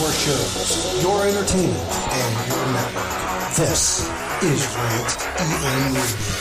your shows, your entertainment, and your network. This is Rant EM Radio.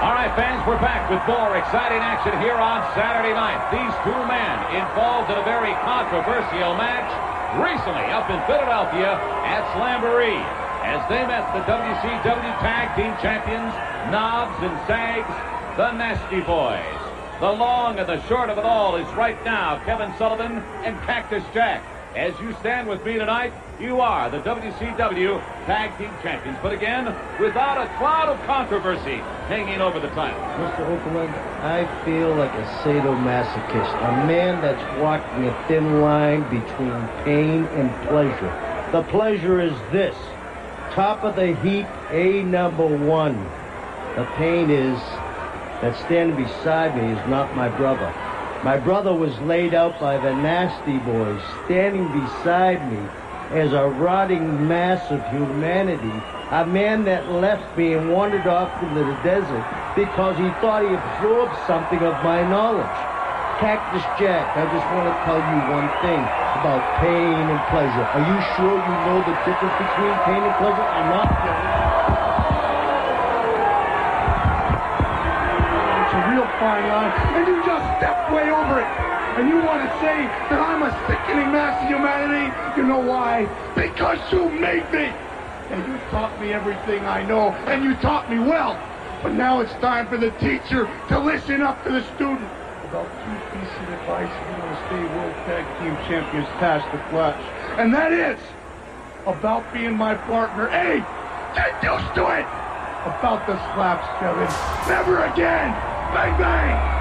All right, fans, we're back with more exciting action here on Saturday night. These two men involved in a very controversial match recently up in Philadelphia at Slamboree as they met the WCW Tag Team Champions, Knobbs and Sags, the Nasty Boys. The long and the short of it all is right now Kevin Sullivan and Cactus Jack. As you stand with me tonight, you are the WCW Tag Team Champions. But again, without a cloud of controversy hanging over the title. Mr. Okerlund, I feel like a sadomasochist, a man that's walking a thin line between pain and pleasure. The pleasure is this top of the heap, A number one. The pain is that standing beside me is not my brother. My brother was laid out by the nasty boys. Standing beside me is a rotting mass of humanity. A man that left me and wandered off into the desert because he thought he absorbed something of my knowledge. Cactus Jack, I just want to tell you one thing about pain and pleasure. Are you sure you know the difference between pain and pleasure? I'm not. It's a real fine line, and you just stepped way over it. And you want to say that I'm a sickening mass of humanity? You know why? Because you made me. And you taught me everything I know, and you taught me well. But now it's time for the teacher to listen up to the student. About two pieces of advice want to stay World Tag Team Champions past the flash. And that is about being my partner. Hey, get used to it. About the slaps, Kevin. Never again. Bang, bang.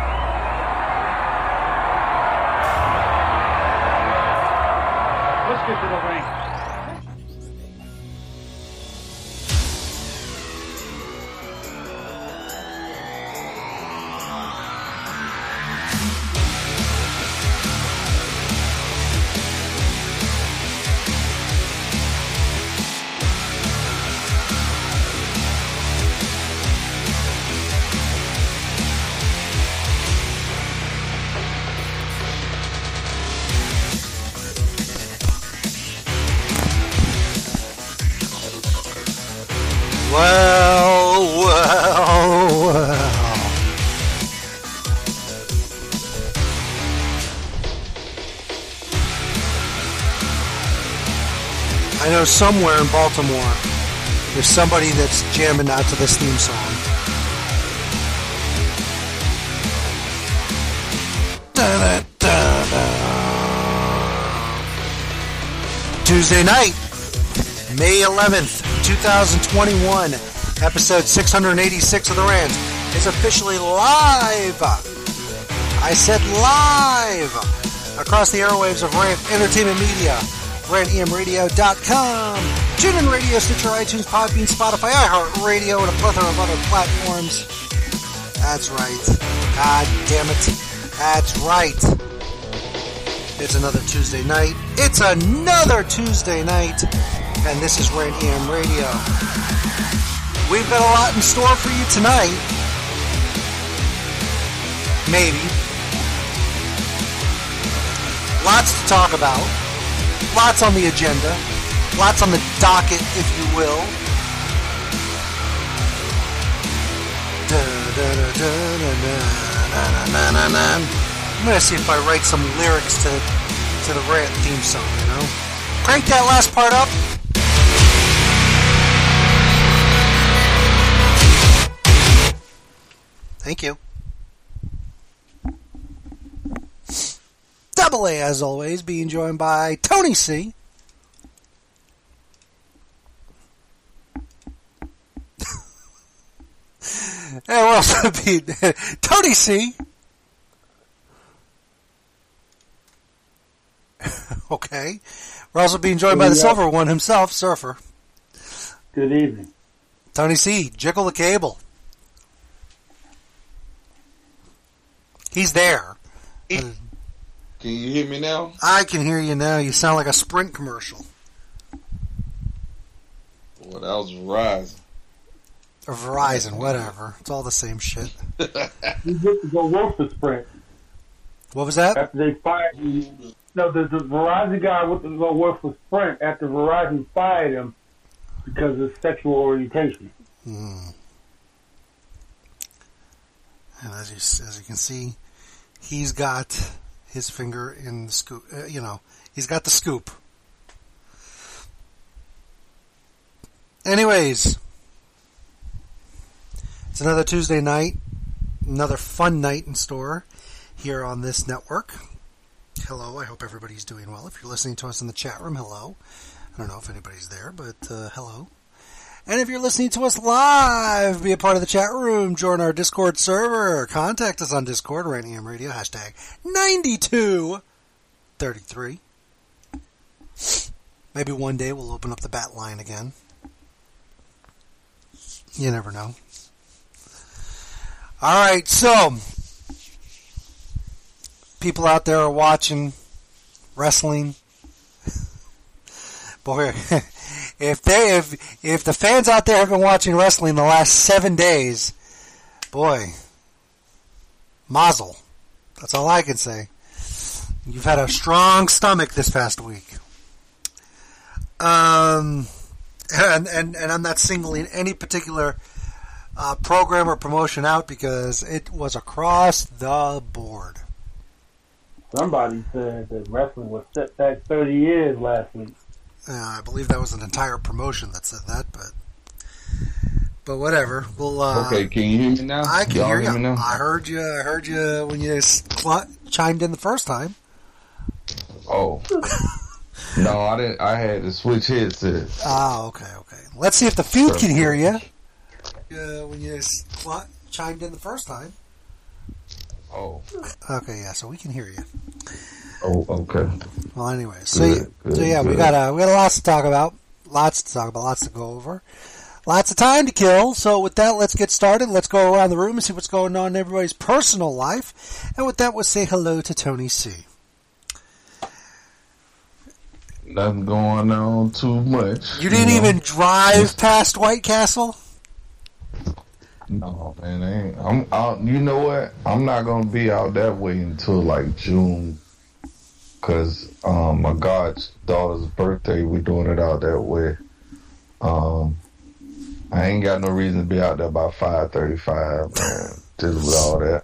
Somewhere in Baltimore there's somebody that's jamming out to this theme song. Tuesday night, May 11th, 2021, episode 686 of The Rant is officially live. I said live across the airwaves of Rant Entertainment Media, rantemradio.com, TuneIn Radio, Stitcher, iTunes, Podbean, Spotify, iHeartRadio, and a plethora of other platforms. That's right. God damn it. That's right. It's another Tuesday night. It's another Tuesday night. And this is Rant EM Radio. We've got a lot in store for you tonight. Maybe. Lots to talk about. Lots on the agenda. Lots on the docket, if you will. I'm gonna see if I write some lyrics to to the rant theme song. You know, crank that last part up. Thank you. Double A, as always, being joined by Tony C. and we're also being Tony C. okay. We're also being joined by the Silver One himself, Surfer. Good evening. Tony C. Jiggle the cable. He's there. Can you hear me now? I can hear you now. You sound like a Sprint commercial. Boy, that was rising. Or Verizon, whatever. It's all the same shit. You get to go work for Sprint What was that? after they fired you. No, the, the Verizon guy went to go work for Sprint after Verizon fired him because of sexual orientation. Hmm. And as you as you can see, he's got his finger in the scoop. Uh, you know, he's got the scoop. Anyways, it's another Tuesday night, another fun night in store here on this network. Hello, I hope everybody's doing well. If you're listening to us in the chat room, hello. I don't know if anybody's there, but uh, hello. And if you're listening to us live, be a part of the chat room, join our Discord server, contact us on Discord, Rant EM Radio, hashtag 9233. Maybe one day we'll open up the bat line again. You never know. Alright, so, people out there are watching wrestling. Boy, if they if if the fans out there have been watching wrestling the last seven days, boy, mazel. That's all I can say. You've had a strong stomach this past week. Um, and and, and I'm not singling any particular uh, program or promotion out because it was across the board. Somebody said that wrestling was set back 30 years last week. Uh, I believe that was an entire promotion that said that, but but whatever. We'll. Uh, okay, can you hear me now? I can Y'all hear you. now? I heard you. I heard you when you cl- chimed in the first time. Oh. no, I didn't. I had to switch headsets. Ah, okay, okay. Let's see if the feed can hear you. Uh, when you cl- chimed in the first time. Oh. Okay, yeah, so we can hear you. Oh, okay. Well, anyway, so, Good, so good, yeah, we good. got uh, we got lots to talk about, lots to talk about, lots to go over, lots of time to kill. So with that, let's get started. Let's go around the room and see what's going on in everybody's personal life. And with that, we'll say hello to Tony C. Nothing going on too much. You didn't know? even drive past White Castle. No, man. I ain't, I'm out. You know what? I'm not gonna be out that way until like June, cause um, my god's daughter's birthday. We're doing it out that way. Um, I ain't got no reason to be out there by five thirty-five, man. Just with all that,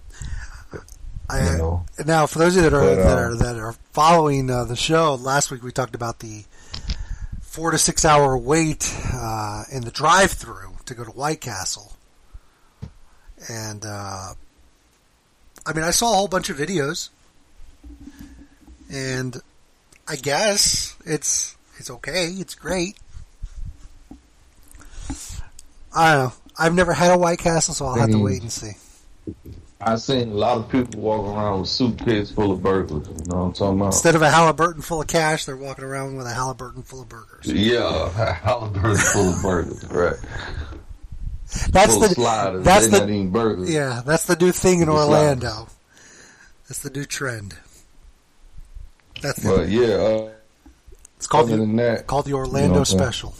I, you know. Now, for those of you that are But, that are that are following uh, the show, last week we talked about the four to six hour wait uh, in the drive-through to go to White Castle, and uh, I mean, I saw a whole bunch of videos, and I guess it's it's okay, it's great. I don't know. I've never had a White Castle, so I'll have to wait and see. I've seen a lot of people walking around with suitcases full of burgers. You know what I'm talking about? Instead of a Halliburton full of cash, they're walking around with a Halliburton full of burgers. Yeah, Halliburton full of burgers, right? That's full the sliders. that's they the not eating burgers. yeah, that's the new thing in The Orlando. That's the new trend. That's the, But yeah, uh, it's called the, that, called the you Orlando know what I'm saying? Special.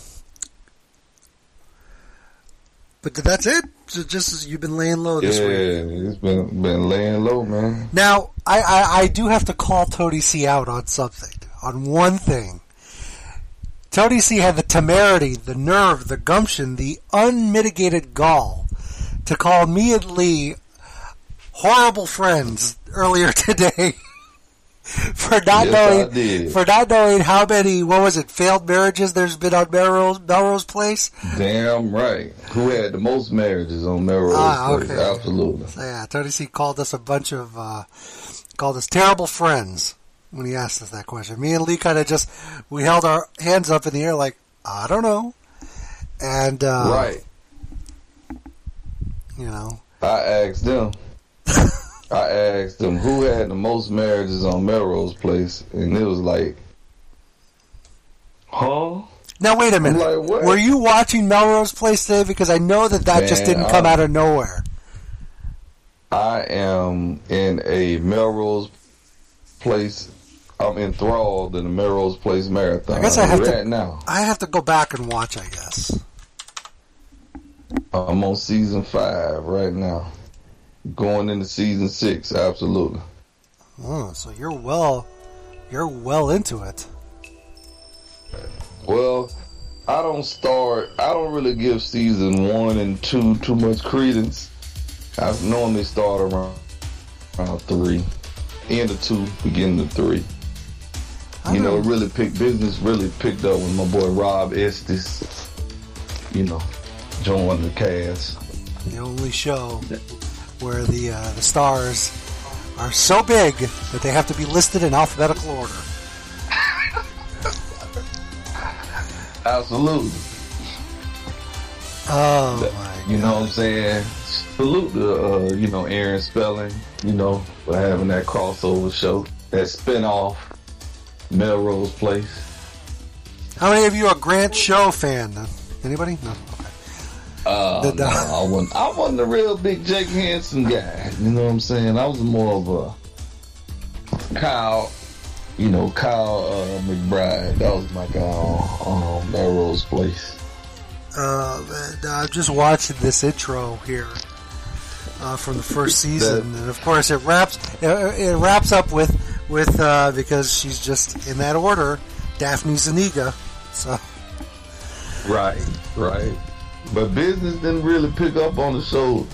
But that's it. So just as you've been laying low yeah, this week. it's been been laying low, man. Now, I, I, I do have to call Tony C out on something, on one thing. Tony C had the temerity, the nerve, the gumption, the unmitigated gall to call me and Lee horrible friends earlier today for not Yes, knowing for not knowing how many what was it failed marriages there's been on Melrose Melrose Place. Damn right. Who had the most marriages on Melrose Ah, Place? okay. Absolutely. So yeah, Tony C called us a bunch of uh, called us terrible friends when he asked us that question. Me and Lee kind of just we held our hands up in the air like I don't know, and uh, right. you know, I asked them. I asked them who had the most marriages on Melrose Place, and it was like, huh? now wait a minute, like, were you watching Melrose Place today? Because I know that that just didn't come I- out of nowhere. I am in a Melrose Place. I'm enthralled in the Melrose Place Marathon. I guess I have to- now. I have to go back and watch. I guess. I'm on season five right now. Going into season six, absolutely. Oh, so you're well, you're well into it. Well, I don't start. I don't really give season one and two too much credence. I normally start around around three, end of two, beginning of three. I You know, know. it really picked business. Really picked up when my boy Rob Estes, you know, joined the cast. The only show where the uh, the stars are so big that they have to be listed in alphabetical order. Absolutely. Oh my! You know what I'm saying? Salute to uh, you know Aaron Spelling, you know, for having that crossover show, that spinoff, Melrose Place. How many of you are Grant Show fan? Anybody? No. Uh, The- no, I wasn't. I wasn't a real big Jake Hanson guy. You know what I'm saying? I was more of a Kyle, you know, Kyle uh, McBride. That was my guy on um, Melrose Place. Uh, and, uh, just watching this intro here uh, from the first season, and of course it wraps it, it wraps up with with uh, because she's just in that order, Daphne Zuniga. So Right, right. But business didn't really pick up on the show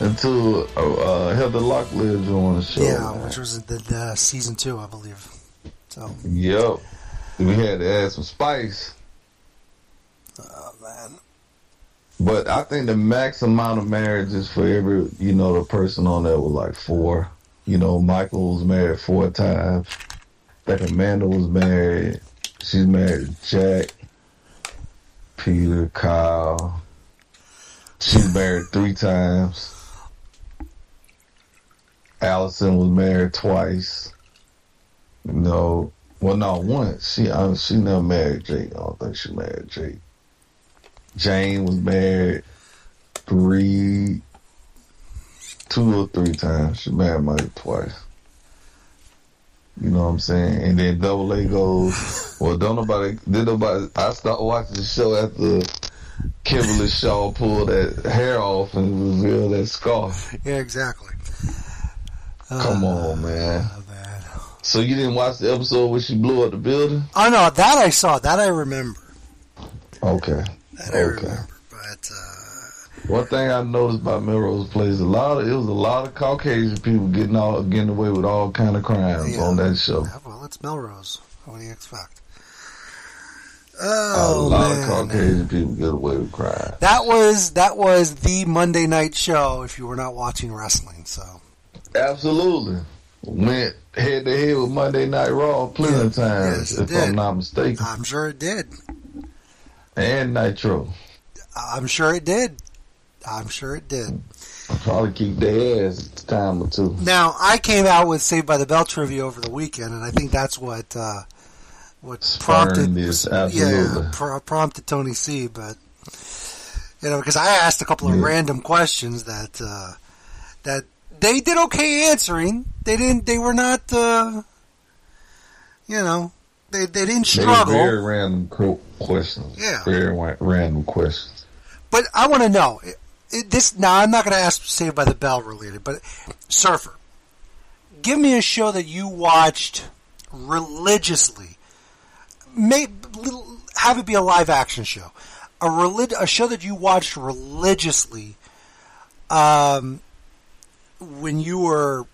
until uh, uh, Heather Locklear joined the show. yeah, which was the, the season two, I believe. So Yep. We had to add some spice. oh man, But I think the max amount of marriages for every, you know, the person on there was like four. You know, Michael was married four times. I think Amanda was married. She's married to Jack, Peter, Kyle. She's married three times. Allison was married twice. Know, well, no, once. She uh, she never married Jake. I don't think she married Jake. Jane was married three, two or three times. She married Mike twice. You know what I'm saying? And then Double A goes, well, don't nobody, did nobody, I started watching the show after Kimberly Shaw pulled that hair off and revealed that scarf. yeah, exactly. Come on, man. Man. So you didn't watch the episode where she blew up the building? Oh no, that I saw. That I remember. Okay. That I Okay. remember. But uh, One thing I noticed about Melrose Place, a lot of it was a lot of Caucasian people getting all getting away with all kind of crimes Yeah. on that show. yeah, well, it's Melrose. What do you expect? A Oh lot man. of Caucasian people get away with crime. That was that was the Monday night show. If you were not watching wrestling, so Absolutely. Went head to head with Monday Night Raw plenty of times, Yes, if did. I'm not mistaken. I'm sure it did. and Nitro. I'm sure it did. I'm sure it did. Probably keep their ass a time or two. Now I came out with Saved by the Bell trivia over the weekend, and I think that's what uh, what prompted yeah pro- prompted Tony C. But you know, because I asked a couple of Yeah. random questions that uh, that they did okay answering. They didn't. They were not. Uh, you know, they they didn't They struggle. very random questions. Yeah. Very random questions. But I want to know it- this. Now I'm not going to ask Saved by the Bell related, but Surfer, give me a show that you watched religiously. May have it be a live action show, a relig- a show that you watched religiously. Um, when you were,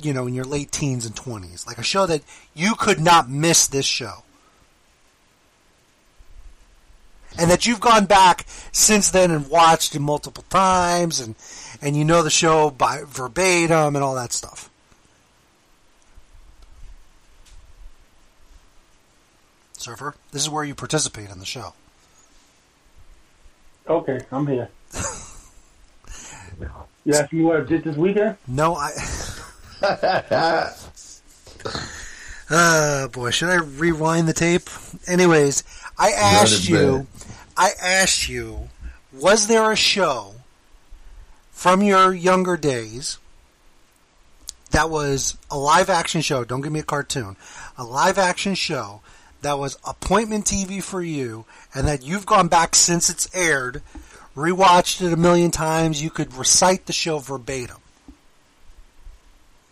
you know, in your late teens and twenties, like a show that you could not miss this show. and that you've gone back since then and watched it multiple times and and you know the show by verbatim and all that stuff. Surfer, this is where you participate in the show. Okay, I'm here. You asked me what I did this weekend? No, I. Uh, boy, should I rewind the tape? Anyways, I asked you. I asked you, was there a show from your younger days that was a live action show? Don't give me a cartoon. A live action show that was appointment TV for you and that you've gone back since it's aired rewatched it a million times, you could recite the show verbatim.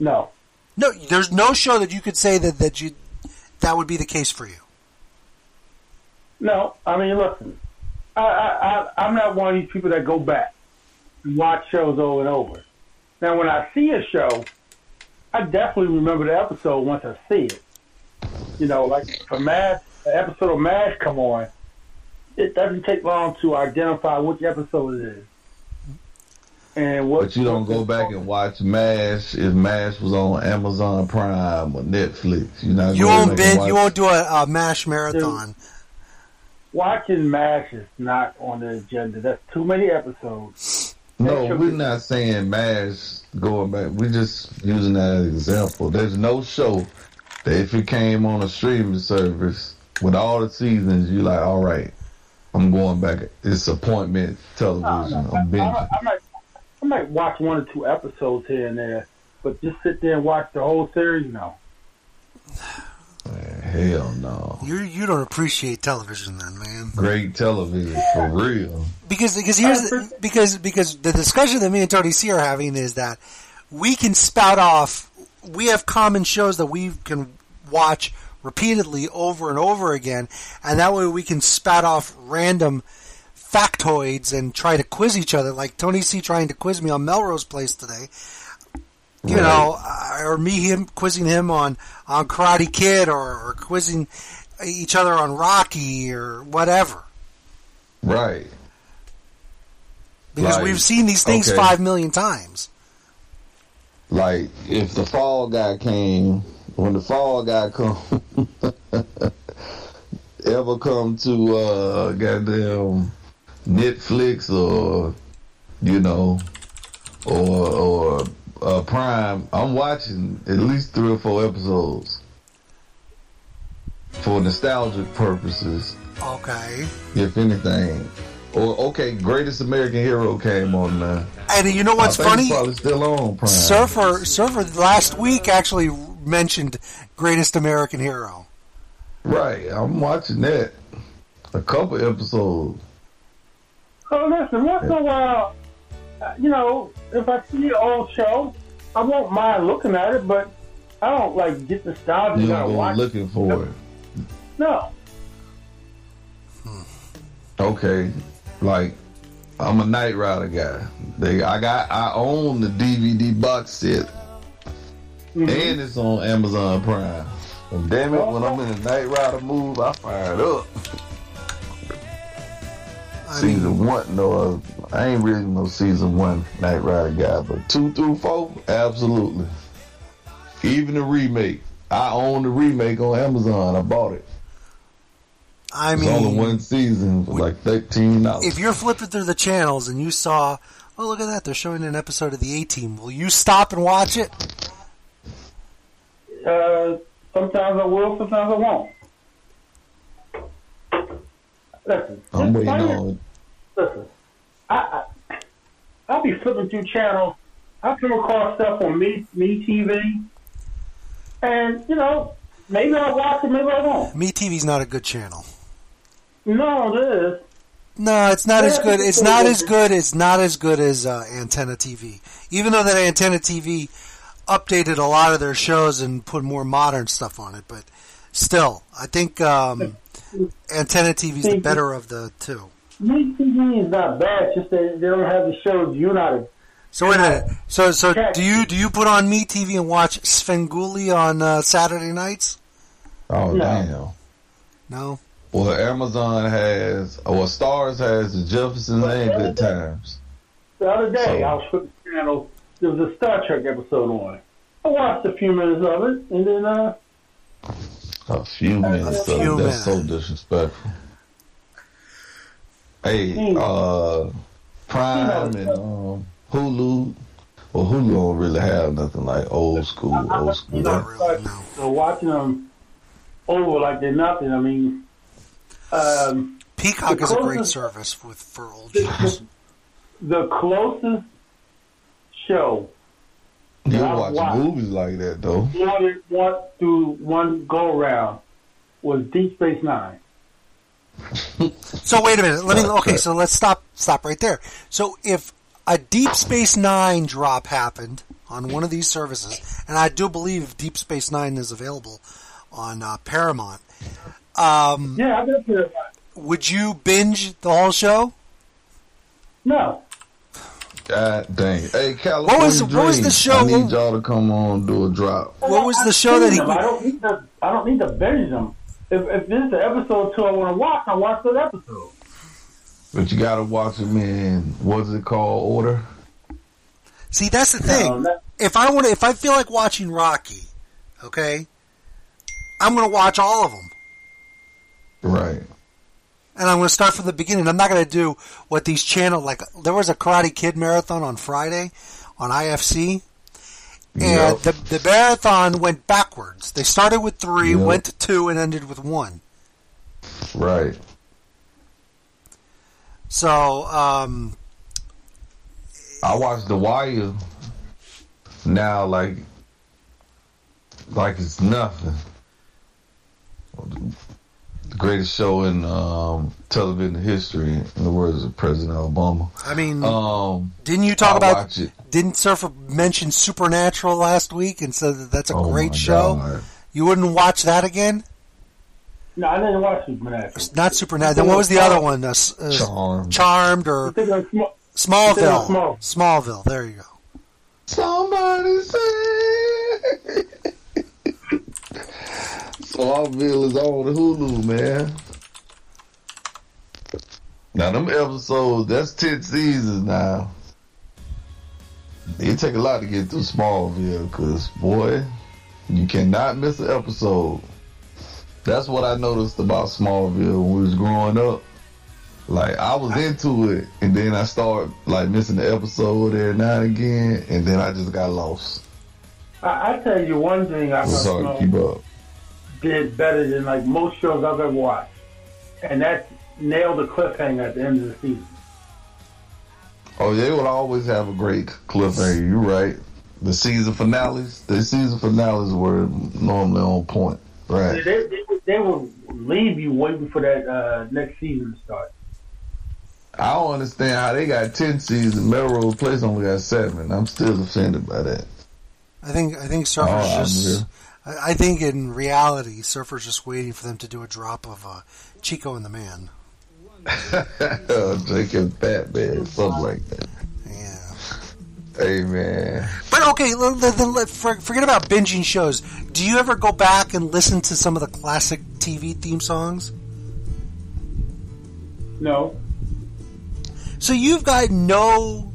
No. No, there's no show that you could say that that you that would be the case for you. No, I mean, listen, I, I, I, I'm not one of these people that go back and watch shows over and over. Now, when I see a show, I definitely remember the episode once I see it. You know, like if a MASH, an episode of MASH come on, it doesn't take long to identify which episode it is. And what, But you don't go back and watch MASH if MASH was on Amazon Prime or Netflix. You're not You going won't back bin, and watch- you won't do a, a MASH marathon. watching MASH is not on the agenda. That's too many episodes. No, we're be- not saying MASH going back. We're just using that as an example. There's no show that if it came on a streaming service with all the seasons, you like, all right, I'm going back. It's appointment television. I'm I. I might, I might watch one or two episodes here and there, but just sit there and watch the whole series, no. Man, hell no. You you don't appreciate television then, man. Great television for real. Because because here's the, because because the discussion that me and Tony C are having is that we can spout off. We have common shows that we can watch repeatedly over and over again, and that way we can spat off random factoids and try to quiz each other, like Tony C trying to quiz me on Melrose Place today. You Right. know, uh, or me him quizzing him on on Karate Kid, or, or quizzing each other on Rocky or whatever. Right. Because Like, we've seen these things okay. five million times. Like if the fall guy came, when the fall guy come, ever come to uh goddamn Netflix or you know or or uh, Prime, I'm watching at least three or four episodes for nostalgic purposes, Okay. if anything. Or okay, Greatest American Hero came on now. And you know what's I think funny? It's probably still on Prime. Surfer Surfer last week actually mentioned Greatest American Hero. Right, I'm watching that. A couple episodes. So listen, once in a while, uh, you know, if I see an old show, I won't mind looking at it, but I don't like get nostalgic You and don't go watch. looking for it. No, Okay, like I'm a Knight Rider guy. They, I got, I own the DVD box set, Mm-hmm. and it's on Amazon Prime. And damn it, when I'm in a Knight Rider mood, I fire it up. I mean, Season one, no, I ain't really no season one Knight Rider guy, but two through four, absolutely. Even the remake, I own the remake on Amazon. I bought it. I mean, only mean, one season for like thirteen dollars. if you're flipping through the channels and you saw, oh look at that, they're showing an episode of the A Team. Will you stop and watch it? uh, sometimes I will, sometimes I won't. Listen, I'm just waiting find it- on. Listen, I, I I'll be flipping through channels. I come across stuff on me me TV, and you know maybe I'll watch it, maybe I won't. Me TV's not a good channel. No, it is. No, it's not as good. It's not as good. It's not as good as uh, Antenna TV. Even though that Antenna TV updated a lot of their shows and put more modern stuff on it, but still, I think um, Antenna TV is the better of the two. Me TV is not bad. Just that they don't have the shows you're So wait a minute. So so do you do you put on Me TV and watch Svengoolie on uh, Saturday nights? Oh No. damn. No. Well, Amazon has, or Stars has the Jeffersons and Good Times. the other day, So- I was flipping the channel. There was a Star Trek episode on. I watched a few minutes of it, and then uh, A few minutes few of it. That's so disrespectful. Hey, uh, Prime and um, Hulu. Well, Hulu don't really have nothing like old school, old school. Not really. No. so watching them over like they're nothing. I mean, um, Peacock is a great service with for old shows. the closest show You watch watch. movies like that though. one one through one go around was Deep Space Nine. So wait a minute. Let me. Okay, so let's stop stop right there. So if a Deep Space Nine drop happened on one of these services, and I do believe Deep Space Nine is available on uh, Paramount, um, Yeah, I got to. would you binge the whole show? No. God dang. Hey, California was- what was the show- I need y'all to come on and do a drop. What was the show that seen he? them. I don't need to. I don't need to binge them. If, if this is the episode two I want to watch, I watch that episode. But you gotta watch them in, what's it called, order? See, that's the thing. No, that- if I want to, if I feel like watching Rocky, okay, I'm going to watch all of them, Right. and I'm going to start from the beginning. I'm not going to do what these channel like. There was a Karate Kid marathon on Friday on IFC, and Yep. the the marathon went backwards. They started with three, Yep. went to two, and ended with one. Right. So, um, I watched The Wire now like like it's nothing. The greatest show in um, television history, in the words of President Obama. I mean, Um, didn't you talk I'll about? watch it. Didn't Surfer mention Supernatural last week and said that that's a Oh great show? God. You wouldn't watch that again? No, I didn't watch Supernatural. Not Supernatural. Then what was the other one? Uh, uh, Charmed. Charmed or I'm thinking of Sm- Smallville? Small. Smallville. There you go. Somebody say. Smallville is on the Hulu, man. Now them episodes, that's ten seasons now. It take a lot to get through Smallville, cause boy, you cannot miss an episode. That's what I noticed about Smallville when we was growing up. Like I was into it, and then I started like missing the episode every now and again, and then I just got lost. I, I tell you one thing I It was hard to thought keep up. Did better than like most shows I've ever watched, and that nailed the cliffhanger at the end of the season. Oh, they will always have a great cliffhanger. You're right. The season finales, the season finales were normally on point. Right. they, they, they will leave you waiting for that uh, next season to start. I don't understand how they got ten seasons. Melrose Place only got seven. I'm still offended by that. I think I think Surfer's Oh, just. Here. I I think in reality, Surfer's just waiting for them to do a drop of uh, Chico and the Man. Jacob Batman, something like that. Yeah. Hey man, But okay, for- forget about binging shows. Do you ever go back and listen to some of the classic TV theme songs? No, So you've got no,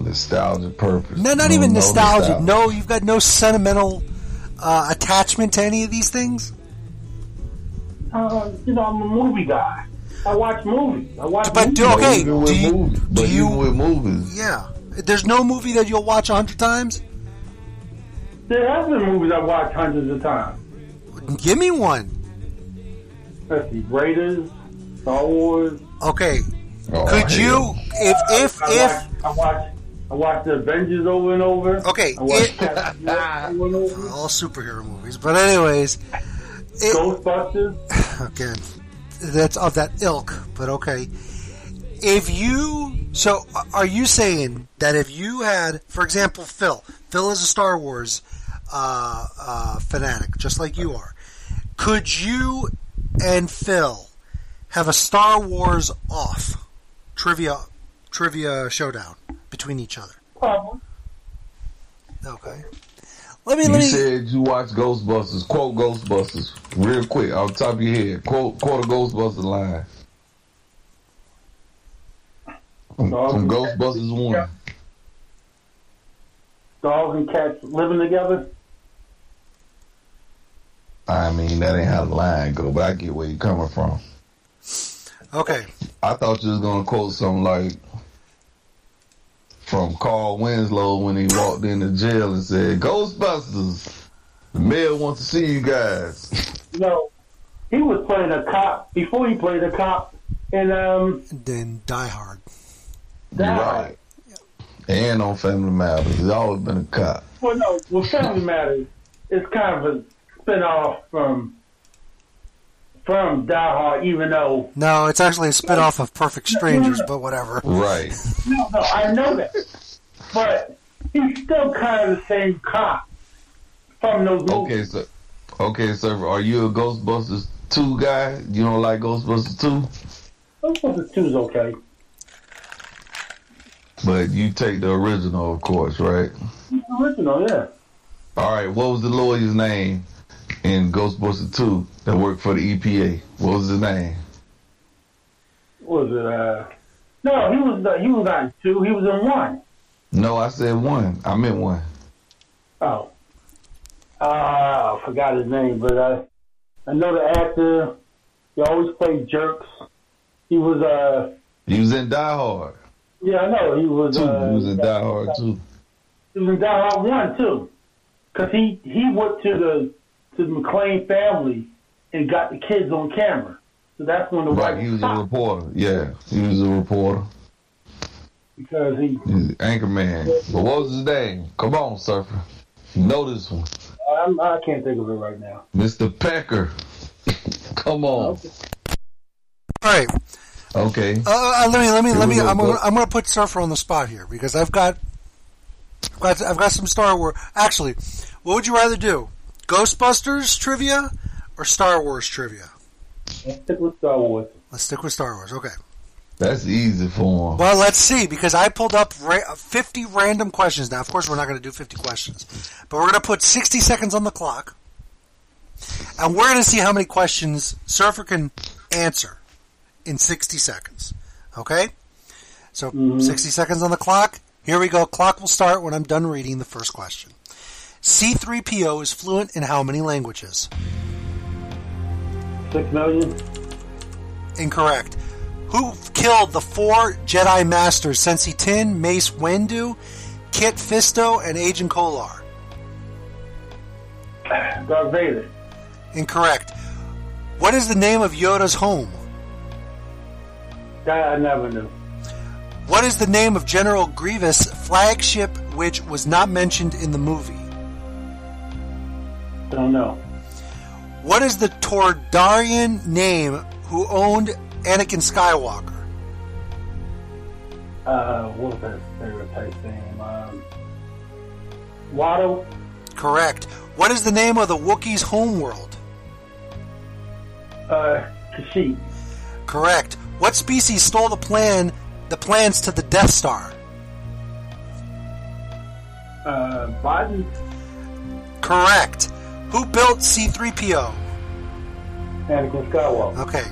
nostalgia purpose. no, not No- even no nostalgia. No, you've got no sentimental uh, attachment to any of these things. uh, you know I'm a movie guy. I watch movies. I watch. But movies. do- okay, Even with do you- movies, do but you- with movies, Yeah, there's no movie that you'll watch a hundred times. There have been movies I watched hundreds of times. Give me one. Let's see, Raiders, Star Wars. Okay, Oh, could hell. you, if if I if watch, I watch, I watch the Avengers over and over. Okay, I watch it- over and over. all superhero movies, but anyways, it, Ghostbusters. again, that's of that ilk. But okay, if you so are you saying that if you had, for example, Phil, Phil is a Star Wars uh, uh, fanatic, just like you are. Could you and Phil have a Star Wars off trivia trivia showdown between each other? Problem. Okay. Let me You let me. said you watch Ghostbusters. Quote Ghostbusters real quick off the top of your head. Quote quote a Ghostbusters line. From, from Ghostbusters one. Dogs and cats living together. I mean that ain't how the line go, but I get where you're coming from. Okay. I thought you was gonna quote something like from Carl Winslow when he walked into jail and said, "Ghostbusters, the mayor wants to see you guys." You know, he was playing a cop before he played a cop And um. Then Die Hard. You're right. And on Family Matters, he's always been a cop. Well, no, well, Family Matters is kind of a spin-off from from Die Hard, even though No, it's actually a spin-off of Perfect Strangers, but whatever. Right. no, no, I know that, but he's still kind of the same cop from those movies. Okay, so okay, sir. Are you a Ghostbusters two guy? You don't like Ghostbusters two, Ghostbusters Two is okay. but you take the original, of course, right? The Original, yeah. All right. What was the lawyer's name in Ghostbusters two that worked for the EPA? What was his name? What was it? Uh, no, he was the, he was on two. He was in one. No, I said one. I meant one. Oh, uh, I forgot his name, but I I know the actor. He always played jerks. He was uh He was in Die Hard yeah I know he was two. uh, he was in Die Hard too. He was in Die Hard one too, because he he went to the to the McClane family and got the kids on camera. So that's when the Right. wife He was a reporter. Yeah, he was a reporter. because he He was Anchorman. But what was his name? Come on, surfer. You know this one. I'm, I can't think of it right now. Mr. Pecker. Come on. All right. Okay. Uh, uh, let me let me Here let me. go, I'm gonna. I'm gonna put Surfer on the spot here because I've got I've got I've got some Star Wars. Actually, what would you rather do? Ghostbusters trivia or Star Wars trivia? Let's stick with Star Wars. Let's stick with Star Wars. Okay. That's easy for him. Well, let's see because I pulled up ra- uh, 50 random questions. Now, of course, we're not going to do 50 questions, but we're going to put 60 seconds on the clock, and we're going to see how many questions Surfer can answer in 60 seconds. Okay? So, mm-hmm. 60 seconds on the clock. Here we go. Clock will start when I'm done reading the first question. C3PO is fluent in how many languages? Six million. Incorrect. Who killed the four Jedi Masters Saesee Tiin, Mace Windu, Kit Fisto, and Agen Kolar? Darth Vader. Incorrect. What is the name of Yoda's home? That I never knew. What is the name of General Grievous' flagship which was not mentioned in the movie? Don't know. What is the Toydarian name who owned Anakin Skywalker? Uh, what was that stereotype name? Um, Watto. Correct. What is the name of the Wookiee's homeworld? Uh, Kashyyyk. Correct. What species stole the plan the plans to the Death Star? Uh, Biden. Correct. Who built C3PO? Anakin Skywalker. Okay.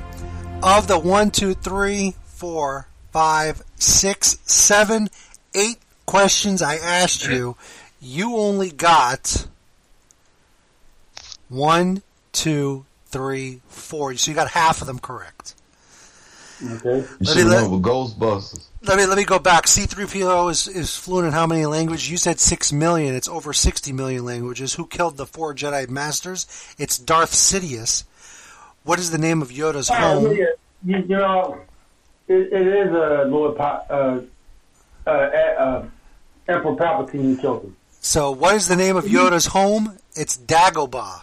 Of the one, two, three, four, five, six, seven, eight questions I asked you, you only got one, two, three, four. So you got half of them correct. Okay. You should me have let- went with Ghostbusters. Let me let me go back. C3PO is, is fluent in how many languages? You said six million. It's over sixty million languages. Who killed the four Jedi Masters? It's Darth Sidious. What is the name of Yoda's Uh, home? you, you know, it, it is a Lord pa- uh, uh, uh, Emperor Palpatine killed him. So, what is the name of Yoda's home? It's Dagobah.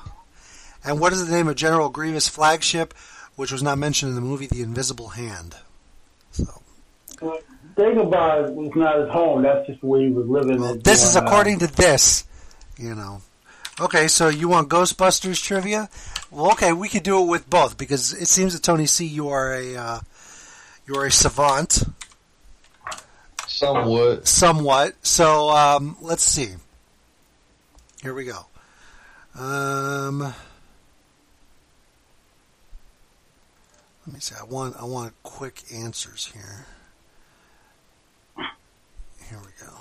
And what is the name of General Grievous' flagship, which was not mentioned in the movie The Invisible Hand? So, Dagobah was not his home. That's just where he was living. well, this is doing, according to this, you know. Okay, so you want Ghostbusters trivia? Well, okay, we could do it with both because it seems that Tony C, you are a uh, you are a savant, Somewhat. somewhat. So um, let's see. Here we go. Um, let me see. I want I want quick answers here. Here we go.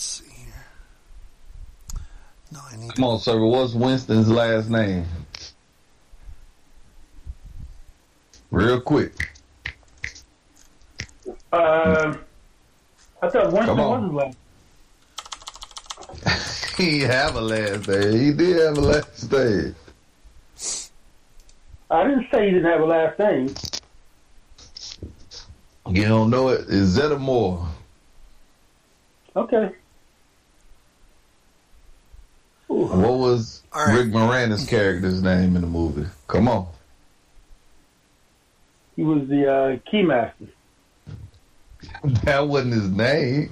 Let's see here. No, I need. Come on, sir. What's Winston's last name? Real quick. Uh, I thought Winston was his last. He have a last name. He did have a last name. I didn't say he didn't have a last name. You don't know it. It's Zeddemore. Okay. Ooh. What was All right. Rick Moranis' character's name in the movie? Come on. He was the uh, keymaster. That wasn't his name.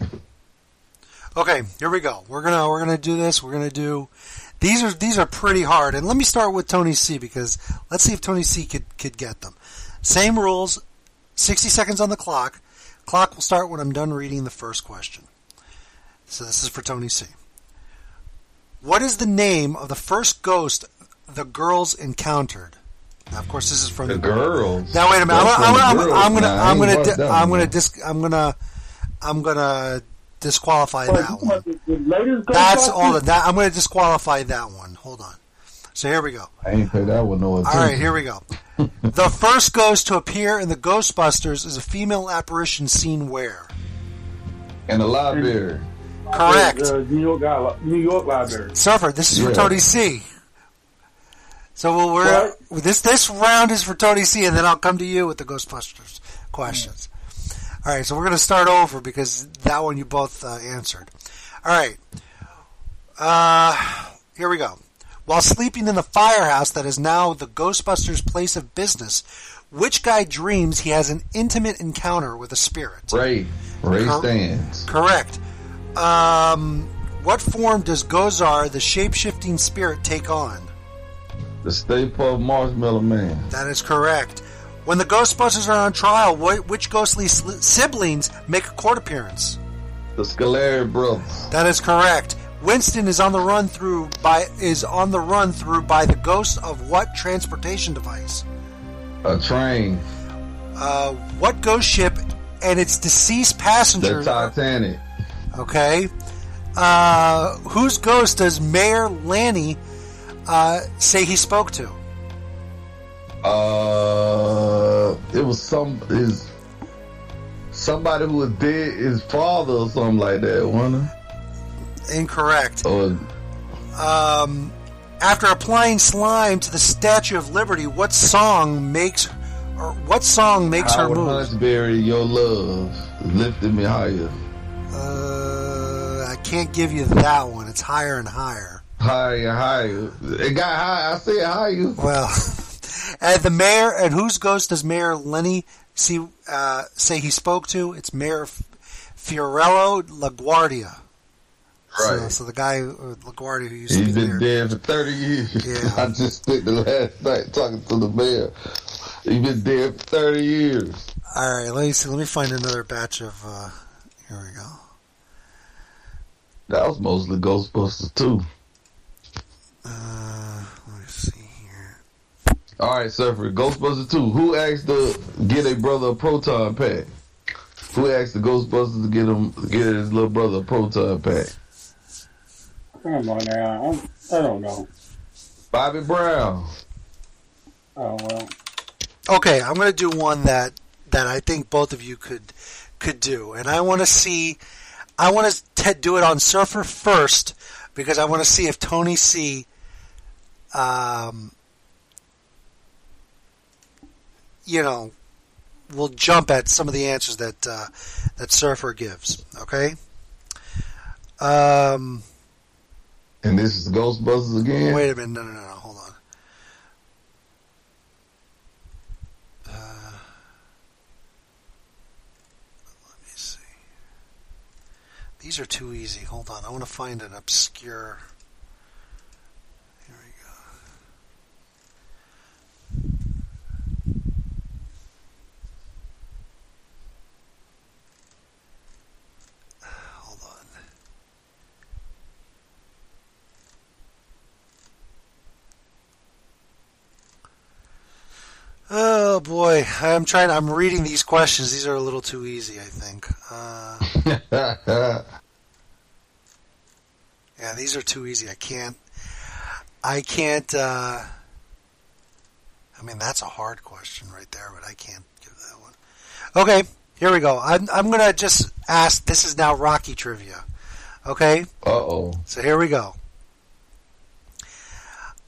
Okay, here we go. We're gonna we're gonna do this. We're gonna do these are these are pretty hard. And let me start with Tony C because let's see if Tony C could could get them. Same rules. Sixty seconds on the clock. Clock will start when I'm done reading the first question. So this is for Tony C. What is the name of the first ghost the girls encountered? Now, of course, this is from The girls. now wait a minute. That's I'm, I'm, I'm. I'm gonna I I'm gonna di- I'm gonna dis- I'm gonna I'm gonna disqualify that one. want the, the latest That's all of that. I'm gonna disqualify that one. Hold on. So here we go. I ain't pay that one no All attention. right, here we go. the first ghost to appear in the Ghostbusters is a female apparition seen where? In the library. Correct. The New York, Li- New York Library. Surfer, this is for Yeah. Tony C. So we'll, we're this this round is for Tony C, and then I'll come to you with the Ghostbusters questions. All right, so we're going to start over because that one you both uh, answered. All right, uh, here we go. While sleeping in the firehouse that is now the Ghostbusters' place of business, which guy dreams he has an intimate encounter with a spirit? Ray. Ray Cor- Stantz. Correct. Um, what form does Gozer, the shape-shifting spirit, take on? The Stay Puft Marshmallow Man. That is correct. When the Ghostbusters are on trial, wh- which ghostly siblings make a court appearance? The Scoleri Brothers. That is correct. Winston is on the run through by is on the run through by the ghost of what transportation device? A train. Uh, what ghost ship and its deceased passenger? The Titanic. Okay. Uh, whose ghost does Mayor Lenny uh, say he spoke to? Uh, it was some his somebody who was dead, his father or something like that, wasn't it? Incorrect. Or Um, after applying slime to the Statue of Liberty, what song makes or what song makes her Howard move? Huntsberry, Your Love lifted me higher, Uh, I can't give you that one. It's higher and higher. higher, higher. It got high. I said higher. Well, and the mayor and whose ghost does Mayor Lenny see uh, say he spoke to? It's Mayor Fiorello LaGuardia. So, Right. so the guy uh, LaGuardia who used to He's be been there. dead for thirty years. Yeah. I just spent the last night talking to the mayor. He's been dead for thirty years. All right, let me see. Let me find another batch of. Uh, here we go. That was mostly Ghostbusters too. Uh, let me see here. All right, Surfer. Ghostbusters 2. Who asked to get a brother a proton pack? Who asked the Ghostbusters to get him get his little brother a proton pack? Come on now. I'm, I don't know. Bobby Brown. Oh, well. Okay, I'm going to do one that that I think both of you could could do, and I want to see. I want to do it on Surfer first because I want to see if Tony C. Um, you know, will jump at some of the answers that uh, that Surfer gives. Okay. Um, And this is Ghostbusters again. Wait a minute. No, no, no, no. Hold on. Uh, let me see. These are too easy. Hold on. I want to find an obscure. Here we go. Hold on. Oh boy, I'm trying. I'm reading these questions. These are a little too easy, I think. Uh, yeah, these are too easy. I can't. I can't. Uh, I mean, that's a hard question right there, but I can't give that one. Okay, here we go. I'm I'm gonna just ask. This is now Rocky trivia. Okay, Uh oh. so here we go.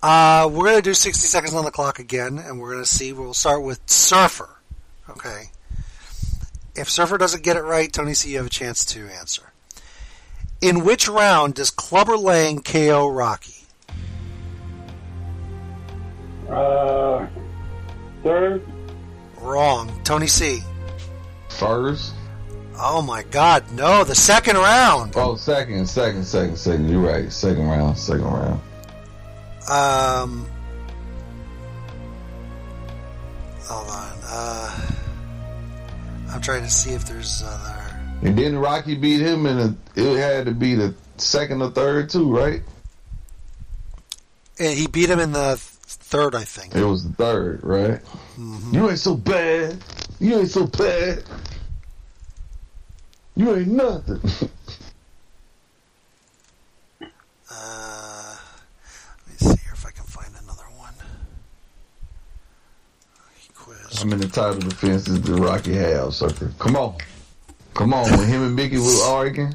Uh, we're going to do 60 seconds on the clock again, and we're going to see. We'll start with Surfer. Okay. If Surfer doesn't get it right, Tony C, you have a chance to answer. In which round does Clubber Lang KO Rocky? Uh, third. Wrong. Tony C. First. Oh my God, no! The second round. Oh, second, second, second, second. You're right. Second round, second round. Um, hold on. Uh, I'm trying to see if there's other. And then Rocky beat him, and it had to be the second or third too, right? Eh, He beat him in the third, I think. It was the third, right? You ain't so bad. You ain't so bad. You ain't nothing. Uh, let me see if I can find another one. Quiz. How many title defenses did Rocky have, sucker? Come on. Come on. When him and Mickey was arguing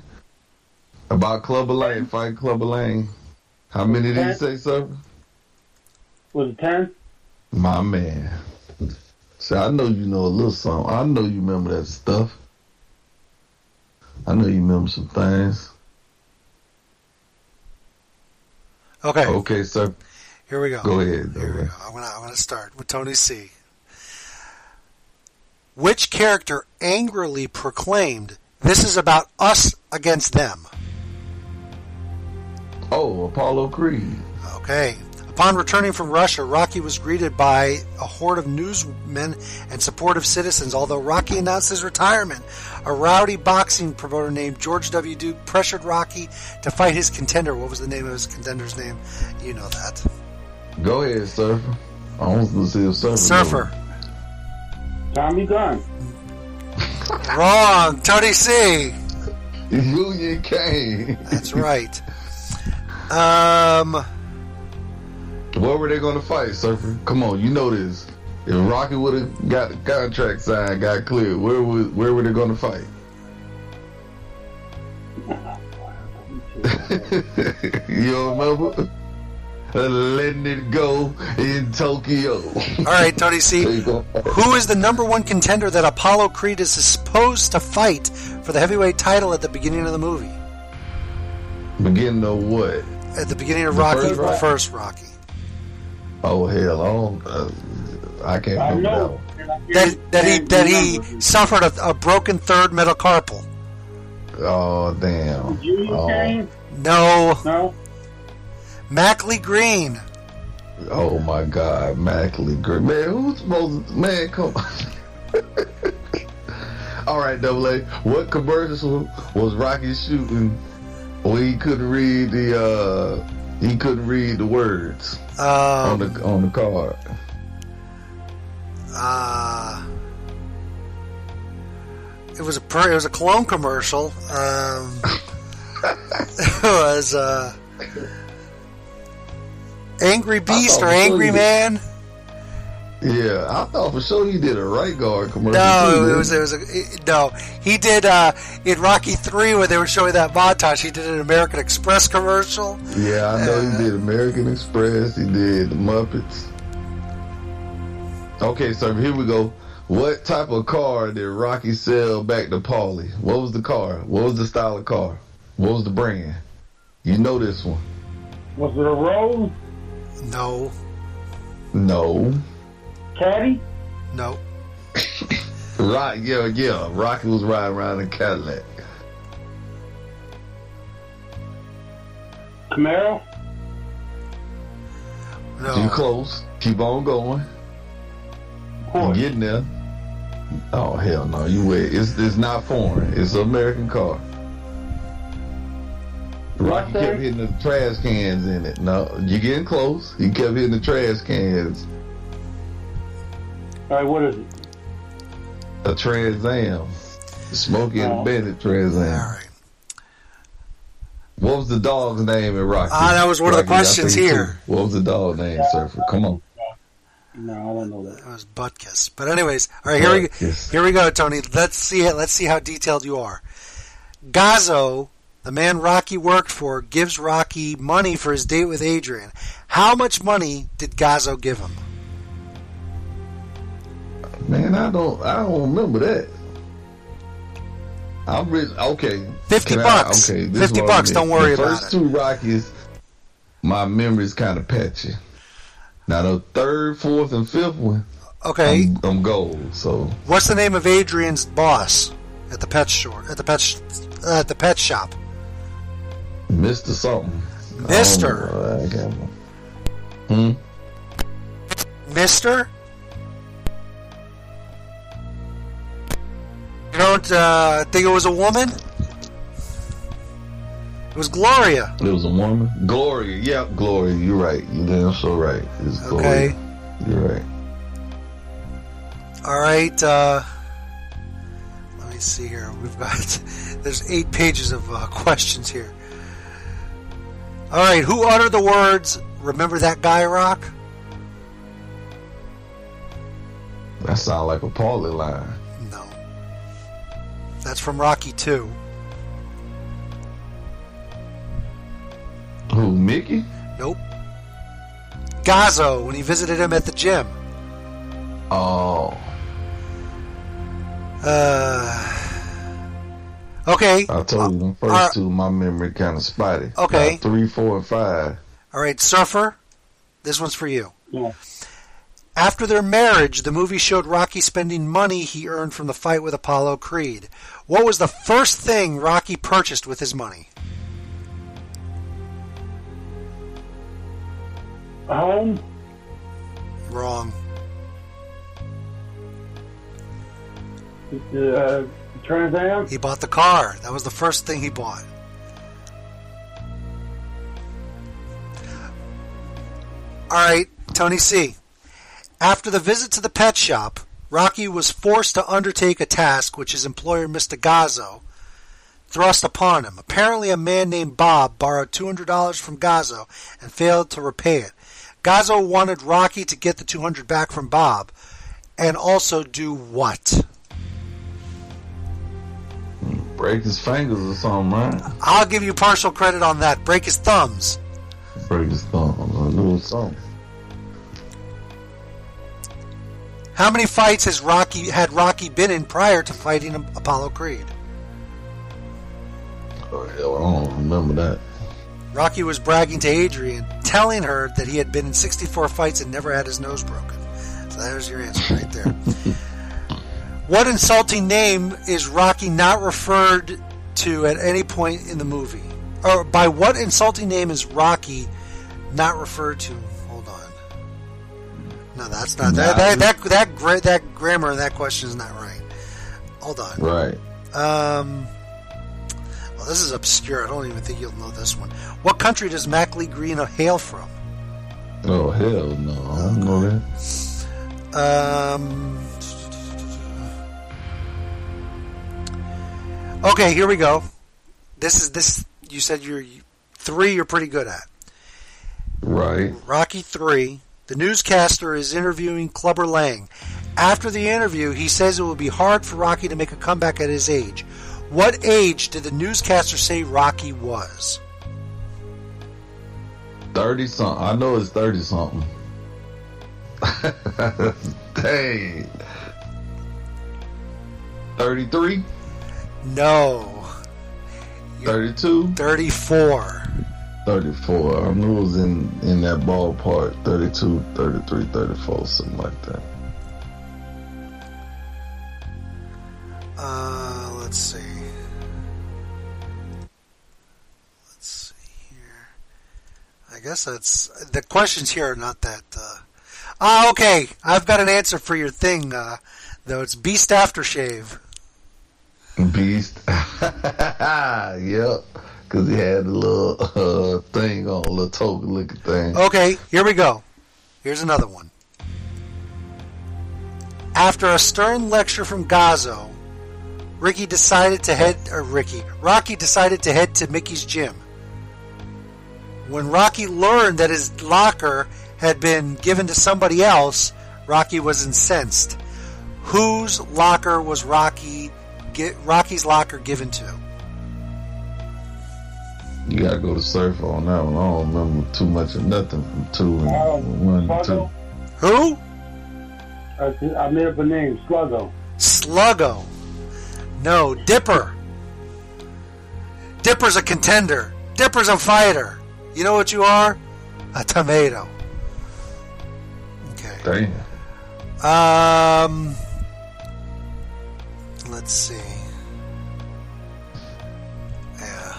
about Clubber Lang, fight Clubber Lang, how many did he say, sir? Was it ten? My man. See, I know you know a little something. I know you remember that stuff. I know you remember some things. Okay, Okay, sir. here we go. Go ahead. Here we go. I'm gonna I'm gonna start with Tony C. Which character angrily proclaimed, "This is about us against them"? Oh, Apollo Creed. Okay. Upon returning from Russia, Rocky was greeted by a horde of newsmen and supportive citizens. Although Rocky announced his retirement, a rowdy boxing promoter named George W. Duke pressured Rocky to fight his contender. What was the name of his contender's name? You know that. Go ahead, Surfer. I want to see if Surfer. Surfer. Tommy Gunn. Wrong. Tony C. Union Cane. That's right. Um. What were they going to fight, Surfer? Come on, you know this. If Rocky would have got the contract signed, got cleared, where was where were they going to fight? you don't remember? Letting it go in Tokyo. All right, Tony C. Who is the number one contender that Apollo Creed is supposed to fight for the heavyweight title at the beginning of the movie? Beginning of what? At the beginning of The Rocky, first Rocky? first Rocky. Oh hell, I don't. Uh, I can't I remember know. That that he that he suffered a, a broken third metacarpal. Oh damn. Oh. No, No. Mac Lee Green. Oh my God, Mac Lee Green. Man, who's supposed to, man, come on. All right, Double A. What commercial was Rocky shooting when he couldn't read the, uh, he couldn't read the words on Um, the, on the card? uh, it was a per, it was a cologne commercial. Um, it was uh, Angry Beast or thought it was Angry Angry. Man. Yeah, I thought for sure he did a right guard commercial. too, No, it was he? it was a, it- no. He did uh, in Rocky Three where they were showing that montage. He did an American Express commercial. Yeah, I know Uh, he did American Express. He did the Muppets. Okay, so here we go. What type of car did Rocky sell back to Paulie? What was the car? What was the style of car? What was the brand? You know this one. Was it a Rose? No, No. Caddy? no. Rock, yeah, yeah. Rocky was riding around in Cadillac. Camaro? No. You close. Keep on going. You Porsche. getting there. Oh hell no, you wait. It's it's not foreign. It's an American car. Rocky kept hitting the trash cans in it. No, you're getting close. He kept hitting the trash cans. All right, what is it? A Trans Am. Smokey and Oh. the Bandit Trans All Am. right. What was the dog's name in Rocky? Ah, that was one of the questions here. too. What was the dog name, Surfer? Come on. No, I don't know that. It was butt kiss. But anyways, all right, here we Butkus. here we go, Tony. Let's see it. Let's see how detailed you are. Gazzo, the man Rocky worked for, gives Rocky money for his date with Adrian. How much money did Gazzo give him? Man, I don't I don't remember that. I'm really okay. 50 Can I- bucks. okay, this 50 bucks, don't worry the about first it. two Rockies, my memory's kind of patchy. Now the third, fourth, and fifth one, Okay. I'm, I'm gold. So What's the name of Adrian's boss at the pet store? At the pet sh- uh, at the pet shop? Mister something. Mister. don't know. I can't remember. Hmm. Mister. You don't uh, think it was a woman? It was Gloria. It was a woman. Gloria. Yep, Gloria. You're right. You're damn so right. It's Gloria. Okay. You're right. All right. Uh, let me see here. We've got there's eight pages of uh, questions here. All right. Who uttered the words? Remember that guy, Rock? That sounds like a Paulie line. No. That's from Rocky Two. Who, Mickey? Nope. Gazzo when he visited him at the gym. Oh, Uh. Okay. I told you the first Uh, two, my memory kind of spotty. Okay. Now, three, four, and five. All right, Surfer. This one's for you. Yeah. After their marriage, the movie showed Rocky spending money he earned from the fight with Apollo Creed. What was the first thing Rocky purchased with his money? Home. Wrong. Uh, Trans Am. He bought the car. That was the first thing he bought. All right, Tony C. After the visit to the pet shop, Rocky was forced to undertake a task which his employer, Mr. Gazzo, thrust upon him. Apparently, a man named Bob borrowed $200 from Gazzo and failed to repay it. Gazzo wanted Rocky to get the 200 back from Bob and also do what? Break his fingers or something, right? I'll give you partial credit on that. Break his thumbs. Break his thumb or do something. How many fights has Rocky had Rocky been in prior to fighting Apollo Creed? Oh, hell, I don't remember that. Rocky was bragging to Adrian, telling her that he had been in 64 fights and never had his nose broken. So there's your answer right there. what insulting name is Rocky not referred to at any point in the movie? Or by what insulting name is Rocky not referred to? Hold on. No, that's not that. That that that, gra- that grammar in that question is not right. Hold on. Right. Um, well, this is obscure. I don't even think you'll know this one. What country does Mac Lee Green hail from? Oh, hell no. I don't know that. Um, okay, here we go. This is this. You said you're three. You're pretty good at Right. Rocky three. The newscaster is interviewing Clubber Lang. After the interview, he says it will be hard for Rocky to make a comeback at his age. What age did the newscaster say Rocky was? 30 something. I know it's 30 something. Dang. 33? No, 32? 34. 34. I knew it was in, in that ballpark. 32, 33, 34, something like that. Uh, let's see. Let's see here. I guess that's the questions here are not that. Uh, ah, okay. I've got an answer for your thing. Uh, though it's Beast Aftershave. Beast. yep. Because he had a little uh, thing on, a little token looking thing. Okay, here we go. Here's another one. After a stern lecture from Gazzo, Ricky decided to head. Or Ricky, Rocky decided to head to Mickey's gym. When Rocky learned that his locker had been given to somebody else, Rocky was incensed. Whose locker was Rocky? Get Rocky's locker given to? You gotta go to surf on that one. I don't remember too much of nothing from two and Um, one and two. Who? I, I made up a name, Sluggo. Sluggo. No, Dipper. Dipper's a contender. Dipper's a fighter. You know what you are? A tomato. Damn. Um, let's see. Yeah.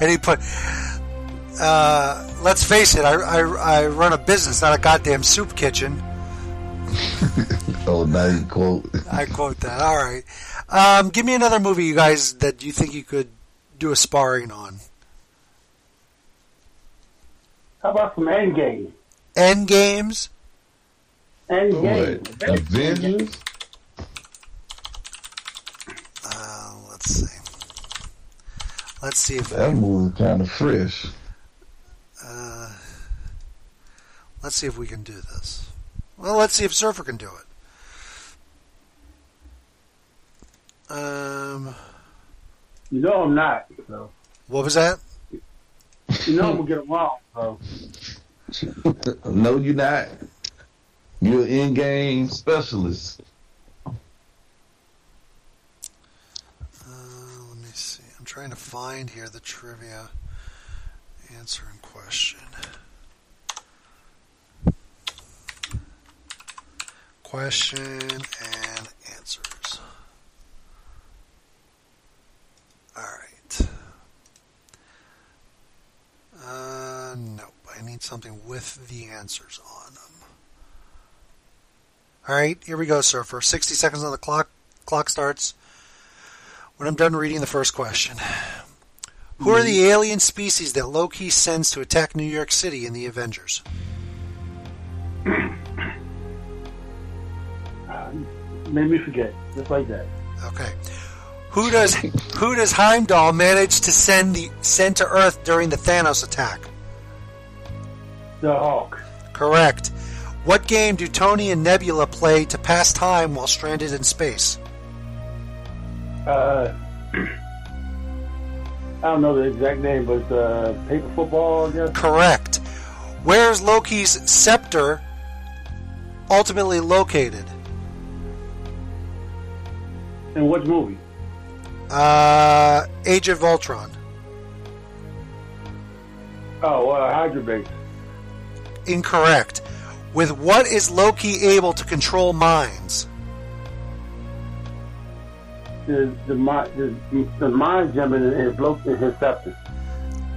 and he put, uh, let's face it, I, I, I run a business, not a goddamn soup kitchen. Oh, now you quote. I quote that. All right. Um, give me another movie, you guys, that you think you could do a sparring on. How about some Endgame? End games. Endgame. What? Avengers? Uh, let's see. Let's see if That movie kind of fresh. uh, let's see if we can do this. Well, let's see if Surfer can do it. Um, You know I'm not. So what was that? you know I'm gonna get them wrong. So no, you're not. You're an Endgame specialist. Uh, let me see. I'm trying to find here the trivia answer answering question. Question and answers. All right. Uh, nope. I need something with the answers on them. All right, here we go, Surfer. 60 seconds on the clock. Clock starts when I'm done reading the first question. Who are the alien species that Loki sends to attack New York City in the Avengers? made me forget, just like that. Okay. Who does who does Heimdall manage to send the send to Earth during the Thanos attack? The Hulk. Correct. What game do Tony and Nebula play to pass time while stranded in space? Uh, I don't know the exact name, but uh, paper football, I guess. Correct. Where is Loki's scepter ultimately located? In which movie? Uh, Age of Ultron. Oh, uh, Hydra Base. Incorrect. With what is Loki able to control minds? The the mind the, the mind gem in his lo- in his scepter.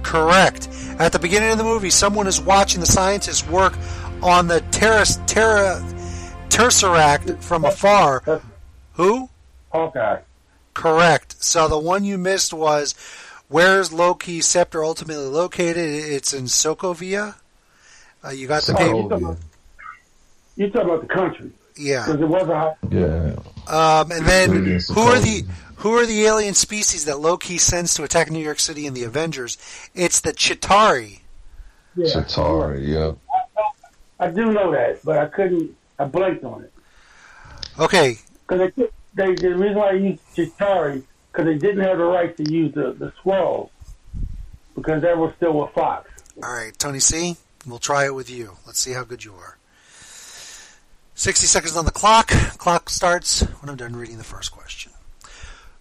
Correct. At the beginning of the movie, someone is watching the scientists work on the terras, terra, Tesseract from afar. Who? Hawkeye. Correct. So the one you missed was where's Loki's scepter ultimately located? It's in Sokovia. Uh, you got the paper. Sokovia. You talking about the country? Yeah. Because it was a hot. Yeah. Um, and then who are the who are the alien species that Loki sends to attack New York City in the Avengers? It's the Chitauri. Yeah. Chitauri, yeah. I do know that, but I couldn't. I blanked on it Okay, because they, they the reason why I used Chitauri because they didn't have the right to use the the Skrulls because they were still with Fox. all right, Tony C. We'll try it with you. Let's see how good you are. Sixty seconds on the clock. Clock starts when I'm done reading the first question.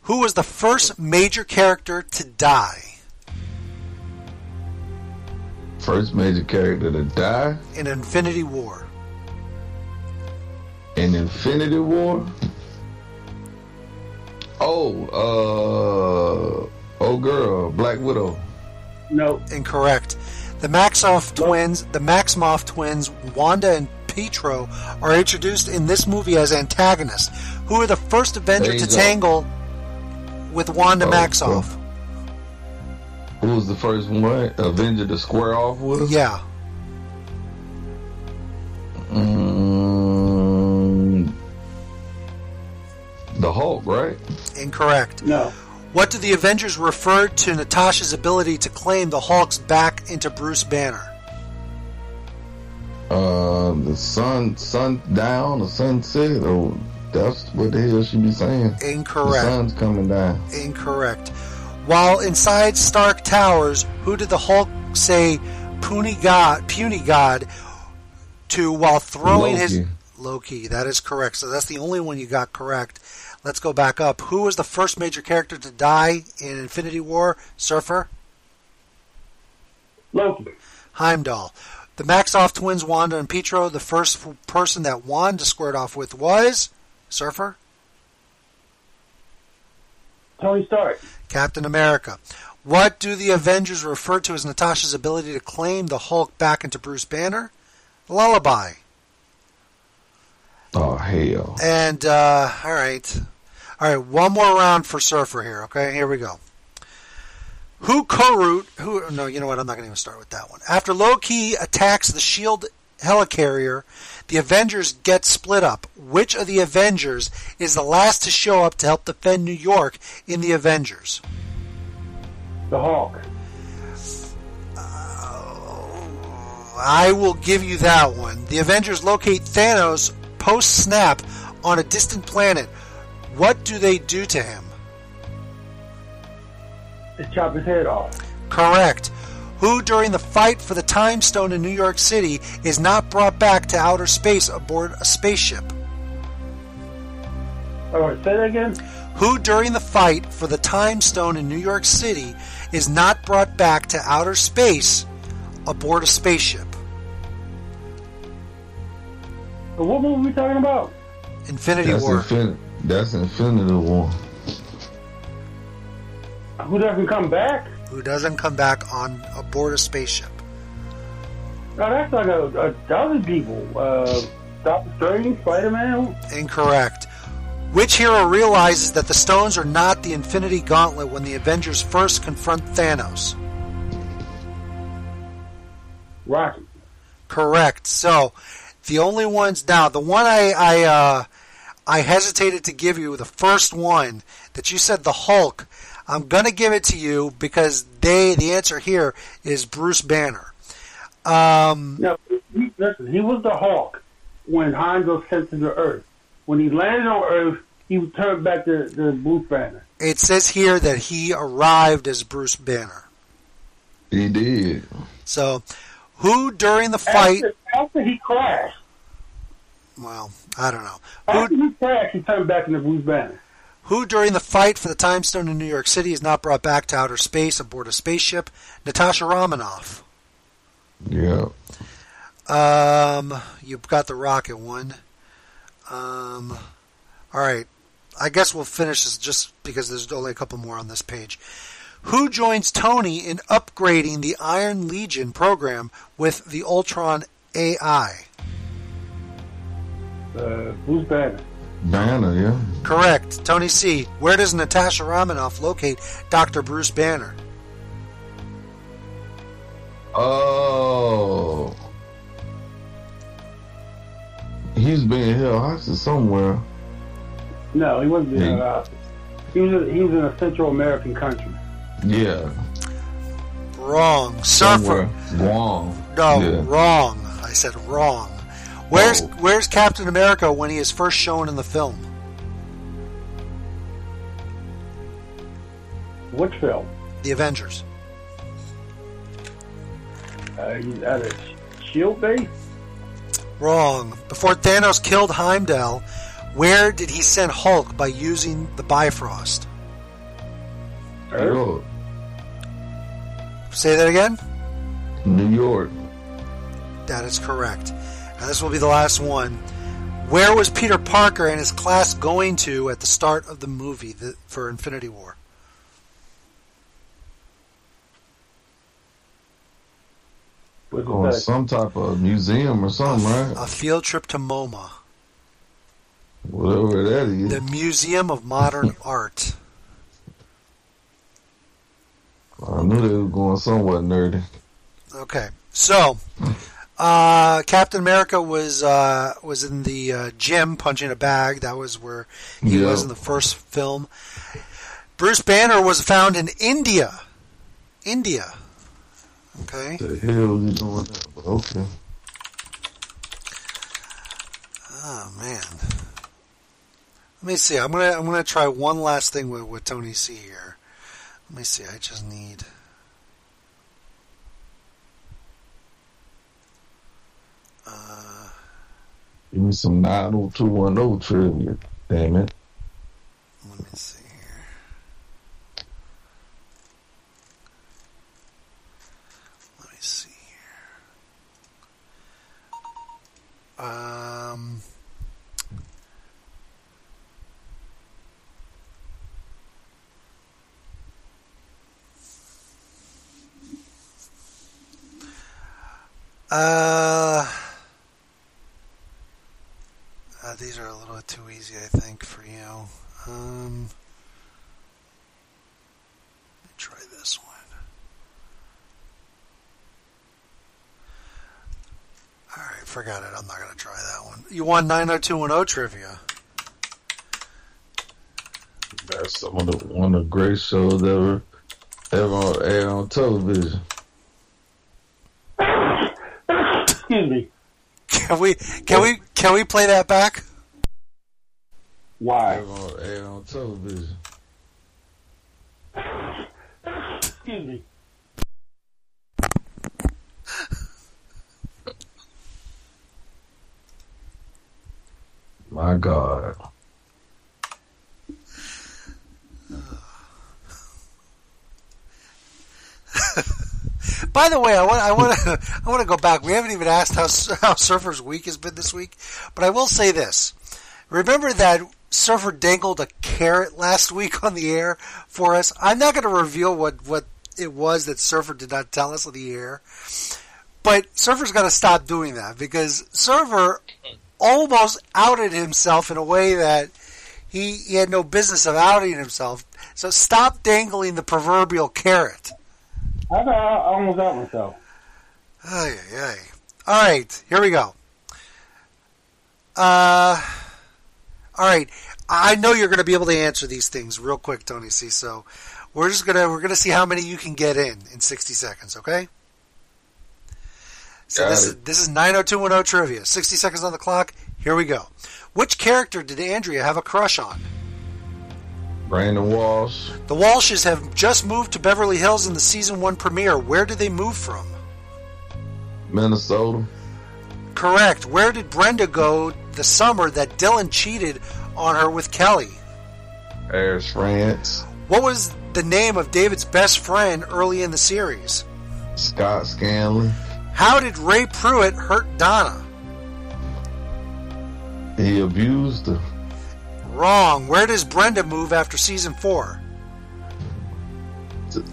Who was the first major character to die First major character to die in Infinity War? in Infinity War. Oh, uh, oh girl, Black Widow. No, Incorrect. The Maximoff twins, the Maximoff twins, Wanda and Pietro, are introduced in this movie as antagonists. Who are the first Avenger to go. tangle with Wanda Oh, Maximoff? Who was the first one? Avenger to square off with us? Yeah. Mm, the Hulk, right? Incorrect. no. What do the Avengers refer to Natasha's ability to claim the Hulk's back into Bruce Banner? Uh, the sun, sun down, the sunset, or that's what the hell she be saying. Incorrect. The Incorrect. sun's coming down. Incorrect. While inside Stark Towers, who did the Hulk say puny god, puny god to while throwing his Loki. Loki? That is correct. So that's the only one you got correct. Let's go back up. Who was the first major character to die in Infinity War? Surfer Loki. Heimdall. The Maxoff twins, Wanda and Pietro, the first person that Wanda squared off with was Surfer, Tony Stark. Captain America. What do the Avengers refer to as Natasha's ability to claim the Hulk back into Bruce Banner? Lullaby. Oh hell. And uh, all right, all right. One more round for Surfer here. Okay, here we go. Who co-root? Who? No, you know what? I'm not going to even start with that one. After Loki attacks the Shield helicarrier, the Avengers get split up. Which of the Avengers is the last to show up to help defend New York in the Avengers? The Hulk. Uh, I will give you that one. The Avengers locate Thanos post snap on a distant planet. What do they do to him? Just chop his head off. Correct. Who, during the fight for the Time Stone in New York City, is not brought back to outer space aboard a spaceship? All right, say that again. Who, during the fight for the Time Stone in New York City, is not brought back to outer space aboard a spaceship? What movie are we talking about? Infinity That's War. Infin- that's Infinity War. Who doesn't come back? Who doesn't come back on aboard a spaceship? No, that's like a, a dozen people. Uh, Doctor Strange, Spider Man. Incorrect. Which hero realizes that the stones are not the Infinity Gauntlet when the Avengers first confront Thanos? Rocket. Correct. So, the only ones now, the one I I uh, I hesitated to give you, the first one that you said, the Hulk. I'm gonna give it to you because they the answer here is Bruce Banner. Um, No, he, listen, he was the Hulk when Hines was sent to the Earth. When he landed on Earth, he turned back to the Bruce Banner. it says here that he arrived as Bruce Banner. He did. So, who during the fight? After, after he crashed, Well, I don't know. Who after he crashed, he turned back into Bruce Banner. Who, during the fight for the Time Stone in New York City, is not brought back to outer space aboard a spaceship? Natasha Romanoff. Yeah. Um, you've got the rocket one. Um, all right. I guess we'll finish this just because there's only a couple more on this page. Who joins Tony in upgrading the Iron Legion program with the Ultron AI? Uh, Bruce Banner. Banner, yeah. Correct. Tony C. Where does Natasha Romanoff locate Dr. Bruce Banner? Oh. He's being held hostage somewhere. No, he wasn't being He- uh, He was a, he was in a Central American country. Yeah. Wrong. Surfer. Somewhere. Guam. No, Yeah. wrong. I said wrong. Where's Oh. Where's Captain America when he is first shown in the film? Which film? The Avengers. Uh, he's at a shield base. Wrong. Before Thanos killed Heimdall, where did he send Hulk by using the Bifrost? Earth. New York. Say that again. New York. That is correct. And this will be the last one. Where was Peter Parker and his class going to at the start of the movie for Infinity War? Was it Going to some type of museum or something, right? A field trip to MoMA, Whatever that is. the Museum of Modern Art. I knew they were going somewhat nerdy. Okay, so uh, Captain America was uh, was in the uh, gym punching a bag. That was where he Yeah. was in the first film. Bruce Banner was found in India. India. Okay. The hell he doing that? Okay. Oh man. Let me see. I'm gonna I'm gonna try one last thing with, with Tony C here. Let me see. I just need. Give me some 90210 trivia, damn it. Let me see here. Let me see here. Um... Uh uh, these are a little too easy, I think, for you. Um, let me try this one. All right, forgot it. I'm not going to try that one. You won 90210 trivia. That's some of the one of the great shows ever ever aired on television. Excuse me. Can we can we can we play that back? Why? Ever aired on television. Excuse me. My God. By the way, I want I want to I want to go back. We haven't even asked how how Surfer's week has been this week, but I will say this: remember that Surfer dangled a carrot last week on the air for us. I'm not going to reveal what what it was that Surfer did not tell us on the air, but Surfer's got to stop doing that because Surfer almost outed himself in a way that he, he had no business of outing himself. So stop dangling the proverbial carrot. I thought I almost out myself. Ay, ay, ay. All right, here we go. Uh, all right. I know you're going to be able to answer these things real quick, Tony C. So we're just gonna we're gonna see how many you can get in in 60 seconds. Okay. So Got this it. is this is 90210 trivia. 60 seconds on the clock. Here we go. Which character did Andrea have a crush on? Brandon Walsh, The Walshes have just moved to Beverly Hills in the season one premiere. Where did they move from? Minnesota, Correct. Where did Brenda go the summer that Dylan cheated on her with Kelly? Paris, France, What was the name of David's best friend early in the series? Scott Scanlon. How did Ray Pruitt hurt Donna? He abused her. Wrong. Where does Brenda move after season four?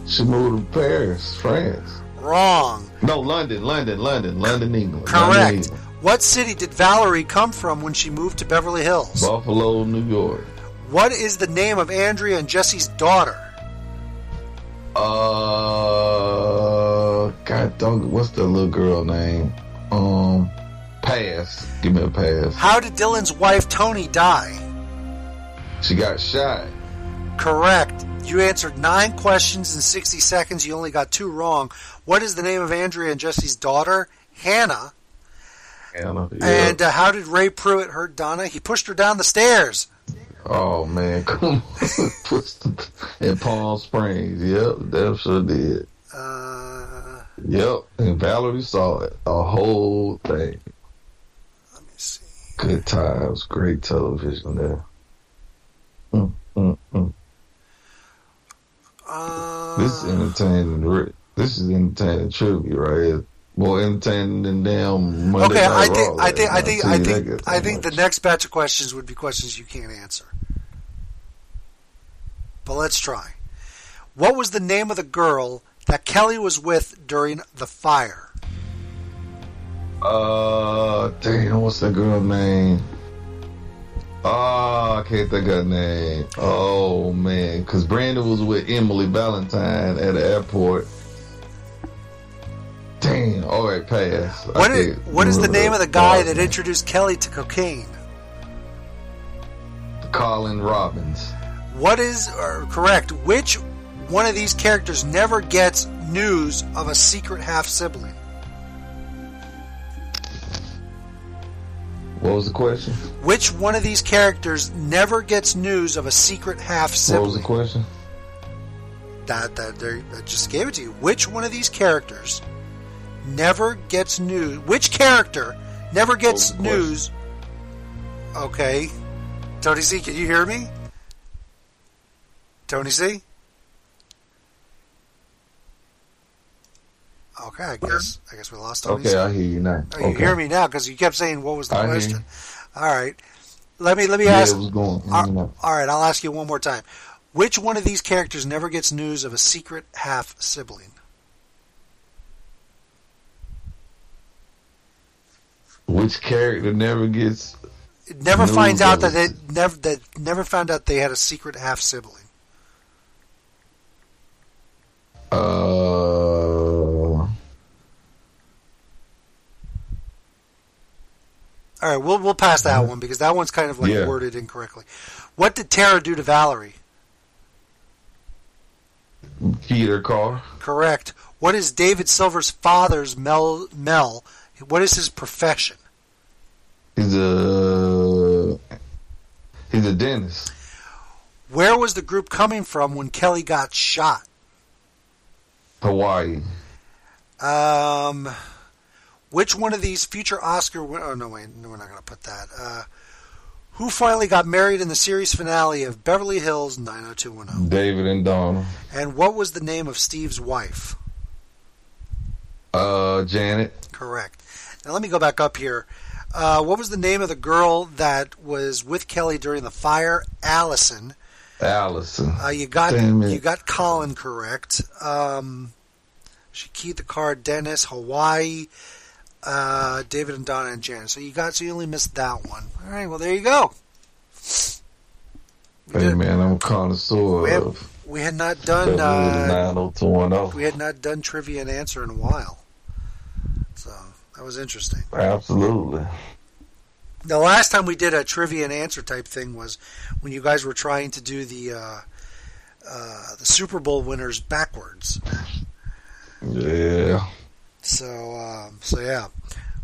She moved to Paris, France. Wrong. No, London, London, London, London, England. London, Correct. England. What city did Valerie come from when she moved to Beverly Hills? Buffalo, New York. What is the name of Andrea and Jesse's daughter? Uh, God dog, what's the little girl name? Um, pass. Give me a pass. How did Dylan's wife Toni die? She got shot. Correct. You answered nine questions in 60 seconds. You only got two wrong. What is the name of Andrea and Jesse's daughter? Hannah. Anna. Yeah. And uh, how did Ray Pruitt hurt Donna? He pushed her down the stairs. oh man, come on. In Palm Springs. Yep, that sure did. Uh, Yep, and Valerie saw it. A whole thing. let me see. Good times, great television there. Mm, mm, mm. Uh, This is entertaining. This is entertaining trivia right here. More entertaining than damn Monday okay, I think, I think, I think. I tell you think, I think the next batch of questions would be questions you can't answer. But let's try. What was the name of the girl that Kelly was with during the fire? Uh, damn, what's that girl name? Oh, I can't think of her name. Oh man, because Brandon was with Emily Valentine at the airport. Damn. All right, pass. What is, what is the name of the guy that introduced Kelly to cocaine? Colin Robbins? What is or correct? Which one of these characters never gets news of a secret half sibling? What was the question? Which one of these characters never gets news of a secret half What was the question? That that I just gave it to you. Which one of these characters never gets news? Which character never gets oh, question? news? Okay, Tony C, can you hear me? Tony C. Okay, I guess I guess we lost Tony Okay, I hear you now. Oh, you okay. hear me now because you kept saying what was the I question. All right, let me let me Yeah, ask. it going. All- all right, I'll ask you one more time. Which one of these characters never gets news of a secret half sibling? Which character never gets? It never finds out that it never that never found out they had a secret half sibling. Uh, All right, we'll we'll pass that one because that one's kind of like Yeah. worded incorrectly. What did Tara do to Valerie? Peter Carr. Correct. What is David Silver's father's Mel Mel? What is his profession? He's a he's a dentist. Where was the group coming from when Kelly got shot? Hawaii. Um, which one of these future Oscar? Win- oh no, wait, no, we're not going to put that. Uh, who finally got married in the series finale of Beverly Hills 90210? David and Donna. And what was the name of Steve's wife? Uh, Janet. Correct. Now let me go back up here. Uh, what was the name of the girl that was with Kelly during the fire? Allison. Allison. Uh, you got you got Colin correct. Um, she keyed the card. Dennis, Hawaii, uh, David and Donna and Jan. So you got so you only missed that one. All right. Well, there you go. We, Hey man, I'm a connoisseur we, had, we had not done uh, 90210. we had not done trivia and answer in a while. So that was interesting. Absolutely. The last time we did a trivia and answer type thing was when you guys were trying to do the uh, uh, the Super Bowl winners backwards. Yeah. So um, so yeah.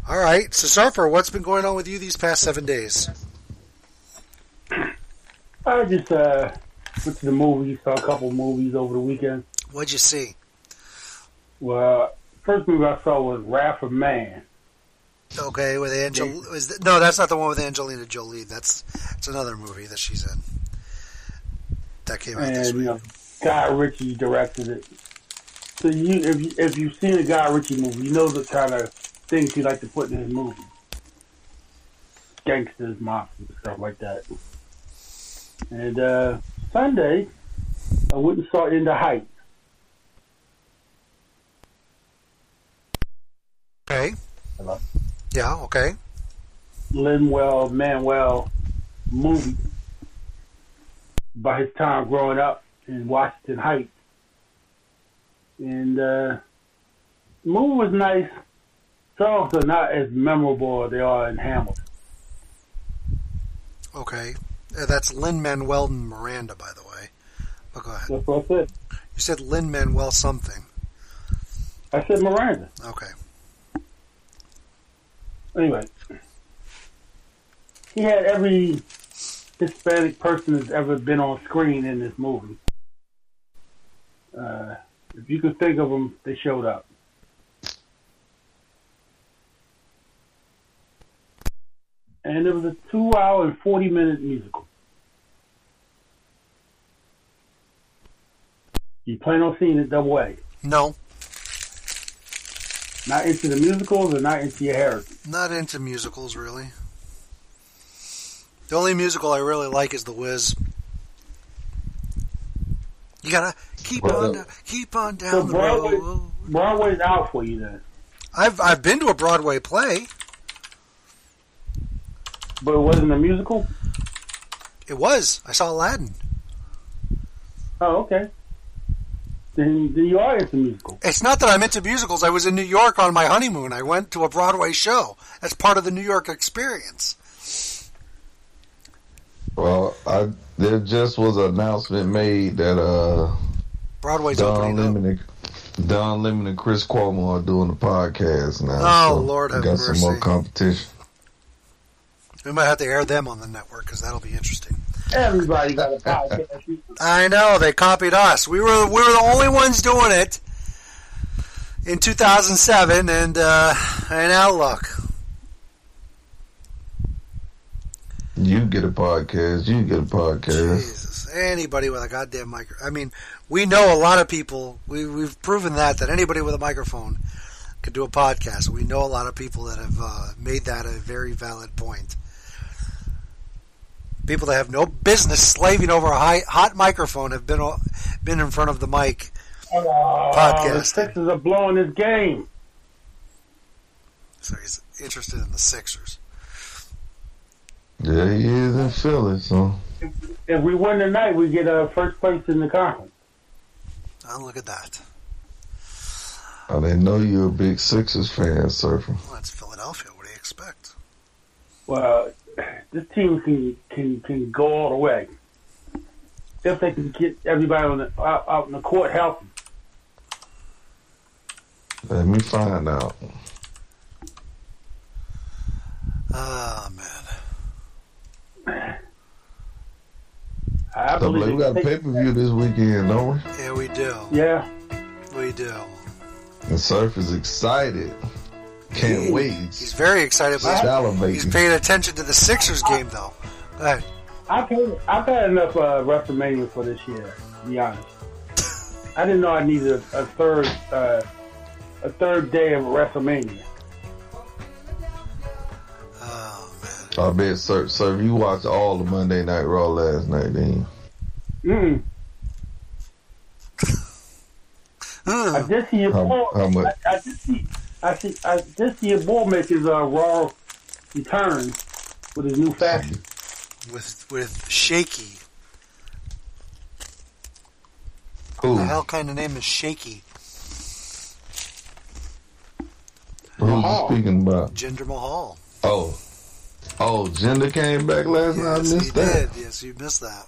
All right. So Surfer, what's been going on with you these past seven days? I just uh, went to the movies, saw a couple movies over the weekend. What'd you see? Well, first movie I saw was Wrath of Man. Okay, with Angel. Is th- no, that's not the one with Angelina Jolie. That's it's another movie that she's in. That came out this and you week. know, Guy Ritchie directed it. So you, if you, if you've seen a Guy Ritchie movie, you know the kind of things he like to put in his movie. Gangsters, mobsters, stuff like that. And uh, Sunday, I went and saw In the Heights. Okay. Hello? Yeah. Okay. Lin Manuel movie by his time growing up in Washington Heights. And uh, the movie was nice. Songs are not as memorable as they are in Hamilton. Okay. Uh, that's Lin Manuel Miranda, by the way. But go ahead. That's what I said. You said Lin Manuel something. I said Miranda. Okay. Anyway, he had every Hispanic person that's ever been on screen in this movie. Uh, if you could think of them, they showed up. And it was a two hour and 40 minute musical. You plan on seeing it double A. No, Not into the musicals or not into your heritage. not into musicals really. The only musical I really like is The Wiz. You gotta keep Well, on, keep on So down the Broadway, road. Broadway's out for you then. I've I've been to a Broadway play. But it wasn't a musical? It was. I saw Aladdin. Oh, okay. Then, then you are into musicals. It's not that I'm into musicals. I was in New York on my honeymoon. I went to a Broadway show. That's part of the New York experience. Well, I there just was an announcement made that uh Broadway's Don opening up. And Don Lemon and Chris Cuomo are doing a podcast now. Oh, so Lord we have got some more competition. We might have to air them on the network because that'll be interesting. Everybody got a podcast. I know they copied us. We were we were the only ones doing it in 2007, and uh, and now look. You get a podcast. You get a podcast. Jesus, anybody with a goddamn micro. I mean, we know a lot of people. We we've proven that that anybody with a microphone could do a podcast. We know a lot of people that have uh, made that a very valid point. People that have no business slaving over a high, hot microphone have been been in front of the mic. Oh, Podcast. The Sixers are blowing this game. So he's interested in the Sixers. Yeah, he is in Philly, so If we win tonight, we get uh, first place in the conference. Oh, look at that. I didn't know you're a big Sixers fan, Surfer. Well, that's Philadelphia. What do you expect? Well, this team can can can go all the way if they can get everybody on the, out, out in the court healthy. Let me find out. Oh, man. I So, believe we got they- pay per view this weekend, don't we? Yeah, we do. Yeah, We do. And Surf is excited. Can't wait. He's very excited, but he's, Salivating. he's paying attention to the Sixers game, though. Go ahead. I've had, I've had enough uh, WrestleMania for this year. To be honest, I didn't know I needed a, a third uh, a third day of WrestleMania. I bet Surf, Surf, you watched all the Monday Night Raw last night, didn't? Mm. I just see your How- boy. how much? I, I did see. I see. I did see your boy make his uh, Raw return with his new fashion. With, with Shanky. Who? The hell kind of name is Shanky? Who's you speaking about? Jinder Mahal. Oh. Oh, Jinder came back last night. I Yes, he missed that. did. Yes, you missed that.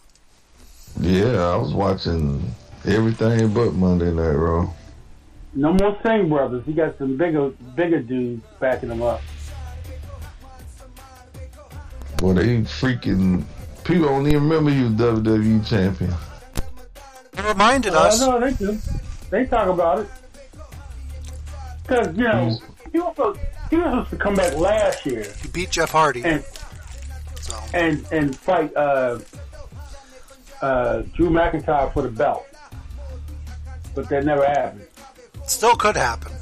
Yeah, I was watching everything but Monday Night Raw. No more Singh brothers. He got some bigger, bigger dudes backing him up. Boy, they freaking people don't even remember you WWE champion. It reminded Uh, us. no, they do. They talk about it because you know he was he was supposed to come back last year He beat Jeff Hardy. and So, and and fight uh, uh, Drew McIntyre for the belt, but that never happened. still could happen.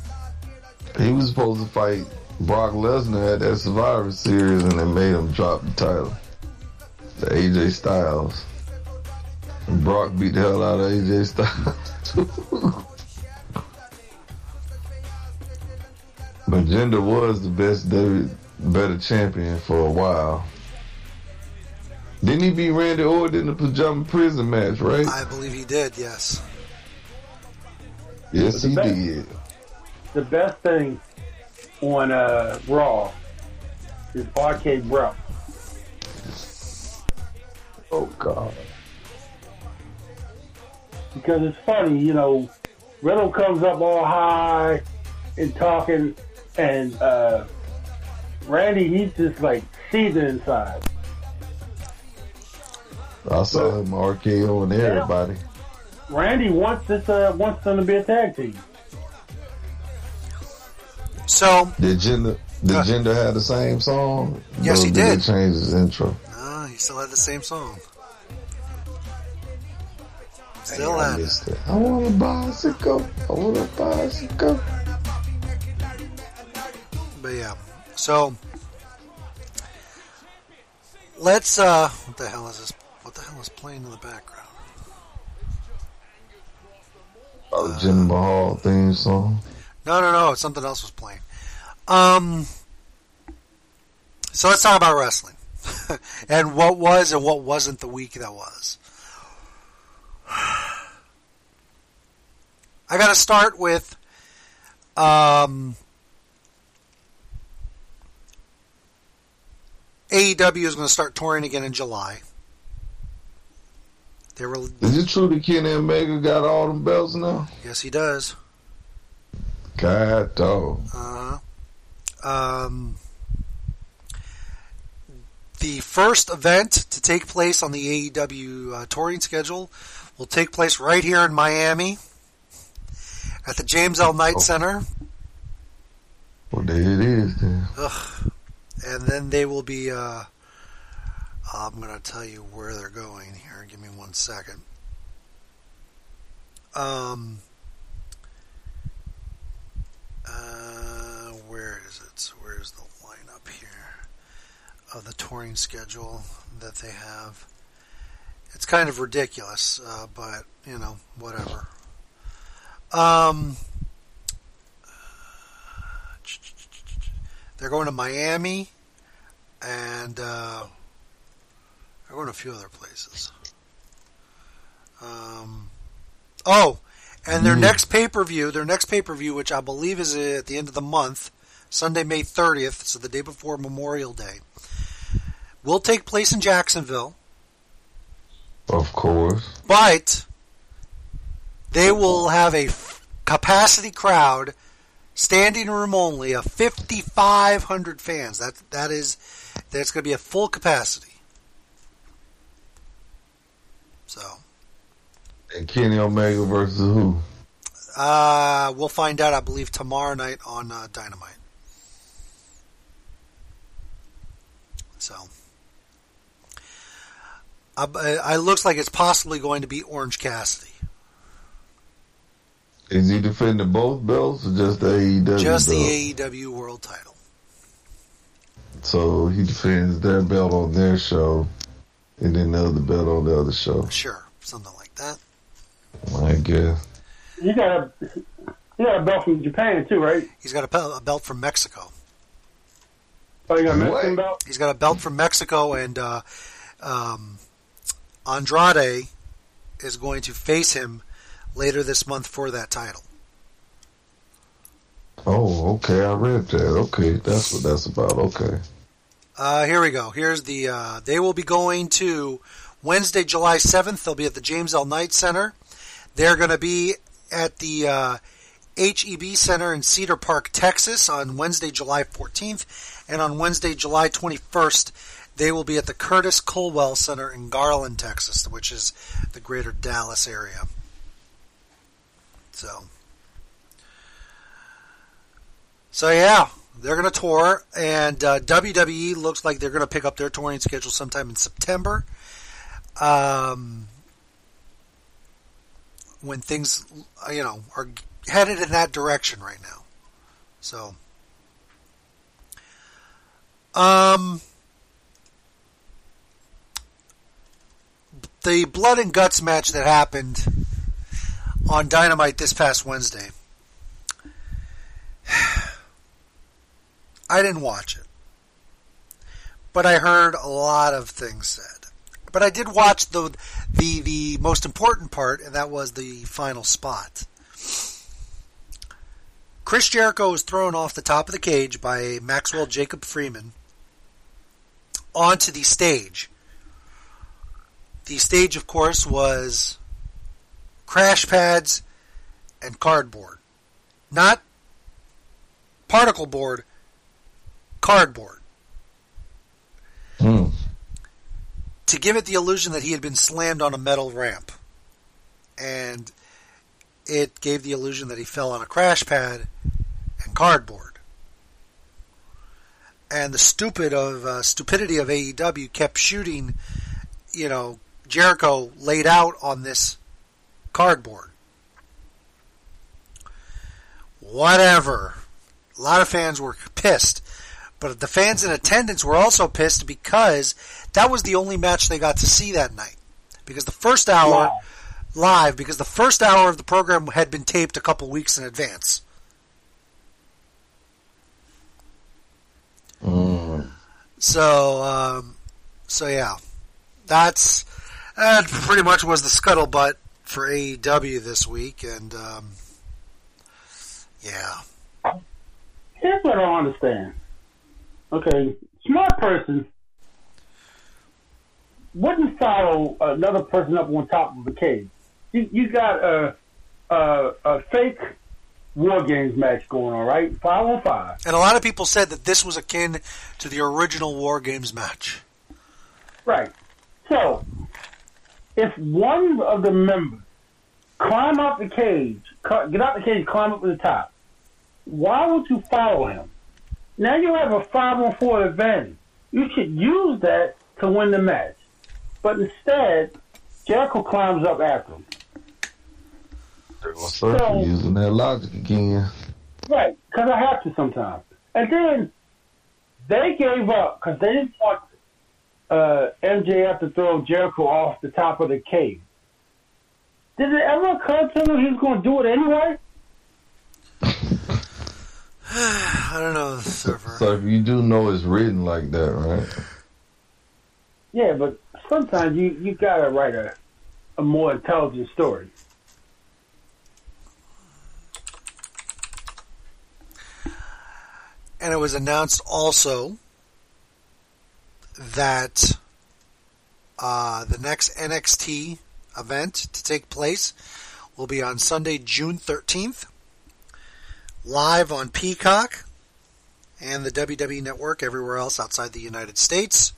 He was supposed to fight Brock Lesnar at that Survivor Series, and they made him drop the title to AJ Styles. And Brock beat the hell out of AJ Styles. but Jinder was the best, W- better champion for a while. Didn't he beat Randy Orton in the Punjabi Prison match, right? I believe he did, yes. yes, he best. did. The best thing on uh, Raw is RK Bro. Oh God. because it's funny, you know. Riddle comes up all high and talking, and uh, Randy he's just like seething inside. I saw him RKO and everybody. Randy wants this uh, wants them to be a tag team. So, Did Jinder, did Uh, Jinder have the same song? Yes, Or he They did. change his intro. uh, he still had the same song. Still Dang, I had it. missed it. I want a bicycle. I want a bicycle. But yeah. So, let's, uh, what the hell is this? What the hell is playing in the background? Oh, the Jinder Mahal theme song. No, no, no. Something else was playing. Um, so let's talk about wrestling and what was and what wasn't the week that was. I got to start with um, AEW is going to start touring again in July. They were Is it true that Kenny Omega got all them belts now? yes, he does. God dog. Uh, um, the first event to take place on the AEW uh, touring schedule will take place right here in Miami at the James L. Knight Oh. Center. Well, there it is. Then. Ugh. And then they will be. Uh, I'm going to tell you where they're going here. Give me one second. Um. Uh, where is it? Where's the lineup here of the touring schedule that they have? It's kind of ridiculous, uh, but you know, whatever. Um. They're going to Miami, and uh, they're going to a few other places. Um, oh, and their next pay per view, their next pay per view, which I believe is at the end of the month, Sunday, May 30th, so the day before Memorial Day, will take place in Jacksonville, Of course. but they will have a f- capacity crowd, standing room only, of 5,500 fans. That that is that's going to be a full capacity. So And Kenny Omega versus who? uh, we'll find out, I believe, tomorrow night on uh, Dynamite. So. Uh, it looks like it's possibly going to be Orange Cassidy. Is he defending both belts or just the AEW? Just belt? the AEW World title. So he defends their belt on their show, and then the other belt on the other show. Sure, something like that. I guess. You got a you got a belt from Japan too, right? He's got a, pel- a belt from Mexico. Oh, you got a Mexican belt. He's got a belt from Mexico, and uh, um, Andrade is going to face him later this month for that title. Oh, okay. I read that. Okay, that's what that's about. Okay. Uh, here we go. Here's the. Uh, they will be going to Wednesday, July 7th. They'll be at the James L. Knight Center. They're going to be at the uh, HEB Center in Cedar Park, Texas on Wednesday, July 14th. And on Wednesday, July 21st, they will be at the Curtis Culwell Center in Garland, Texas, which is the greater Dallas area. So. So yeah, they're going to tour, and uh, WWE looks like they're going to pick up their touring schedule sometime in September. Um, when things, you know, are headed in that direction right now. So, um, the blood and guts match that happened on Dynamite this past Wednesday. I didn't watch it, but I heard a lot of things said. But I did watch the the the most important part, and that was the final spot. Chris Jericho was thrown off the top of the cage by Maxwell Jacob Friedman onto the stage. The stage, of course, was crash pads and cardboard, not particle board, cardboard Hmm. to give it the illusion that he had been slammed on a metal ramp. And it gave the illusion that he fell on a crash pad and cardboard. And the stupid of uh, stupidity of AEW kept shooting, you know, Jericho laid out on this cardboard. Whatever. A lot of fans were pissed. But the fans in attendance were also pissed because that was the only match they got to see that night. Because the first hour, Wow. live, because the first hour of the program had been taped a couple weeks in advance. Mm. So, um, so yeah, that's that pretty much was the scuttlebutt for AEW this week, and um, yeah, Here's what I don't understand. Okay, smart person wouldn't follow another person up on top of the cage. You, you got a, a a fake war games match going on, right? Five on five. and a lot of people said that this was akin to the original War Games match. Right. So, if one of the members climb up the cage, get out the cage, climb up to the top, why would you follow him? Now you have a five on four advantage. You should use that to win the match. But instead, Jericho climbs up after him. So- Using that logic again. Right, because I have to sometimes. And then they gave up because they didn't want uh, MJF to throw Jericho off the top of the cave. Did it ever occur to them he was going to do it anyway? I don't know, Surfer. So if you do know it's written like that, right? Yeah, but sometimes you you gotta write a a more intelligent story. And it was announced also that uh, the next NXT event to take place will be on Sunday, June 13th, live on Peacock and the WWE Network everywhere else outside the United States.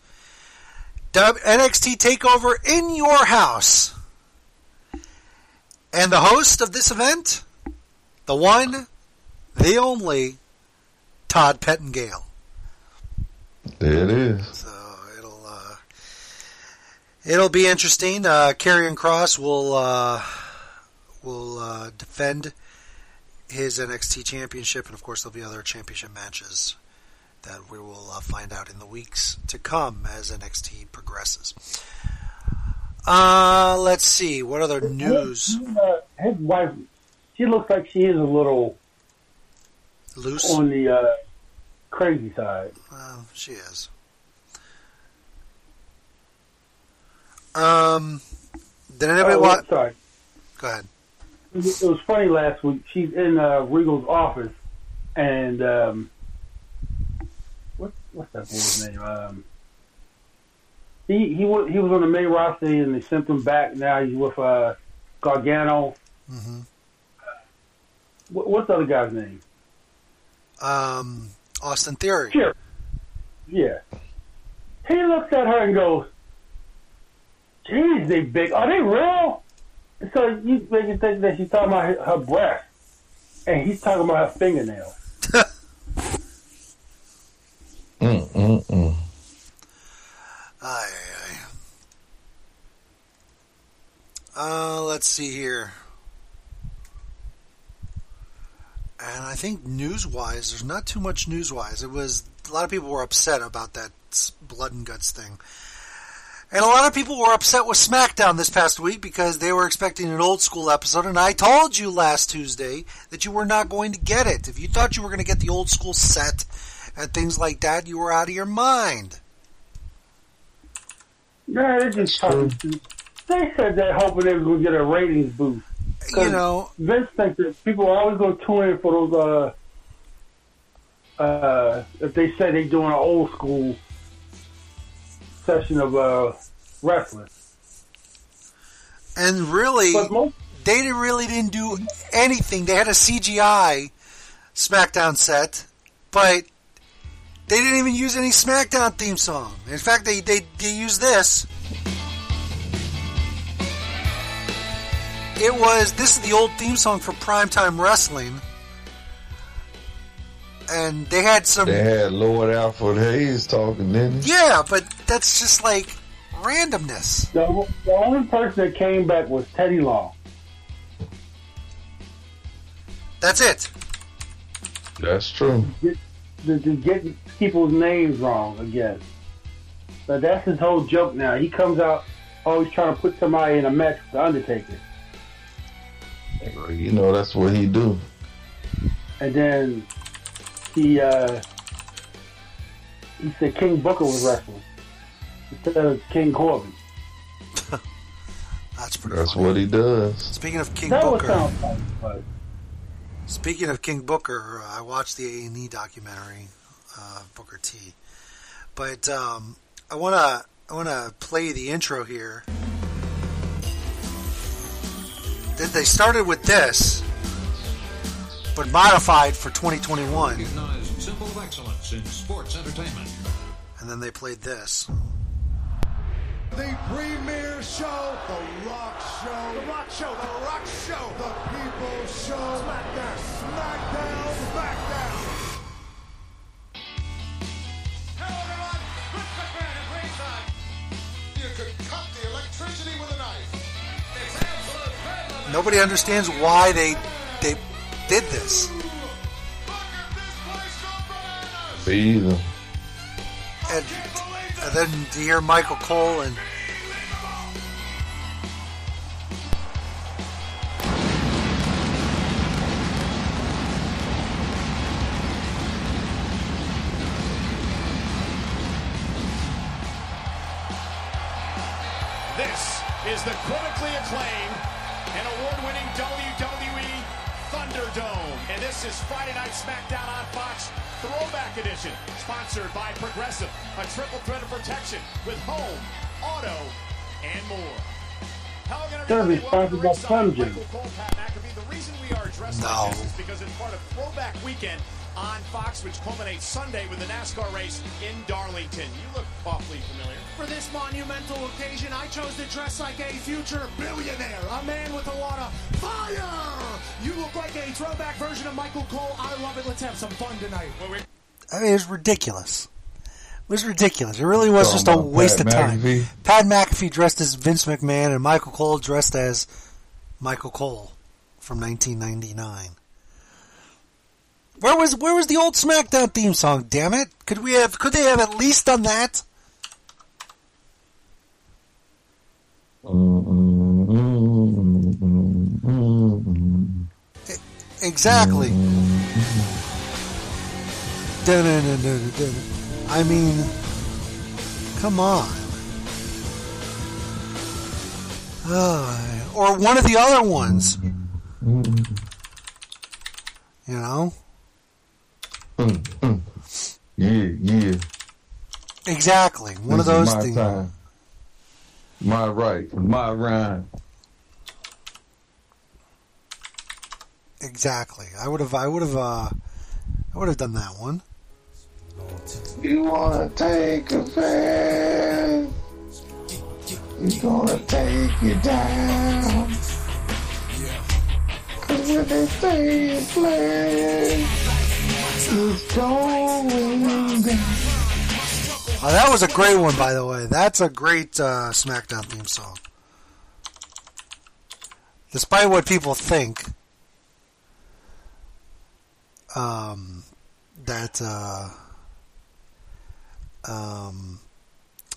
NXT TakeOver in your house. And the host of this event, the one, the only, Todd Pettengill. There it is. It'll be interesting. Uh, Karrion Kross will uh, will uh, defend his NXT championship, and of course there'll be other championship matches that we will uh, find out in the weeks to come as NXT progresses. Uh, let's see what other news. His, uh, his wife, she looks like she is a little Loose. on the uh, crazy side. Well, she is. Um, did anybody Oh, watch? Sorry. Go ahead. It was- funny last week. She's in uh, Regal's office, and um, what what's that boy's name? Um, he he was he was on the main roster and they sent him back. Now he's with uh, Gargano. hmm What, what's the other guy's name? Um, Austin Theory. Sure. Yeah. He looks at her and goes, "Geez, they big. Are they real?" So you make you think that she's talking about her, her breast, and he's talking about her fingernails. Mm mm mm. Aye, aye, aye. Uh, let's see here. And I think news-wise, there's not too much news-wise. It was a lot of people were upset about that blood and guts thing, and a lot of people were upset with SmackDown this past week because they were expecting an old school episode. And I told you last Tuesday that you were not going to get it. If you thought you were going to get the old school set and things like that, you were out of your mind. No, they just talking. They said that hoping they were going to get a ratings boost. You know, Vince thinks that people are always going to tune in for those. Uh, uh, if they say they're doing an old school of uh, wrestling, and really, most they didn't- really didn't do anything. They had a CGI SmackDown set, but they didn't even use any SmackDown theme song. In fact, they they, they used this. It was this is the old theme song for Primetime Wrestling, and they had some They had Lord Alfred Hayes talking, didn't he? yeah, but that's just like randomness. the, the only person that came back was Teddy Long. That's it. That's true. Get, to, to get people's names wrong again. But that's his whole joke now. He comes out always trying to put somebody in a match with the Undertaker. You know, that's what he do. And then he uh, he said King Booker was wrestling instead of King Corbin. That's pretty. That's funny. what he does. Speaking of King That Booker, sound funny, but speaking of King Booker, uh, I watched the A and E documentary, uh, Booker T. But um, I wanna I wanna play the intro here. They- They started with this, but modified for 2021, symbol of excellence in sports entertainment. and then they played this. The premier show, The Rock Show. The Rock Show, The Rock Show. The People's Show. SmackDown. SmackDown. SmackDown. Hello, everyone. Vince McMahon at ringside. You could cut the electricity with a knife. It's absolute. Nobody understands why they they did this. Be either. And, and then to hear Michael Cole and This is the critically acclaimed and award-winning WWE Thunderdome. And this is Friday Night SmackDown on Fox Throwback Edition, sponsored by Progressive, a triple threat of protection with home, auto, and more. Hello again, Gonna be sponsored by to Plum Ringside. Jam. Michael Cole, Pat McAfee. The reason we are dressed No. like this is because it's part of Throwback Weekend on Fox, which culminates Sunday with the NASCAR race in Darlington. You look awfully familiar. For this monumental occasion, I chose to dress like a future billionaire, a man with a lot of fire. You look like a throwback version of Michael Cole. I love it. Let's have some fun tonight. Well, I mean, it was ridiculous. It was ridiculous. It really was just a waste Pat of time. McAfee. Pat McAfee dressed as Vince McMahon and Michael Cole dressed as Michael Cole from 1999. Where was where was the old SmackDown theme song? Damn it! Could we have could they have at least done that? Exactly. I mean, come on. Uh, or one of the other ones. You know? Yeah, yeah. Exactly. One of This is those my things. time. My right, my rhyme. Exactly. I would have. I would have. Uh, I would have done that one. You wanna take a fast? You gonna take it down? Yeah. Cause what they say is play is going down. Oh, that was a great one, by the way. That's a great uh, SmackDown theme song. Despite what people think, um, that uh, um,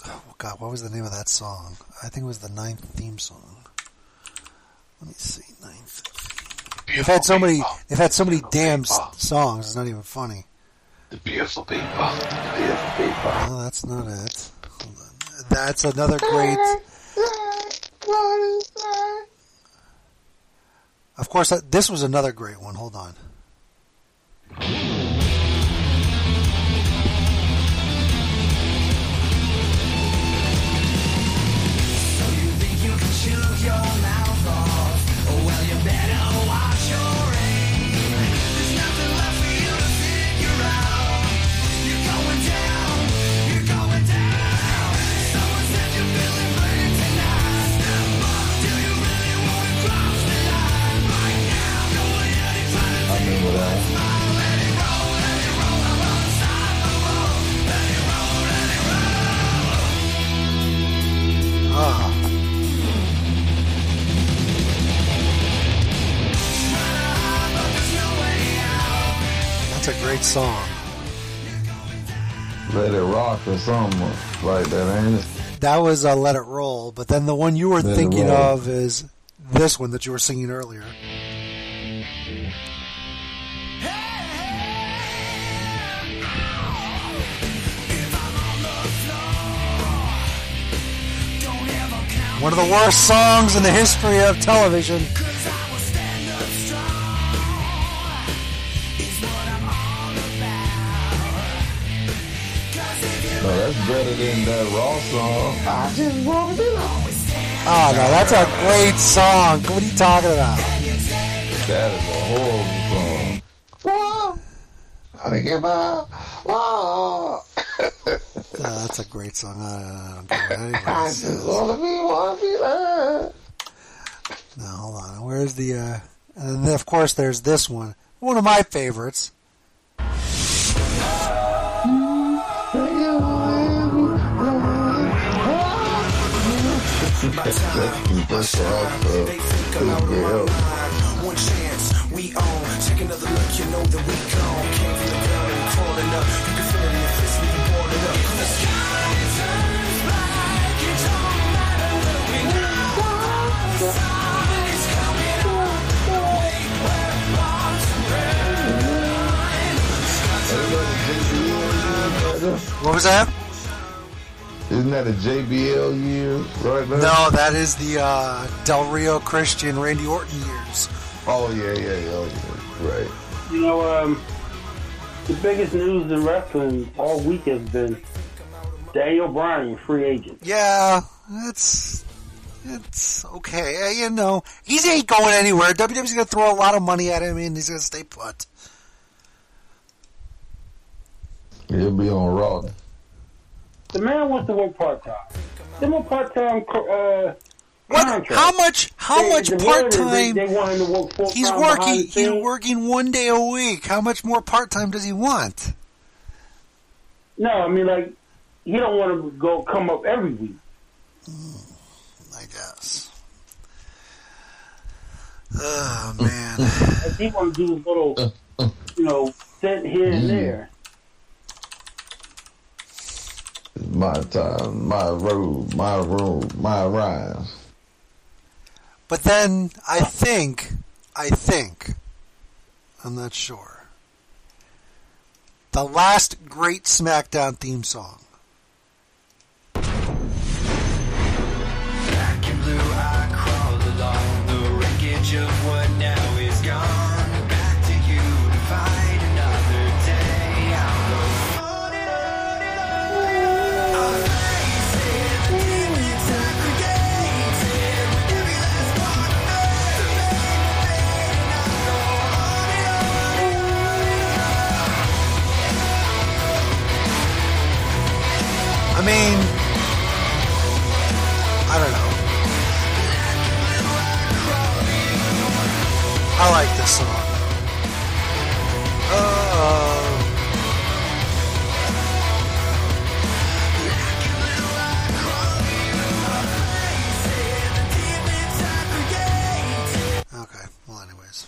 oh God, what was the name of that song? I think it was the ninth theme song. Let me see, ninth. They've had so many. They've had so many damn songs. It's not even funny. The beautiful people. The beautiful people. No, that's not it. Hold on. That's another great. Of course, uh, this was another great one. Hold on. That's a great song. Let it rock or something like that, ain't it? That was uh, "Let It Roll," but then the one you were Let thinking of is this one that you were singing earlier. One of the worst songs in the history of television. No, that's better than that Raw song. I just want to be Oh no, that's a great song. What are you talking about? That is a horrible song. Whoa! I give up. Whoa! Oh, that's a great song. I don't care I just want to be, want to be loved. No, hold on. Where's the? uh And then of course there's this one. One of my favorites. That's One chance, we own. Take another look, you know that we gone. Came from the ground and crawling up. You can feel it in your fist when you're balling up. The sky turns black. It don't matter where we go. The sun is coming up. Wait, where bombs What was that? Isn't that a JBL year right now? No, that is the uh, Del Rio Christian Randy Orton years. Oh yeah, yeah, yeah, oh, yeah. Right. You know, um, the biggest news in wrestling all week has been Daniel Bryan, free agent. Yeah, it's it's okay. Uh, You know, he ain't going anywhere. WWE's going to throw a lot of money at him, and he's going to stay put. He'll be on Raw. The man wants to work part time. Them a part time uh, contract. How much? How They- much part word is They, time? they want him to work full He's working. He's scenes. working one day a week. How much more part time does he want? No, I mean like he don't want to go come up every week. Hmm, I guess. Oh man. Like, he want to do his little, you know, stint here and mm. there. My time, my road, my road, my rhymes. But then I think, I think, I'm not sure. The last great SmackDown theme song. Mean, I don't know. I like this song. Uh, okay, well, anyways.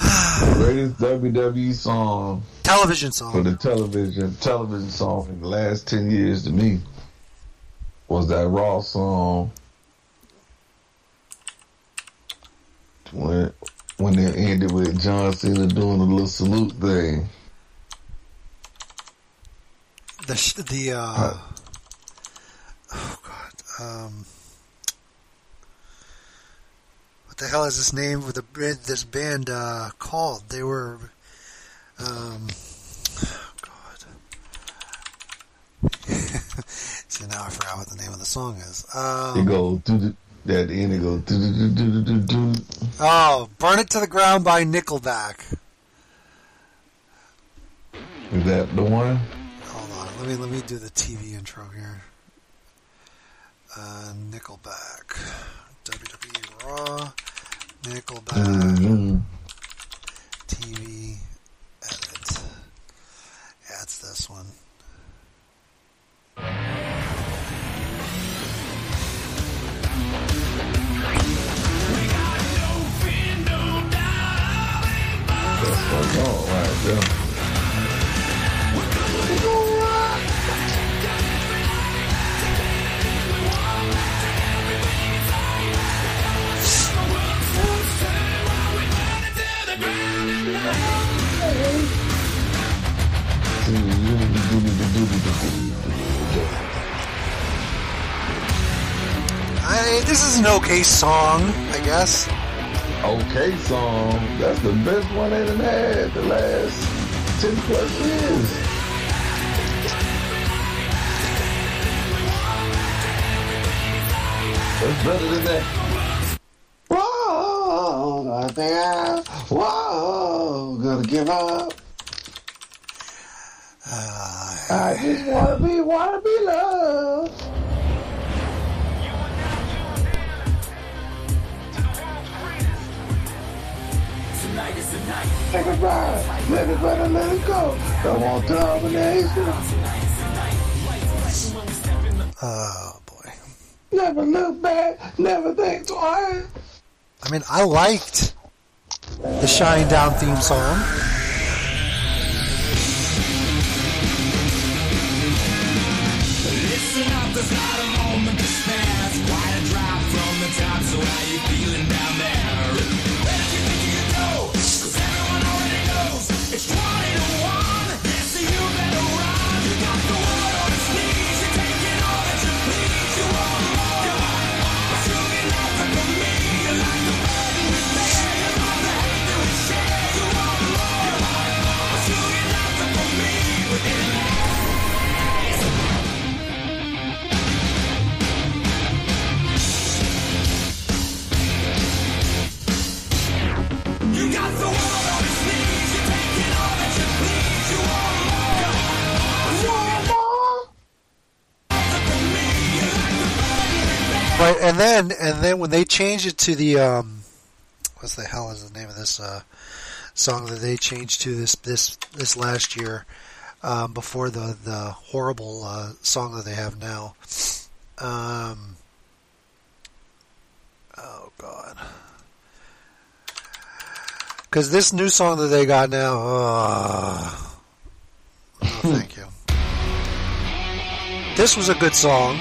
Greatest WWE song Television song. for the television television song in the last ten years to me was that Raw song when when it ended with John Cena doing a little salute thing. The, sh- the, uh, oh god, um, what the hell is this name for the this band, uh, called? They were, um, god. See, now I forgot what the name of the song is. It Um, goes do the at the end it do. oh, Burn It to the Ground by Nickelback. Is that the one? Hold on, let me, let me do the TV intro here. Uh, Nickelback. WWE Raw. Nickelback. Mm-hmm. TV I, this is an okay song, I guess. Okay song. That's the best one they done had the last 10 plus years. That's better than that. Whoa, I think I, whoa, gonna give up. I just wanna be, wanna be loved. Take a ride, let it better let it go. Don't want domination. Oh boy. Never look back, never think twice. I mean, I liked the Shinedown theme song. Listen up, then and then when they changed it to the um, what's the hell is the name of this uh, song that they changed to this this this last year um, before the the horrible uh, song that they have now. Um, oh God. Because this new song that they got now, uh, oh, thank you. This was a good song.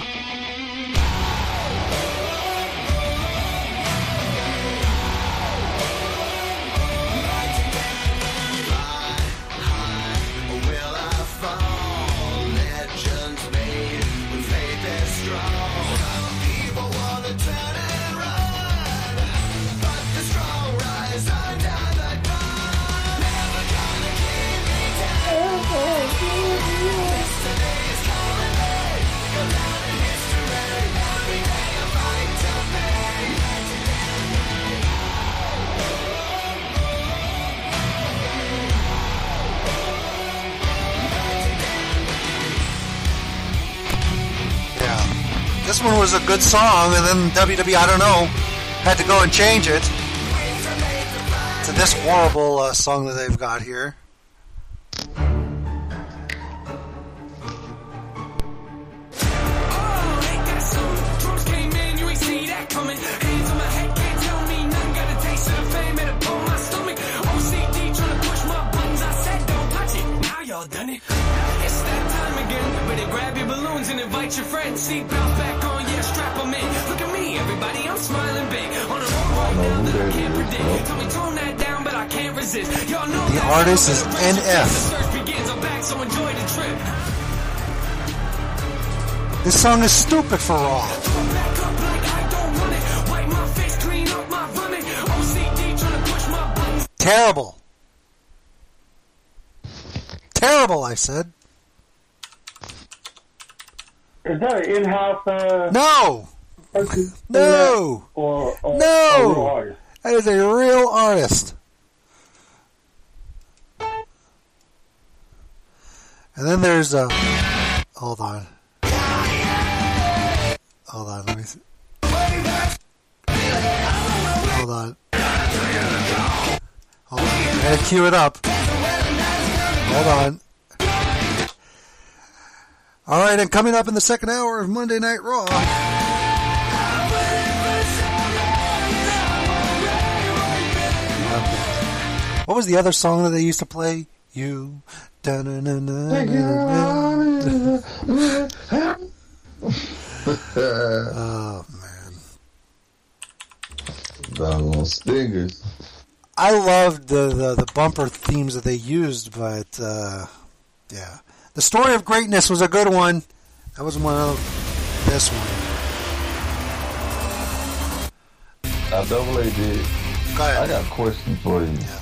One was a good song, and then WWE, I don't know, had to go and change it to this horrible uh, song that they've got here. Done it. It's that time again. Grab your balloons and invite your friends. Seatbelts back everybody, I'm smiling big. On a roll right now that I can't predict. Tell me tone that down, but I can't resist. Y'all know The that artist is The NF. search begins. I'm back, so enjoy the trip. This song is stupid for Raw. Wipe my face, clean up my vomit. OCD trying to push my buttons. Terrible. Terrible, I said. Is that an in-house? Uh, No. No. Or, or No. a real artist? That is a real artist. And then there's a. Hold on. Hold on. Let me. See. Hold on. Hold on. I gotta cue it up. Hold on. All right, and coming up in the second hour of Monday Night Raw. What was the other song that they used to play? You. Oh man, Doggone stingers. I loved the, the the bumper themes that they used, but uh, yeah, the story of greatness was a good one. That was one of this one. I Double A did. I got a question for you. Yes.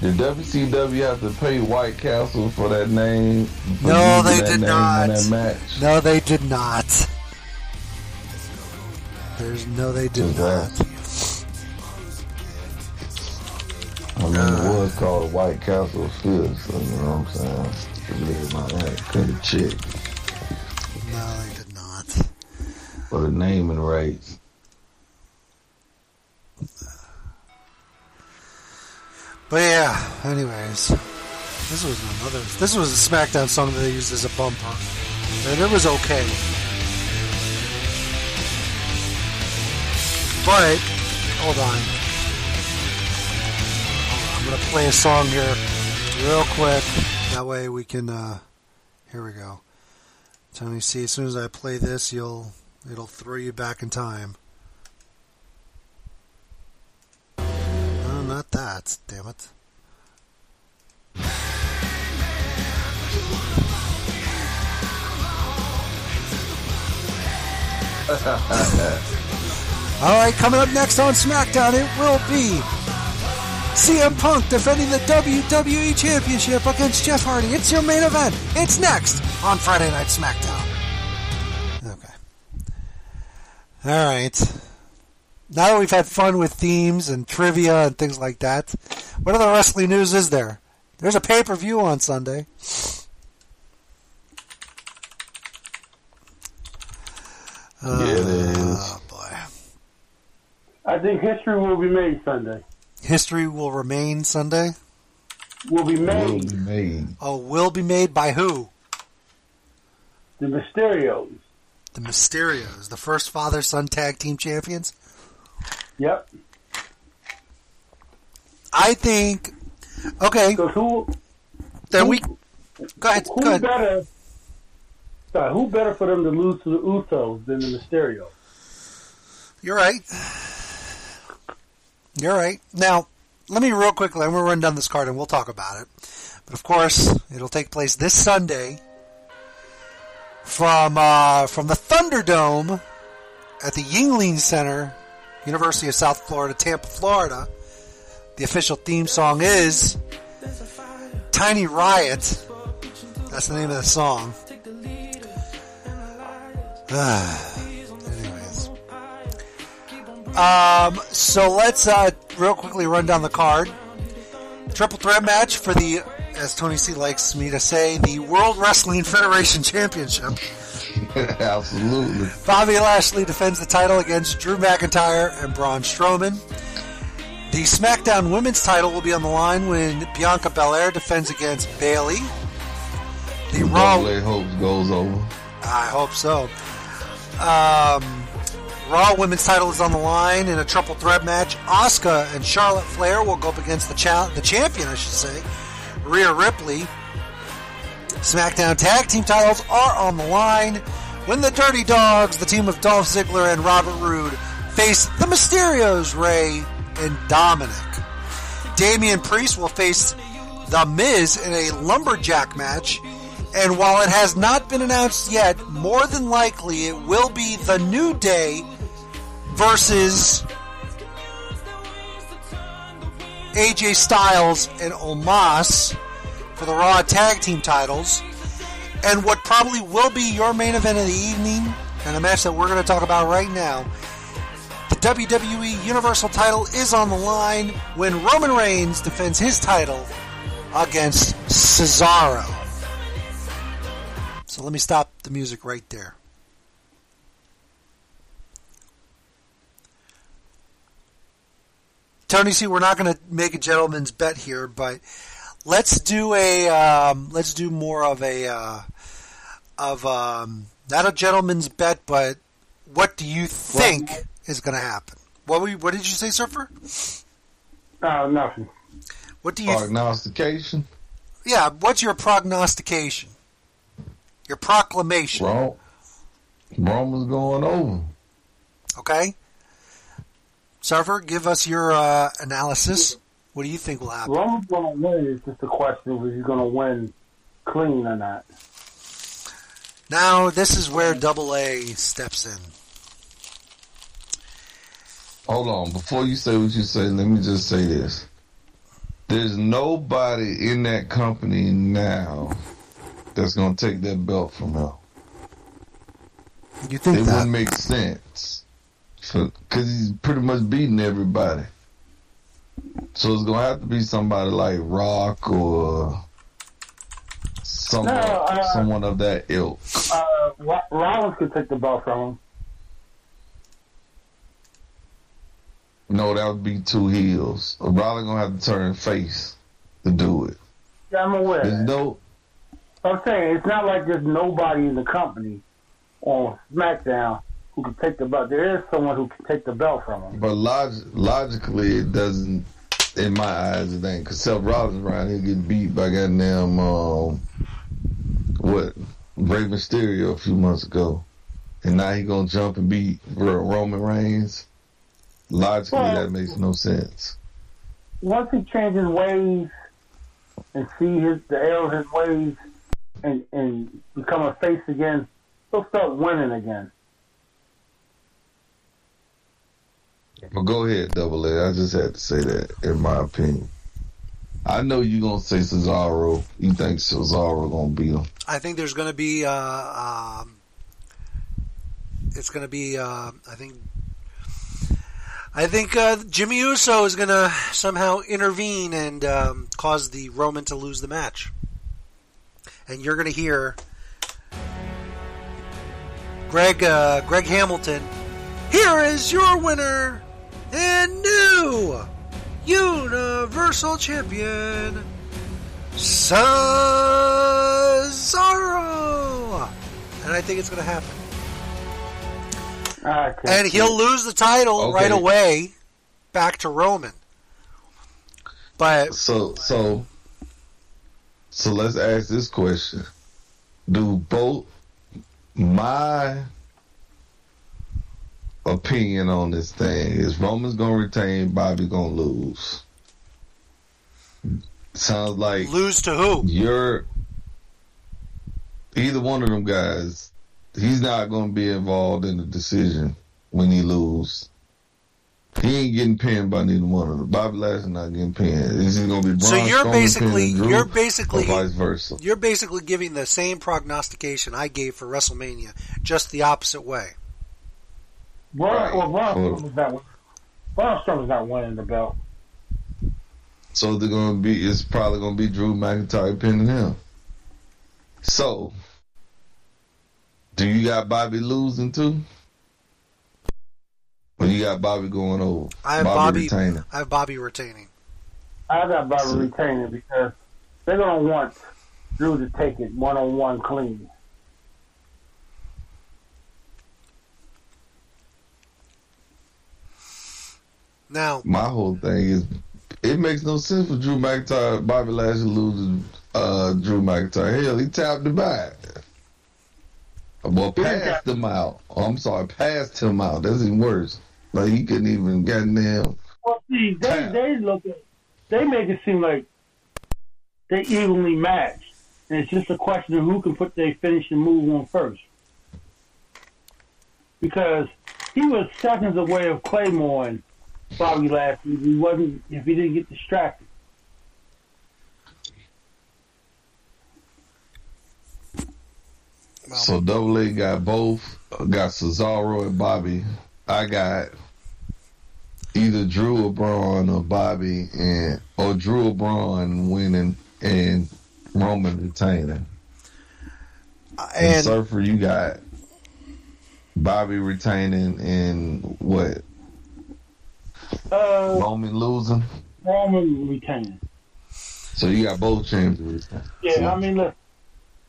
Did WCW have to pay White Castle for that name? For No, they did not. That match? No, they did not. There's no, they did not. I mean, it was called White Castle still, so you know what I'm saying? Believe my that could have checked No, they did not. for the naming rights. But yeah, anyways, this was another. This was a SmackDown song that they used as a bumper, and it was okay. But hold on, I'm gonna play a song here, real quick. That way we can. uh Here we go. Tony, see, as soon as I play this, you'll it'll throw you back in time. That. Damn it. All right, coming up next on SmackDown, it will be CM Punk defending the WWE Championship against Jeff Hardy. It's your main event. It's next on Friday Night SmackDown. Okay. All right. Now that we've had fun with themes and trivia and things like that, what other wrestling news is there? There's a pay per view on Sunday. Yeah, it ah, is. Oh boy. I think history will be made Sunday. History will remain Sunday. Will be made. Will be made. Oh, will be made by who? The Mysterios. The Mysterios, the first father-son tag team champions. Yep. I think. Okay, Because who then we. Go ahead. who Go ahead. better? Sorry, who better for them to lose to the Usos than the Mysterios? You're right. You're right. Now, let me real quickly. I'm going to run down this card and we'll talk about it. But of course, it'll take place this Sunday from uh, from the Thunderdome at the Yuengling Center, University of South Florida, Tampa, Florida. The official theme song is Tiny Riot. That's the name of the song. Anyways. Um, so let's uh, real quickly run down the card. Triple threat match for the, as Tony C likes me to say, the World Wrestling Federation Championship. Absolutely. Bobby Lashley defends the title against Drew McIntyre and Braun Strowman. The SmackDown Women's title will be on the line when Bianca Belair defends against Bayley. The Raw. Hopes goes over. I hope so. Um, Raw Women's title is on the line in a triple threat match. Asuka and Charlotte Flair will go up against the cha- the champion, I should say, Rhea Ripley. SmackDown Tag Team titles are on the line when the Dirty Dogs, the team of Dolph Ziggler and Robert Roode, face the Mysterios, Rey and Dominik. Damian Priest will face The Miz in a lumberjack match. And while it has not been announced yet, more than likely it will be The New Day versus AJ Styles and Omos for the Raw Tag Team titles. And what probably will be your main event of the evening, and a match that we're going to talk about right now. The WWE Universal title is on the line when Roman Reigns defends his title against Cesaro. So let me stop the music right there. Tony see, we're not going to make a gentleman's bet here, but let's do a um, let's do more of a uh, of um, not a gentleman's bet, but what do you think is going to happen? What were you, what did you say, Surfer? Uh, nothing. What do you? Prognostication. Yeah, what's your prognostication? Your proclamation. Rom- Roman's going over. Okay. Surfer, give us your uh, analysis. What do you think will happen? Roman's going to win. It's just a question of if he's going to win clean or not. Now, this is where Double A steps in. Hold on. Before you say what you say, let me just say this. There's nobody in that company now that's going to take that belt from him. You think it that? wouldn't make sense. Because he's pretty much beating everybody. So it's to have to be somebody like Rock or someone, No, uh, someone of that ilk. Uh, Ro- Rollins could take the belt from him. No, that would be two heels. Rollins to have to turn face to do it. Yeah, I'm aware. There's no, I'm saying it's not like there's nobody in the company on SmackDown who can take the belt. There is someone who can take the belt from him. But log- logically, it doesn't. In my eyes, it ain't. Cause Seth Rollins around here getting beat by goddamn um, what Rey Mysterio a few months ago, and now he gonna jump and beat Roman Reigns. Logically, Well- that makes no sense. Once he changes ways and see his the error of his ways and and become a face again, he'll start winning again. But go ahead, Double A. I just had to say that, in my opinion. I know you're gonna say Cesaro. You think Cesaro gonna beat him? I think there's going to be. Uh, um, it's going to be. Uh, I think. I think uh, Jimmy Uso is going to somehow intervene and um, cause the Roman to lose the match, and you're going to hear Greg uh, Greg Hamilton. Here is your winner, and new Universal Champion Cesaro. And I think it's going to happen. Ah, I And he'll lose the title Okay. right away back to Roman. But So so so let's ask this question. Do both my opinion on this thing is Roman's gonna retain, Bobby gonna lose. Sounds like lose to who? you're either one of them guys. He's not gonna be involved in the decision when he lose. He ain't getting pinned by neither one of them. Bobby Lashley not getting pinned. Is he gonna be Braun So you're Strowman basically Drew, you're basically vice versa? you're basically giving the same prognostication I gave for WrestleMania, just the opposite way. Braun, Right. well, Braun Well- Strowman's not, Braun Strowman's not winning the belt. So they're gonna be. It's probably gonna be Drew McIntyre pinning him. So, do you got Bobby losing too? Or you got Bobby going over? I have Bobby. retaining. I have Bobby retaining. I got Bobby retaining because they're gonna want Drew to take it one on one clean. Now, My whole thing is, it makes no sense for Drew McIntyre, Bobby Lashley losing uh, Drew McIntyre. Hell, he tapped him out. Well, passed him out. Oh, I'm sorry, passed him out. That's even worse. Like he couldn't even goddamn. Well, see, they Tap. they look at they make it seem like they evenly matched, and it's just a question of who can put their finishing move on first. Because he was seconds away of Claymore and Bobby Lashley if he wasn't if he didn't get distracted. So Double A got both. uh, Got Cesaro and Bobby. I got either Drew or Braun or Bobby and or Drew or Braun winning and Roman retaining. And, and Surfer, you got Bobby retaining and what? Uh, Roman losing. Roman retaining. So you got both champions. Yeah, I mean, look,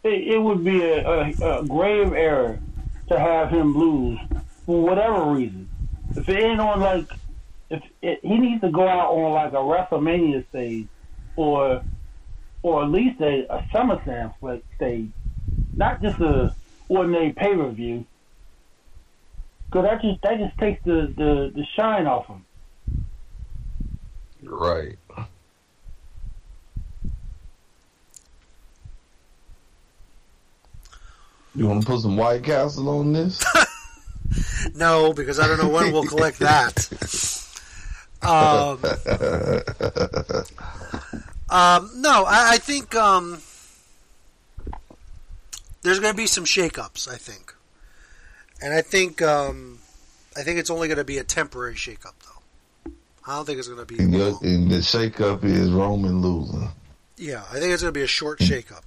it, it would be a, a, a grave error to have him lose for whatever reason. If it ain't on like, if it, he needs to go out on like a WrestleMania stage, or or at least a, a SummerSlam stage, not just a ordinary pay per view. Cause that just that just takes the, the, the shine off him. Right. You want to put some White Castle on this? no, because I don't know when we'll collect that. Um, um, no, I, I think um, there's going to be some shakeups. I think, and I think um, I think it's only going to be a temporary shakeup. I don't think it's going to be. and, your- and the shakeup is Roman losing Yeah, I think it's going to be a short shakeup.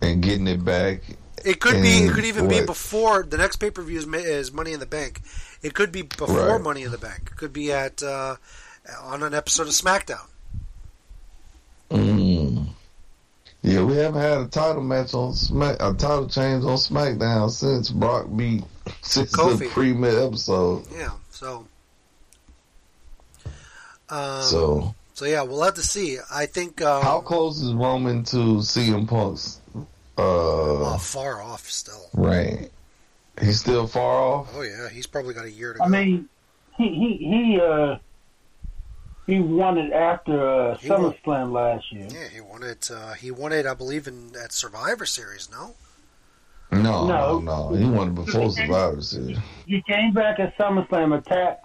and getting it back. It could be. It could even be before the next pay per view is, is Money in the Bank. It could be before Right. Money in the Bank. It could be at uh, on an episode of SmackDown. Mm. Yeah, we haven't had a title match on Smack, a title change on SmackDown since Brock beat since the Kofi. pre-mid episode. Yeah. So. Um, so So yeah, we'll have to see. I think um, how close is Roman to CM Punk's uh, far off still. reign? He's still far off. Oh yeah, he's probably got a year to go. I mean, he he he uh he won it after uh, He won- SummerSlam last year. yeah, he won it. Uh, he won it, I believe, in at Survivor Series. No. No, No. no, no. He won it before Survivor Series. He came back at SummerSlam, attacked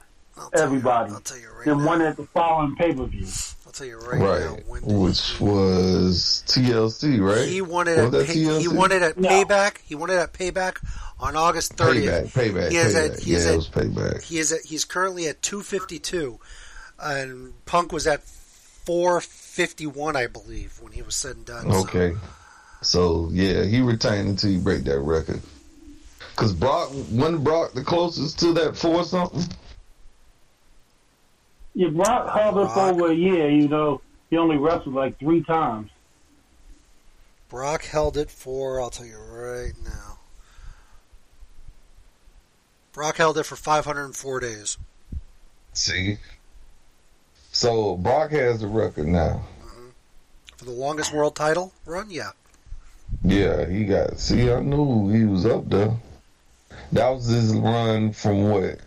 everybody, i'll tell you right then one at the following pay per view. I'll tell you right, now. Right, which was TLC, right? He wanted it. Was pay, he wanted it at Payback. He wanted it at Payback on August thirtieth. Payback, payback, He is payback. at. He is yeah, at, it was payback. He is at. He's currently at two fifty two, and Punk was at four fifty one, I believe, when he was said and done. so- Okay. So yeah, he retained until you break that record. Cause Brock, when Brock the closest to that four something, Yeah, Brock held it for over a year. You know, he only wrestled like three times. Brock held it for, I'll tell you right now. Brock held it for 504 days. See? So Brock has the record now. Mm-hmm. For the longest world title run, yeah. Yeah, he got. See, I knew he was up there. That was his run from what?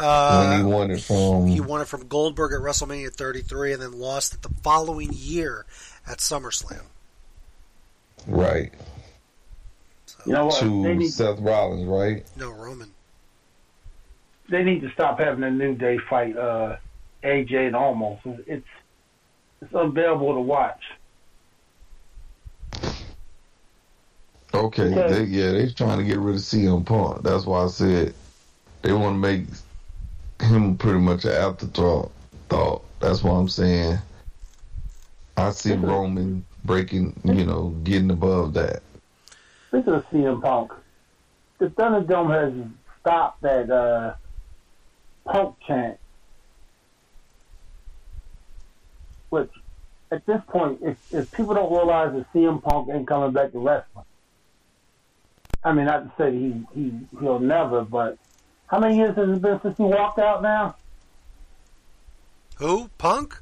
When Uh, he won it from. he won it from Goldberg at WrestleMania 33 and then lost it the following year at SummerSlam. Right. You know what? To need, Seth Rollins, right? No, Roman. they need to stop having a New Day fight uh, AJ and Omos. It's it's unbearable to watch. Okay, Okay. They, yeah, they trying to get rid of CM Punk. That's why I said they want to make him pretty much an afterthought. Thought. That's what I'm saying I see Roman breaking, you know, getting above that. Speaking of CM Punk, the Thunderdome has stopped that uh, Punk chant. Which, at this point, if, if people don't realize that CM Punk ain't coming back to wrestling, I mean, not to say he, he, he'll never, but how many years has it been since he walked out now? Who? Punk?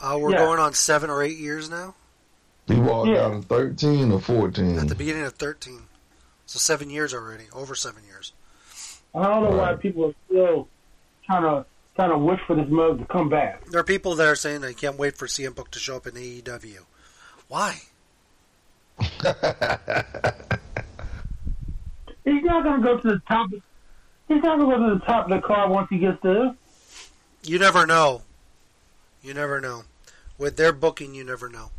Uh, we're Yeah. going on seven or eight years now. He walked Yeah. out in 13 or 14. At the beginning of 13. So seven years already. Over seven years. I don't know why people are still trying to trying to wish for this mug to come back. There are people that are saying they can't wait for CM Punk to show up in AEW. Why? He's not going to go to the top. He's not going to go to the top of the card once he gets there. You never know. You never know. With their booking, you never know.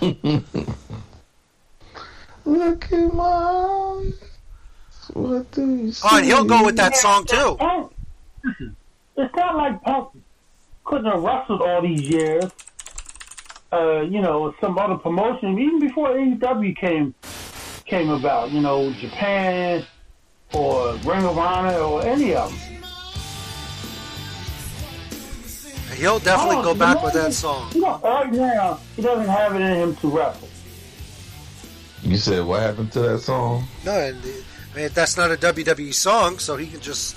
Look at my eyes. What do you see? Oh, and he'll go with that song too. Listen, it's not like Punk couldn't have wrestled all these years. Uh, you know, some other promotion, even before AEW came came about. You know, Japan or Ring of Honor or any of them. He'll definitely Oh, go back with that song. You know, right now, he doesn't have it in him to wrestle. You said what happened to that song? No, and I mean that's not a WWE song, so he can just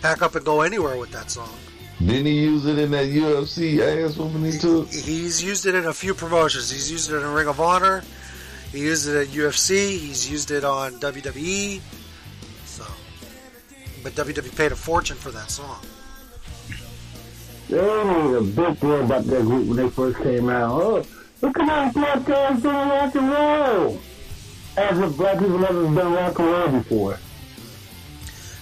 pack up and go anywhere with that song. Didn't he use it in that UFC ass whooping he took? He's used it in a few promotions. He's used it in Ring of Honor. He used it at UFC. He's used it on WWE. So, but WWE paid a fortune for that song. They made a big deal about that group when they first came out. Oh, look at those black guys doing rock and roll. As if black people never done rock and roll before.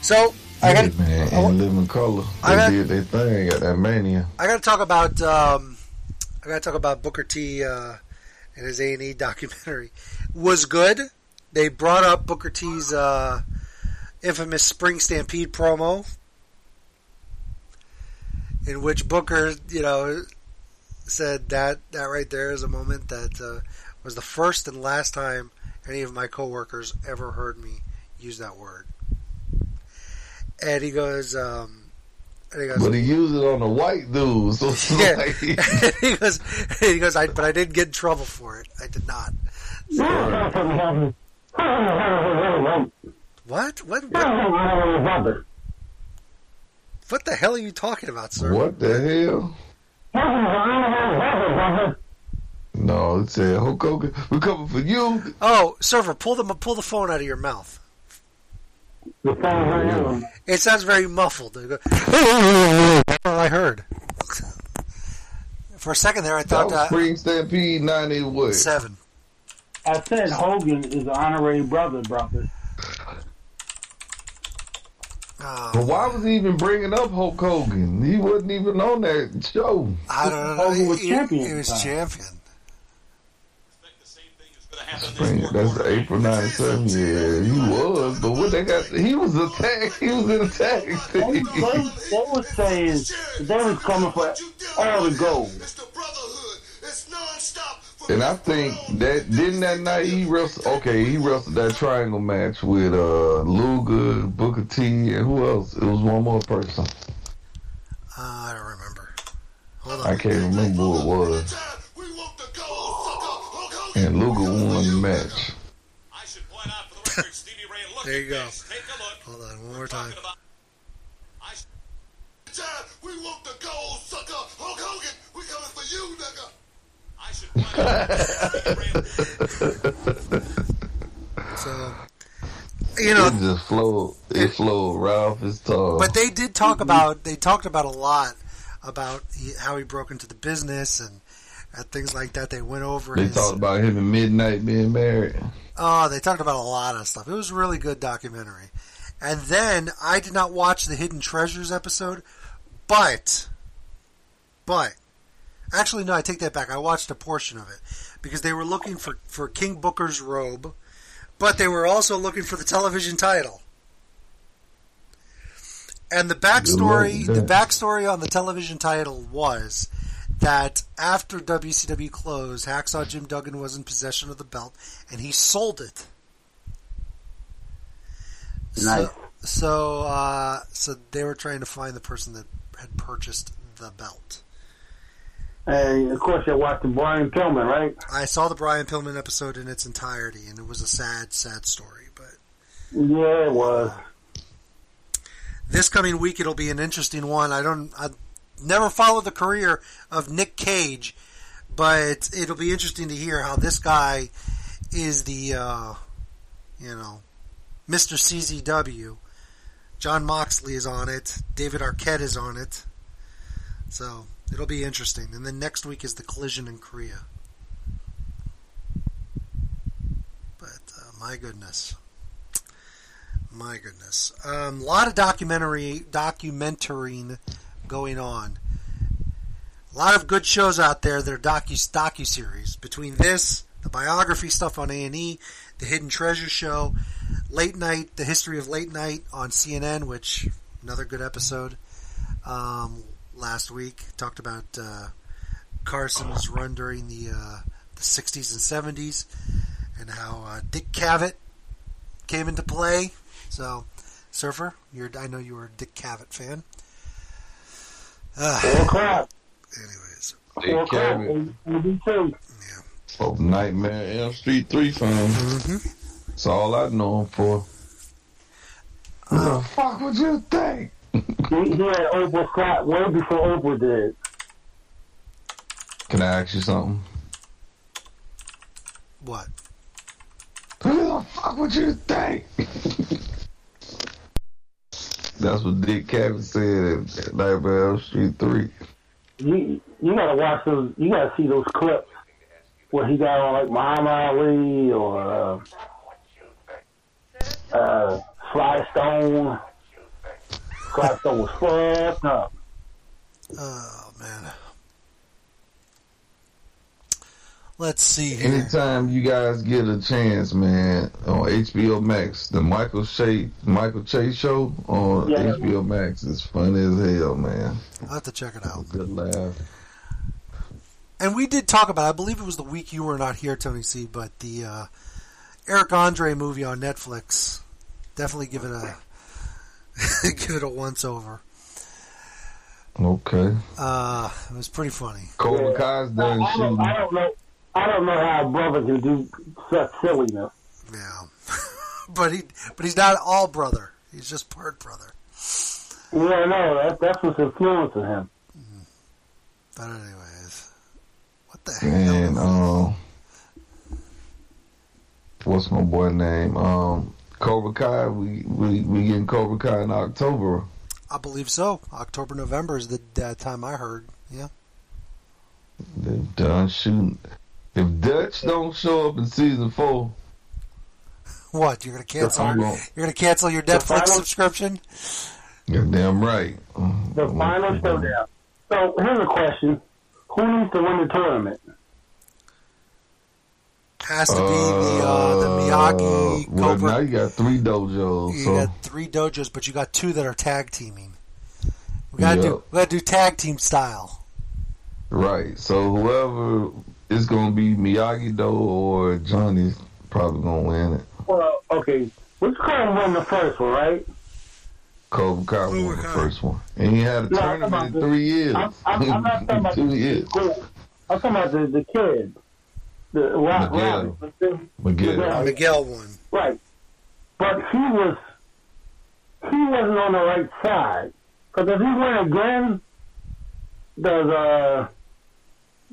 So I got Hey, man, in living color. They I got- did their thing at that mania. I got to talk about um, I got to talk about Booker T uh, and his A and E documentary was good. They brought up Booker T's uh, infamous Spring Stampede promo, in which Booker, you know, said that that right there is a moment that uh, was the first and last time any of my coworkers ever heard me use that word. And he goes, um, and he goes, But he used it on the white dudes. So yeah. like, he goes, he goes, I, but I didn't get in trouble for it. I did not. What? What? What, oh, what the hell are you talking about, sir? what the hell? No, it said Hulk Hogan, we're coming for you. Oh, server, pull the pull the phone out of your mouth. It sounds very muffled. That's all I heard. For a second there, I That thought was that Spring Stampede 90 what? seven. I said Hogan is an honorary brother, brother. Oh, But why was he even bringing up Hulk Hogan? He wasn't even on that show. I don't know. Hogan was He- champion He was champion. Spring, that's the April 97. Yeah, he was. But what they got, he was attacked. He was in a tag They, team. they, they were saying that they was coming for all the gold. And I think that didn't that night he wrestled. Okay, he wrestled that triangle match with uh Luger, Booker T, and who else? It was one more person. Uh, I don't remember. Hold on. I can't remember who it was. And Luger won the match. There you go. Hold on, one more time. We want the gold sucker. Hulk Hogan, we coming for you, nigga. So, you know, it just flowed. It flowed right off his tongue. But they did talk about they talked about a lot about he, how he broke into the business and, and things like that. They went over. They his, talked about him and Midnight being married. Oh, they talked about a lot of stuff. It was a really good documentary. And then I did not watch the Hidden Treasures episode, but but actually no, I take that back. I watched a portion of it because they were looking for for King Booker's robe, but they were also looking for the television title. And the backstory, the backstory on the television title was that after WCW closed, Hacksaw Jim Duggan was in possession of the belt, and he sold it. Nice. So, so, uh, so they were trying to find the person that had purchased the belt. And of course, you watched the Brian Pillman, right? I saw the Brian Pillman episode in its entirety, and it was a sad, sad story. But Yeah, it was. this coming week, it'll be an interesting one. I don't, I never followed the career of Nick Gage, but it'll be interesting to hear how this guy is the, uh, you know, Mr. CZW. Jon Moxley is on it. David Arquette is on it. So it'll be interesting. And then next week is the collision in Korea. But uh, my goodness, my goodness, a um, lot of documentary documenting going on. A lot of good shows out there that are docu docu series. Between this, the biography stuff on A and E, the Hidden Treasure Show, late night, the history of late night on CNN, which another good episode. Um, last week talked about uh, Carson's run during the uh, the 60s and 70s, and how uh, Dick Cavett came into play. So, Surfer, you're I know you were a Dick Cavett fan. Uh, Four o'clock. anyways, Dick Four. Cavett. And me too. Oh, Nightmare Elm Street 3 fan. Mm-hmm. That's all I know him for. Who the fuck would you think? He, he had Oprah Scott way before Oprah did. Can I ask you something? what? Who the fuck would you think? That's what Dick Cavett said at Nightmare Elm Street 3. You you gotta watch those. You gotta see those clips where he got on like Muhammad Ali or uh, uh, Sly Stone. Sly Stone was fucked up. Oh man. Let's see here. Anytime you guys get a chance, man, on HBO Max, the Michael Che Michael Chase show on Yeah. HBO Max is funny as hell, man. I'll have to check it out. Good laugh. And we did talk about. I believe it was the week you were not here, Tony C. But the uh, Eric Andre movie on Netflix. Definitely give it a give it a once over. Okay. Uh, it was pretty funny. Cobra Kai's I, done I, don't. I don't know. I don't know how a brother can do such silliness. Yeah, but he but he's not all brother. He's just part brother. Yeah, no, that, that's what's influencing him. But anyways, what the hell? And um, what's my boy name? Um, Cobra Kai. We we we getting Cobra Kai in October. I believe so. October November is the uh, time I heard. Yeah. They're done shooting. If Dutch don't show up in season four, What you're gonna cancel? Final- You're gonna cancel your The Netflix final- subscription? you're damn right. The final showdown. So here's a question: Who needs to win the tournament? Has to be the uh, the Miyagi Uh, well, Cobra. now you got three dojos. You so got three dojos, but you got two that are tag teaming. We gotta do we gotta do tag team style. right. So whoever is gonna be Miyagi Do or Johnny's probably gonna win it. Well, okay, let's call him win the first one, right? Cobra Kai won the first one, and he had a No, tournament in three years. I'm, I'm, I'm not talking about Two the years. I'm talking about the, the kid. The Rob, Miguel. Robbie. Miguel. Miguel won. Right. But he was he wasn't on the right side. Because if he win again, does uh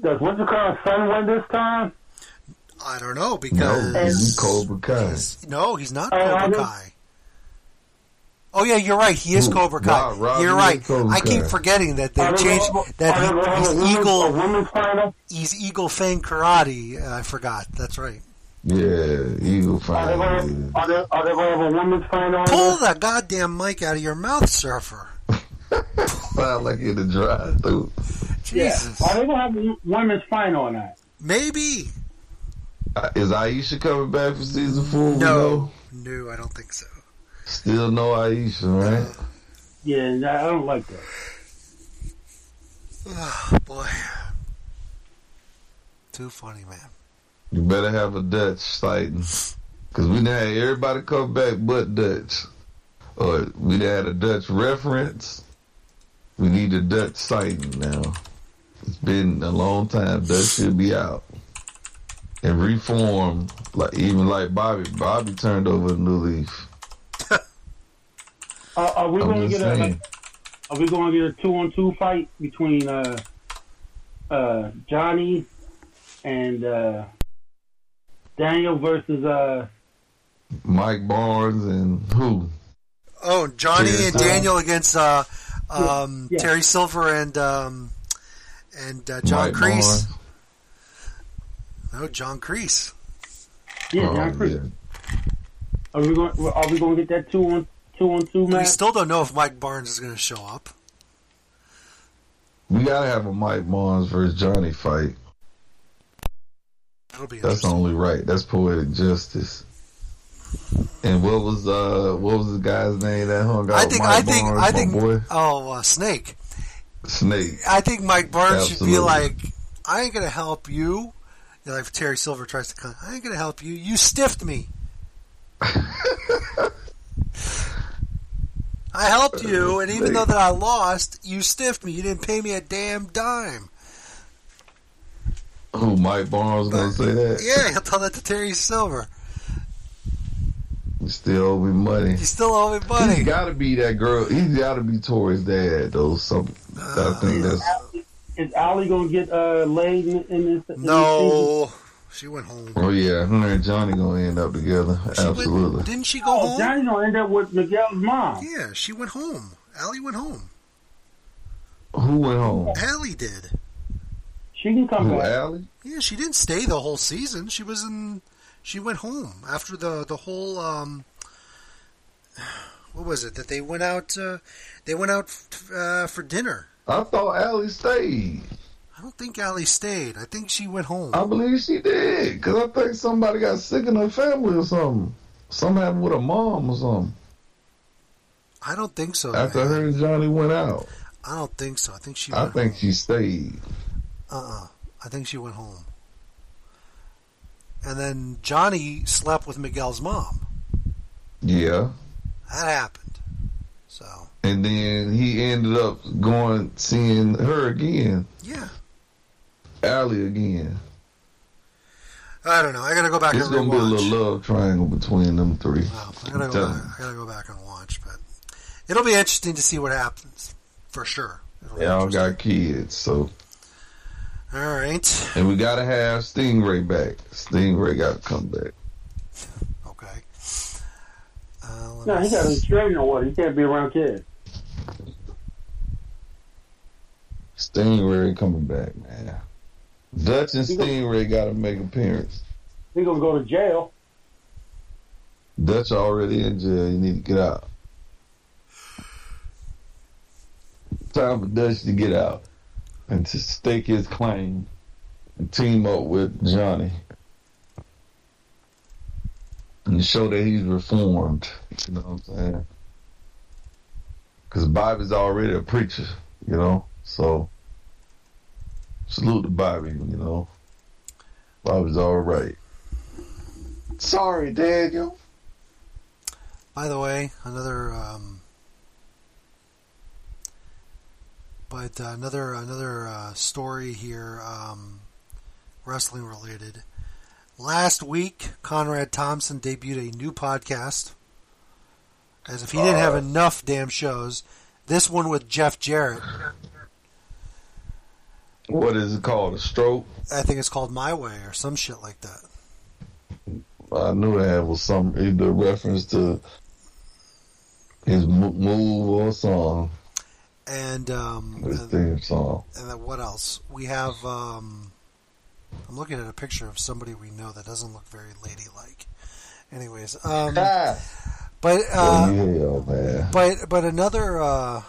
does what's it called son win this time? I don't know because No, because he's Cobra Kai. no, he's not I Cobra know. Kai. Oh yeah, you're right. He is Who? Cobra Kai. Rob- Robbie you're right. I keep forgetting that they Are changed that are they gonna have he, he's Eagle. women's final? He's Eagle Fang Karate. Uh, I forgot. That's right. Yeah, Eagle Are they Fine. gonna are they, are they gonna have a women's final? Pull this? that goddamn mic out of your mouth, surfer. Sound like in the drive through. Jesus. Yeah. Are they gonna have a women's final on that? Maybe. Uh, Is Aisha coming back for season four? No. No, I don't think so. Still no Aisha, right? Yeah, I don't like that. Oh, boy. Too funny, man. You better have a Dutch sighting. Because we done had everybody come back but Dutch. Or we done had a Dutch reference. We need a Dutch sighting now. It's been a long time. Dutch should be out. And reform, like even like Bobby. Bobby turned over a new leaf. Uh, are we I'm gonna just get a saying. are we gonna get a two on two fight between uh uh Johnny and uh Daniel versus uh Mike Barnes and who? Oh, Johnny Terry and Silver. Daniel against uh, um, Yeah. Terry Silver and um, and uh, John Mike Kreese. Barnes. No, John Kreese. yeah, Oh, John Kreese. yeah. Are we going are we gonna get that two on two on two We still don't know if Mike Barnes is going to show up. We gotta have a Mike Barnes versus Johnny fight. That'll be That's only right. That's poetic justice. And what was uh what was the guy's name that hung out? I with think. Mike I think. Barnes, I think. boy Oh, uh, Snake. Snake. I think Mike Barnes should be like, "I ain't going to help you." You know, like Terry Silver tries to come. I ain't going to help you. You stiffed me. I helped you, and even though that I lost, you stiffed me. You didn't pay me a damn dime. Who Mike Barnes gonna say that? Yeah, he'll tell that to Terry Silver. You still owe me money. You still owe me money. He's gotta be that girl. He's gotta be Tori's dad though. Some I think that's Is Ali gonna get uh laid in, in this? in this? No, she went home. oh yeah, her and Johnny gonna end up together. She went- Absolutely. didn't she go Oh, home? Johnny's gonna end up with Miguel's mom. Yeah, she went home. Ali went home. Who went home? Ali did. She can come Who back. Ali? Yeah, she didn't stay the whole season. She was in. She went home after the the whole. Um, what was it that they went out? Uh, they went out uh, for dinner. I thought Ali stayed. I don't think Ali stayed. I think she went home. I believe she did. Cause I think somebody got sick in her family or something. Something happened with her mom or something. I don't think so. After man. her and Johnny went out. I don't think so. I think she. I think she stayed. Uh. uh I think she went home. And then Johnny slept with Miguel's mom. Yeah. That happened. So And then he ended up going seeing her again. yeah, Ali again. I don't know. I gotta go back It's and gonna be a little love triangle between them three. Wow, I gotta go. Back, I gotta go back and watch, but it'll be interesting to see what happens for sure. It'll you. be Y'all got kids, so All right. and we gotta have Stingray back. Stingray gotta come back. Okay. Uh, No, me he got a s- restraining order. He can't be around kids. Stingray coming back, man. Dutch and Stingray gotta make appearance. He gonna go to jail. Dutch already in jail. You need to get out. Time for Dutch to get out and to stake his claim and team up with Johnny and show that he's reformed. You know what I'm saying? Because Bobby's already a preacher, you know? So, salute to Bobby, you know? Bobby's all right. Sorry, Daniel. By the way, another um, But uh, another another uh, story here, um, wrestling related. Last week, Conrad Thompson debuted a new podcast. As if he didn't have enough damn shows. This one with Jeff Jarrett. What is it called? A stroke? I think it's called My Way or some shit like that. I knew that was some either reference to his move or song, And um, his and, theme song. and then what else? We have. Um, I'm looking at a picture of somebody we know that doesn't look very ladylike. Anyways, um, but uh, yeah, man. but but another. Uh,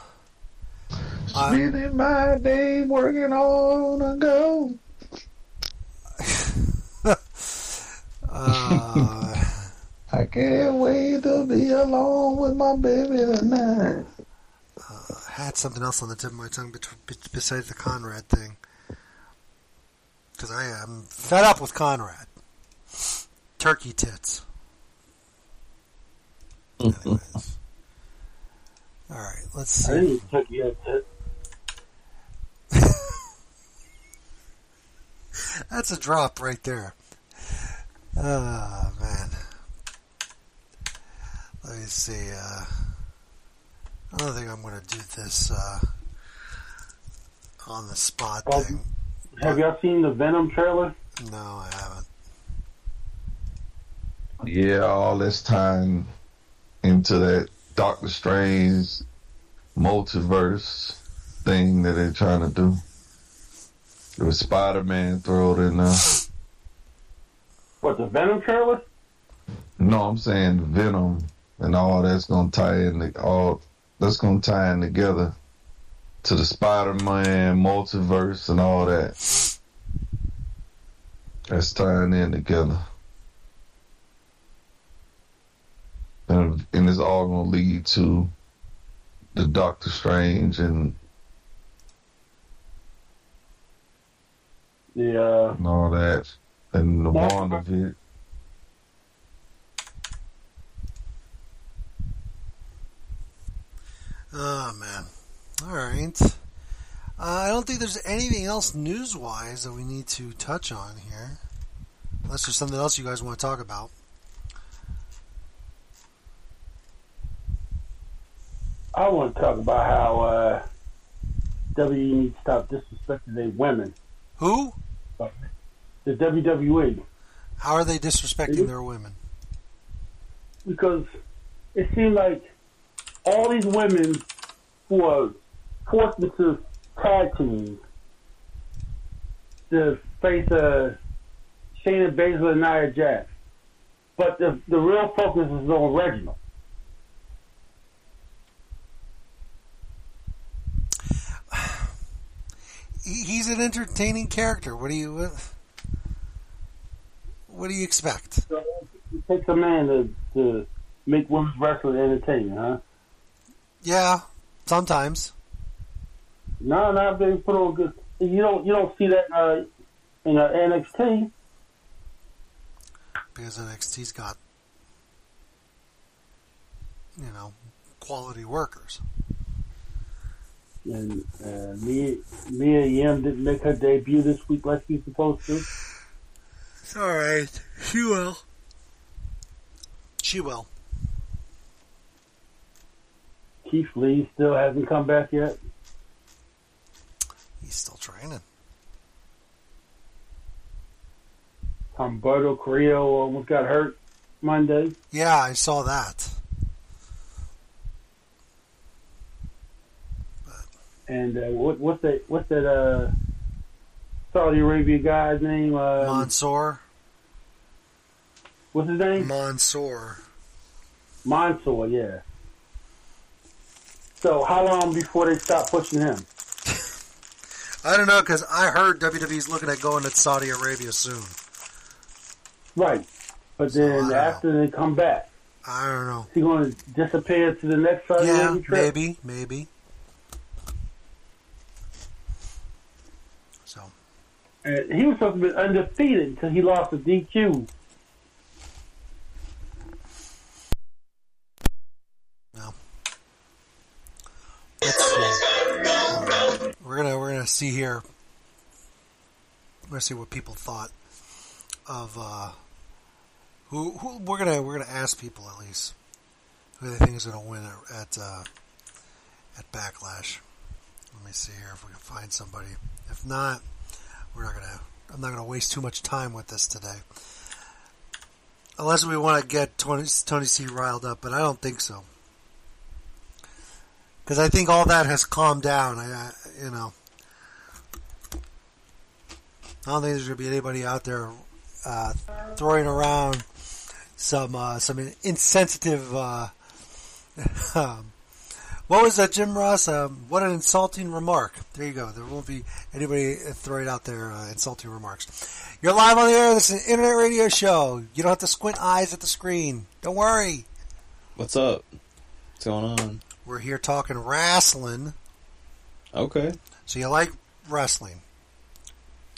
Spending my day working on a go. uh, I can't wait to be alone with my baby tonight. I had something else on the tip of my tongue bet- bet- besides the Conrad thing. Because I am fed up with Conrad. Turkey tits. Anyways. All right, let's I see. didn't took you up to That's a drop right there. Oh, man. Let me see. Uh, I don't think I'm going to do this uh, on the spot Well, thing. Have y'all seen the Venom trailer? No, I haven't. Yeah, all this time into that Doctor Strange multiverse thing that they're trying to do. It was Spider Man thrown in there. What the Venom trailer? No, I'm saying Venom and all that's gonna tie in the, all that's gonna tie in together to the Spider Man multiverse and all that. That's tying in together. And, and it's all gonna lead to the Doctor Strange and, The uh, and all that. And the Yeah. WandaVision. Oh, man. All right. Uh, I don't think there's anything else news wise that we need to touch on here. Unless there's something else you guys want to talk about. I want to talk about how uh, WWE needs to stop disrespecting their women. Who? The WWE. How are they disrespecting their women? because it seemed like all these women who are forced into tag teams to face uh, Shayna Baszler and Nia Jax. But the, the real focus is on Reginald. He's an entertaining character. What do you what, what do you expect? So it takes a man to, to make women's wrestling entertaining, huh? Yeah, sometimes. No, not they put on good. You don't you don't see that uh, in uh, NXT. because NXT's got you know quality workers. And uh, Mia, Mia Yim didn't make her debut this week like she's supposed to. It's all right. She will. She will. Keith Lee still hasn't come back yet. He's still training. Humberto Carrillo almost got hurt Monday. Yeah, I saw that. And uh, what, what's that? What's that? Uh, Saudi Arabia guy's name? Um, Mansoor. what's his name? Mansoor. Mansoor. Yeah. So how long before they stop pushing him? I don't know because I heard WWE's looking at going to Saudi Arabia soon. Right. But then after they come back, I don't know. is he going to disappear to the next Saudi Yeah, Arabia trip? maybe, maybe. So He was supposed to be undefeated until he lost to DQ. see. We're going to see here. Let's see what people thought of uh, who, who we're gonna we're gonna ask people at least who they think is gonna win at at, uh, at Backlash. Let me see here if we can find somebody. If not, we're not gonna. I'm not gonna waste too much time with this today, unless we want to get Tony Tony C riled up. But I don't think so, because I think all that has calmed down. I, you know. I don't think there's to be anybody out there uh, throwing around some uh, some insensitive. Uh, um, what was that, Jim Ross? Um, what an insulting remark. There you go. There won't be anybody throwing out their uh, insulting remarks. You're live on the air. This is an internet radio show. You don't have to squint eyes at the screen. Don't worry. What's up? What's going on? We're here talking wrestling. Okay. So you like wrestling?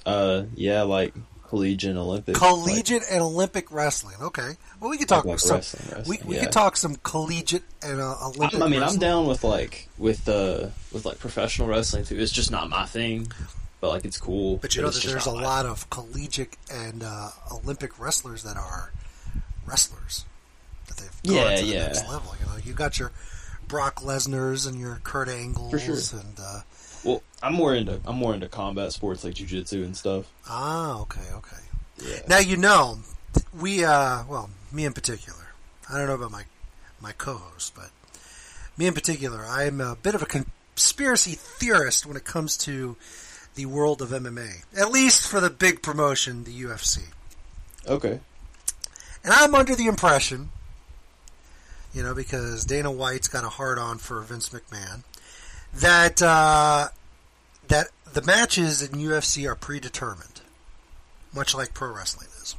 Uh, yeah, like collegiate and Olympic. Collegiate and Olympic wrestling. Okay. Well, we could talk Like some. wrestling, wrestling, we we yeah. could talk some collegiate and uh, Olympic. I'm- I mean, I'm down with like with uh with like professional wrestling too. It's just not my thing, but like it's cool. But you know that there's a lot of collegiate and uh, Olympic wrestlers that are wrestlers that they've Yeah, to the yeah. next level. You know, you got your Brock Lesnar's and your Kurt Angles sure. and uh, Well, I'm more into I'm more into combat sports like jujitsu and stuff. ah, okay, okay. Yeah. Now you know we uh, well, me in particular. I don't know about my my co-host, but me in particular, I'm a bit of a conspiracy theorist when it comes to the world of MMA. At least for the big promotion, the UFC. Okay. And I'm under the impression, you know, because Dana White's got a hard on for Vince McMahon, that uh, that the matches in UFC are predetermined, much like pro wrestling is.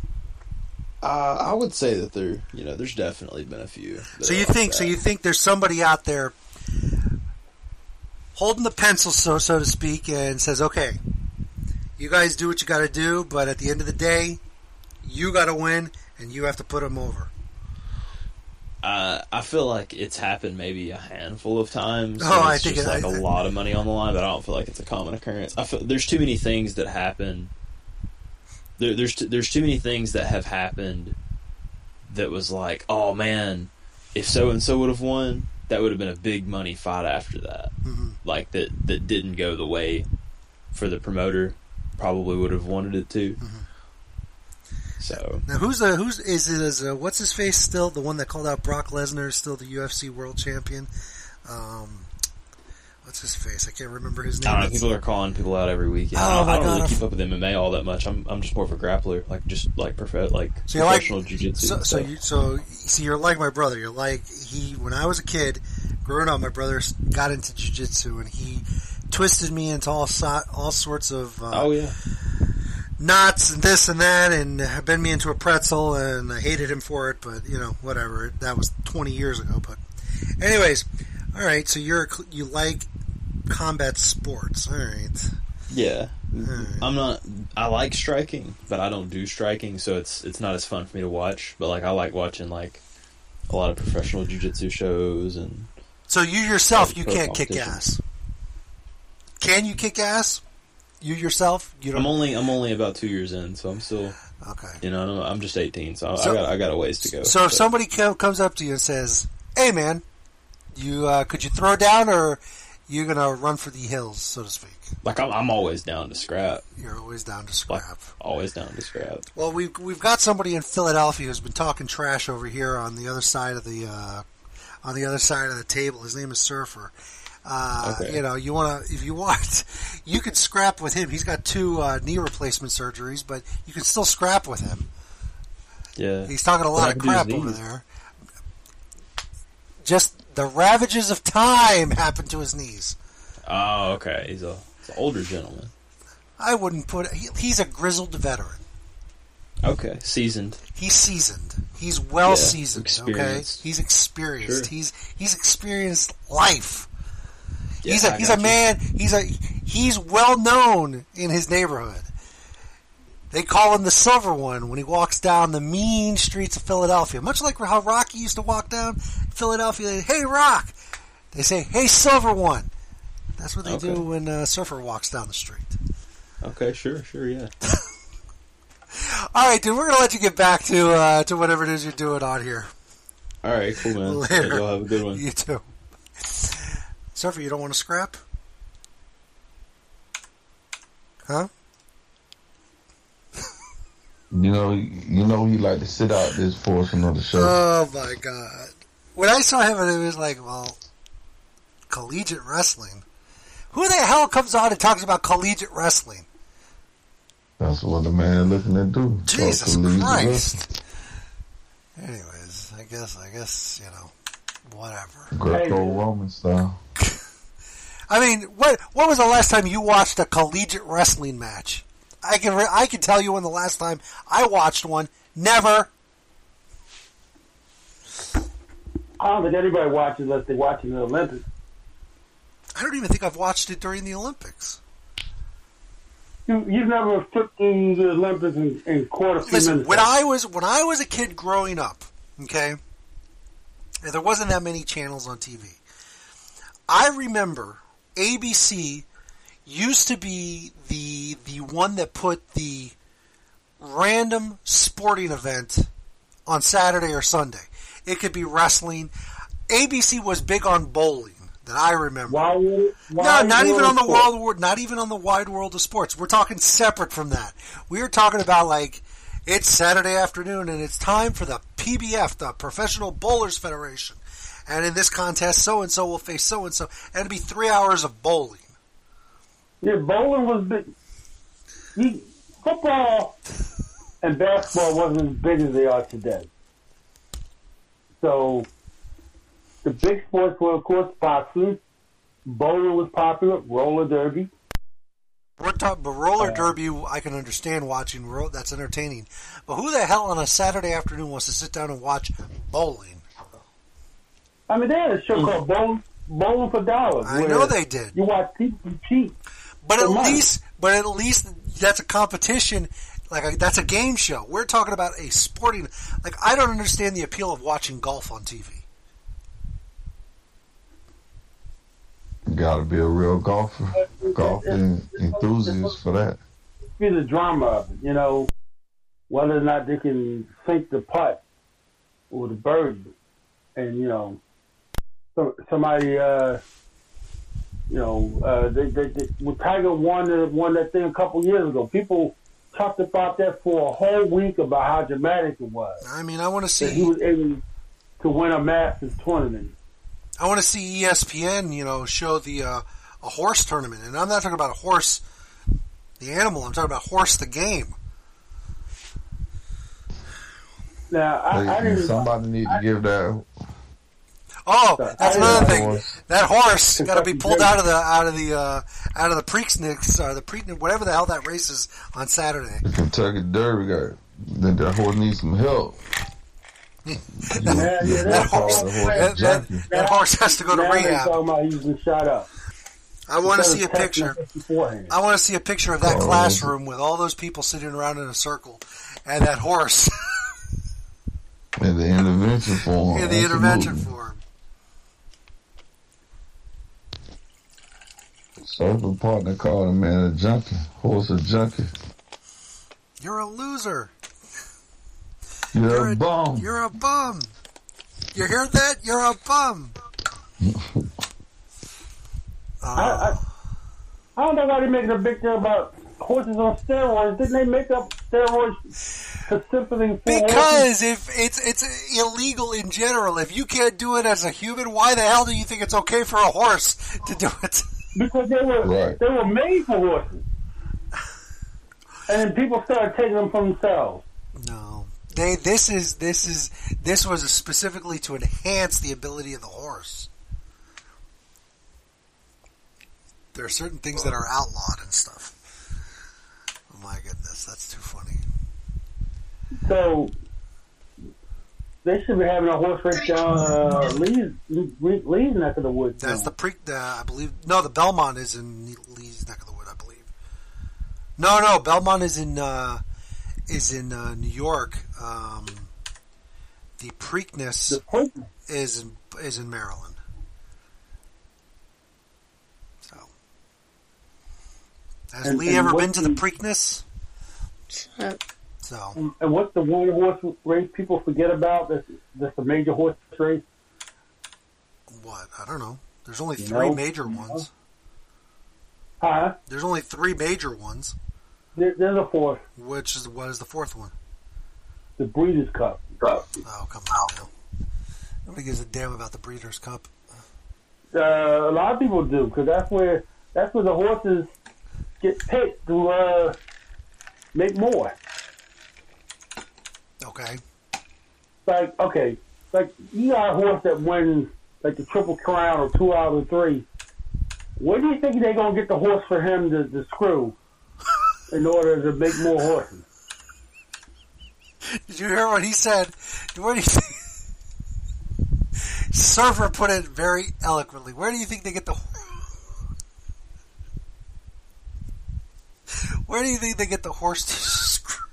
Uh, I would say that there, you know, there's definitely been a few. So you like think so you think there's somebody out there holding the pencil, so so to speak, and says, "Okay, you guys do what you got to do, but at the end of the day, you got to win, and you have to put them over." Uh, I feel like it's happened maybe a handful of times. Oh, I think just it- like I- a lot of money on the line, but I don't feel like it's a common occurrence. I feel there's too many things that happen. There, there's t- there's too many things that have happened that was like, oh man, if so and so would have won, that would have been a big money fight after that. Mhm. Like that that didn't go the way for the promoter probably would have wanted it to. Mm-hmm. So Now, who's the who's is it? Is uh, what's his face still the one that called out Brock Lesnar is still the UFC World Champion? Um, what's his face? I can't remember his name. I name. don't know. It's- People are calling people out every weekend. Oh, I don't, my I don't God, really I keep f- up with MMA all that much. I'm I'm just more of a grappler, like just like prof- like So you're like professional jujitsu. so so you so see you're like my brother. You're like he when I was a kid growing up. My brother got into jujitsu and he twisted me into all so, all sorts of uh, oh yeah, knots and this and that and bent me into a pretzel and I hated him for it. But you know whatever. That was 20 years ago. But anyways, all right. So you're you like combat sports. All right. yeah. I'm not. I like striking, but I don't do striking, so it's it's not as fun for me to watch. But like I like watching like a lot of professional jujitsu shows and So you yourself, you can't kick ass. Can you kick ass? You yourself? You don't. I'm only I'm only about two years in, so I'm still okay. you know I'm just 18, so, So- I got I got a ways to go. So if but- somebody comes up to you and says, "Hey, man, you uh, could you throw down, or You're gonna run for the hills, so to speak?" like I'm I'm always down to scrap, You're always down to like scrap. always down to scrap. Well, we've we've got somebody in Philadelphia who's been talking trash over here on the other side of the uh, on the other side of the table. His name is Surfer. Uh, Okay. You know, you want to if you want, you can scrap with him. He's got two uh, knee replacement surgeries, but you can still scrap with him. Yeah, He's talking a lot of happened to his crap over there. Just the ravages of time happened to his knees. Oh, okay. He's a, he's an older gentleman. I wouldn't put. He, he's a grizzled veteran. Okay, seasoned. He's seasoned. He's well Yeah, seasoned. Okay, he's experienced. Sure. He's he's experienced life. Yeah, he's a I he's a you. man. He's a he's well known in his neighborhood. They call him the Silver One when he walks down the mean streets of Philadelphia. Much like how Rocky used to walk down Philadelphia. Hey, Rock. They say, "Hey, Silver One." That's what they Okay. do when a surfer walks down the street. Okay, sure, sure, yeah. All right, dude. We're gonna let you get back to uh, to whatever it is you're doing on here. All right, cool, man. Later. Y'all have a good one. You too. Surfer, you don't want to scrap? Huh? You know, you know, he like to sit out this portion of the show. Oh my god. When I saw him, it was like, well, collegiate wrestling. Who the hell comes on and talks about collegiate wrestling? That's what the man looking to do. Jesus Christ. Anyways, I guess, I guess, you know, whatever. Greco-Roman style. I mean, what what was the last time you watched a collegiate wrestling match? I can re- I can tell you when the last time I watched one. Never. I don't think anybody watches unless they're watching the Olympics. I don't even think I've watched it during the Olympics. You, you've never flipped through the Olympics in, and caught a few Listen, minutes. when of it. I was when I was a kid growing up, okay, and there wasn't that many channels on TV. I remember ABC used to be the the one that put the random sporting event on Saturday or Sunday. It could be wrestling. ABC was big on bowling that I remember. no, not even on the world, not even on the wide world of sports. We're talking separate from that. We are talking about like it's Saturday afternoon and it's time for the PBF, the Professional Bowlers Federation. And in this contest, so and so will face so and so, and it'll be three hours of bowling. Yeah, bowling was big. You, football and basketball wasn't as big as they are today. So the big sports were, of course, boxing. Bowling was popular. Roller derby. We're talking, but roller derby, I can understand watching. ro- That's entertaining. But who the hell on a Saturday afternoon wants to sit down and watch bowling? I mean, they had a show hmm. called Bowling, Bowling for Dollars. I know they did. You watch people cheat. But at money. least, but at least that's a competition. Like a, that's a game show. We're talking about a sporting. Like I don't understand the appeal of watching golf on TV. Got to be a real golfer, golf en- enthusiast for that. be the drama of it, you know, whether or not they can sink the putt or the birdie. And, you know, so, somebody, uh, you know, uh, they, they, they, when Tiger won, won that thing a couple years ago, people talked about that for a whole week about how dramatic it was. I mean, I want to That he was able to win a Masters tournament. I want to see ESPN. You know, show the uh, a horse tournament, and I'm not talking about a horse, the animal. I'm talking about horse, the game. Now, I, I They- didn't. somebody need to give that. Oh, I that's another thing. horse. That horse got to be pulled out of the out of the uh, out of the Preakness or the Preakness, whatever the hell that race is on Saturday. The Kentucky Derby guy. That horse needs some help. Yeah, yeah, That that's horse, all. that, that, that horse has to go to now rehab. talking about he's shot up. I want to see a picture. I want to see a picture of that Oh. classroom with all those people sitting around in a circle, and that horse In the intervention form. in the intervention absolutely. form. Circle partner called a man a junkie. Horse a junkie. You're a loser. You're, You're a a- bum. You're a bum. You hear that? You're a bum. I, I, I don't know why they're making a big deal about horses on steroids. Didn't they make up steroids specifically for horses? Because if it's it's illegal in general, if you can't do it as a human, why the hell do you think it's okay for a horse to do it? Because they were Right. they were made for horses, and then people started taking them for themselves. No, they. This is this is this was specifically to enhance the ability of the horse. There are certain things that are outlawed and stuff. Oh my goodness, that's too funny. So they should be having a horse race down uh, Lee's Lee- Lee's neck of the woods. That's now. the pre. The, I believe no, the Belmont is in Lee's neck of the wood. I believe. No, no, Belmont is in uh, is in uh, New York. Um, the Preakness the is in is in Maryland. So Has And- Lee and ever been to the the- Preakness? So And what's the one horse race people forget about? That's that's a major horse race. what? I don't know. There's only You three know? major ones. Huh? There's only three major ones. There, there's a fourth, Which is what is the fourth one? the Breeders' Cup. Oh, come on now. Nobody gives a damn about the Breeders' Cup. Uh, a lot of people do because that's where that's where the horses get picked to uh, make more. Okay. Like okay, like you got a horse that wins like the Triple Crown or two out of three. Where do you think they're gonna get the horse for him to, to screw in order to make more horses? Did you hear what he said? Where do you think? Surfer put it very eloquently. Where do you think they get the? Where do you think they get the horse to screw?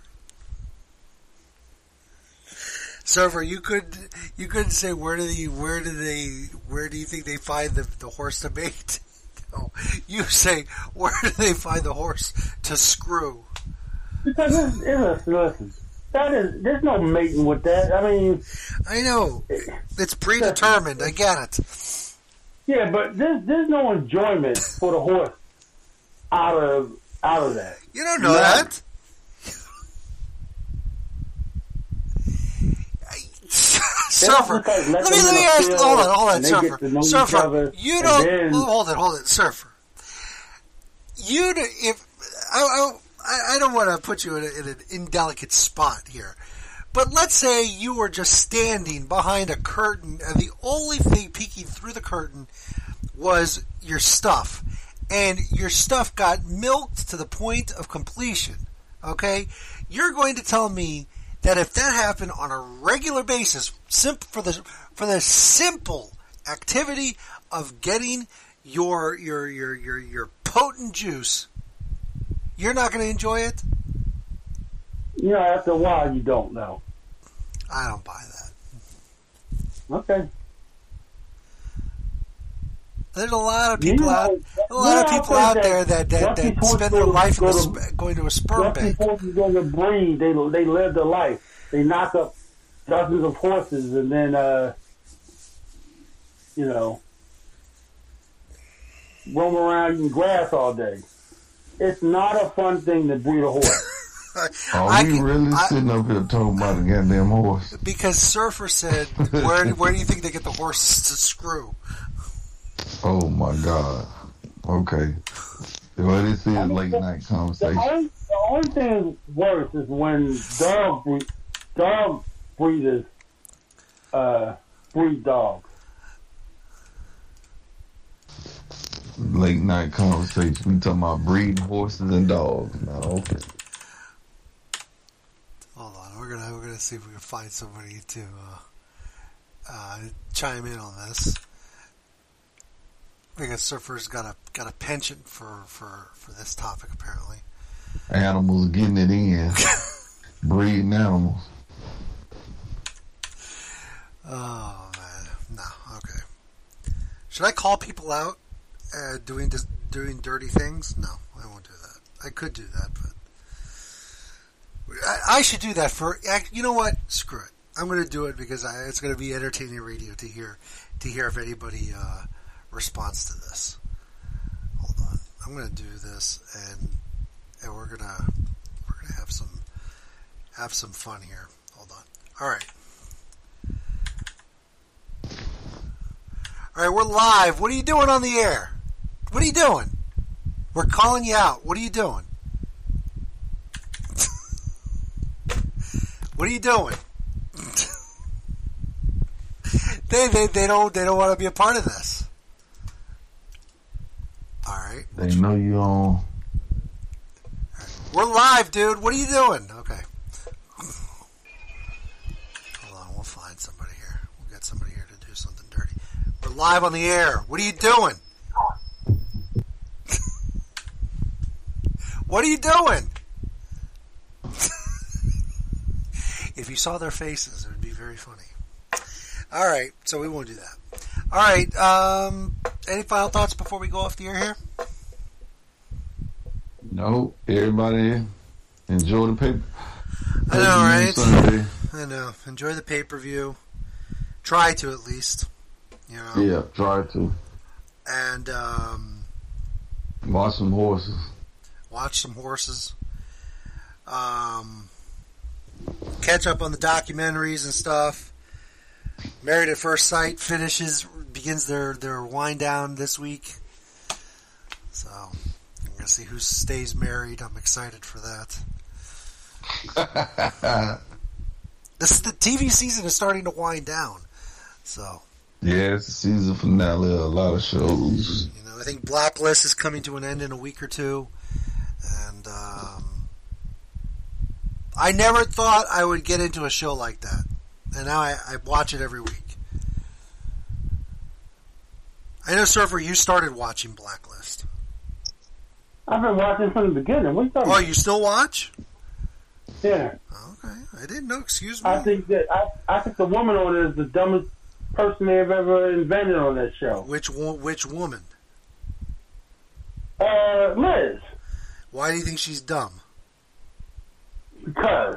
Surfer, you could you couldn't say where do they where do they where do you think they find the the horse to mate? You say where do they find the horse to screw? Because it's, it's, listen, that is there's no mating with that. I mean, I know it's predetermined. I get it. yeah, but there's there's no enjoyment for the horse out of out of that. You don't know None. that. Surfer, Let me let me ask. Hold on, hold on, Surfer. Surfer, other, you don't then- hold it, hold it, Surfer. You do- if I I, I don't want to put you in, a, in an indelicate spot here, but let's say you were just standing behind a curtain, and the only thing peeking through the curtain was your stuff, and your stuff got milked to the point of completion. Okay, you're going to tell me that if that happened on a regular basis, simp- for the for the simple activity of getting your your your your your potent juice, you're not going to enjoy it. You know, after a while, you don't know. I don't buy that. Okay. There's a lot of You people know, out, a lot you of people out think there that that, that spend their go- life in go a to- sp- going to a sperm Once these bank. horses go to breed, they they live their life. They knock up dozens of horses, and then uh, you know roam around in grass all day. It's not a fun thing to breed a horse. Are I we can- really I- sitting up here talking about a goddamn horse? Because Surfer said, "Where where do you think they get the horses to screw?" Oh my god. Okay. Well, this is late night The conversation. only, the only thing worse is when dog breed, dog breeders uh, breed dogs. Late night conversation. We talking about breeding horses and dogs. Now, okay. Hold on, we're gonna we're gonna see if we can find somebody to uh, uh, chime in on this. Because Surfer's got a got a penchant for, for, for this topic apparently. Animals getting it in. breeding animals. Oh man, no, okay. Should I call people out uh, doing dis- doing dirty things? No, I won't do that. I could do that, but I, I should do that for. You know what? Screw it. I'm going to do it because I, it's going to be entertaining radio to hear to hear if anybody uh, responds to this. Hold on, I'm going to do this, and and we're gonna we're gonna have some have some fun here. Hold on. All right. All right, we're live. What are you doing on the air? What are you doing? We're calling you out. What are you doing? what are you doing? they, they they don't they don't want to be a part of this. All right, They know you on. we're live, dude. What are you doing? Okay. Hold on, we'll find somebody here. We'll get somebody here to do something dirty. We're live on the air. What are you doing? what are you doing? if you saw their faces, it would be very funny. All right, so we won't do that. All right, um, any final thoughts before we go off the air here? No, everybody enjoy the paper. I know, right? Sunday. I know. Enjoy the pay per view. Try to at least. You know. Yeah, try to And um, watch some horses. watch some horses. Um, catch up on the documentaries and stuff. Married at First Sight finishes begins their their wind down this week. So I'm gonna see who stays married. I'm excited for that. This the TV season is starting to wind down. So Yeah, it's the season finale of a lot of shows. you know, I think Blacklist is coming to an end in a week or two, and um, I never thought I would get into a show like that, and now I, I watch it every week. I know, Surfer, you started watching Blacklist. I've been watching from the beginning. What are you talking Oh, about? you still watch? Yeah. Okay, I didn't know. Excuse me. I think that I, I think the woman on it is the dumbest person they've ever invented on that show. Which one? Which woman? Uh, Liz, Why do you think she's dumb? because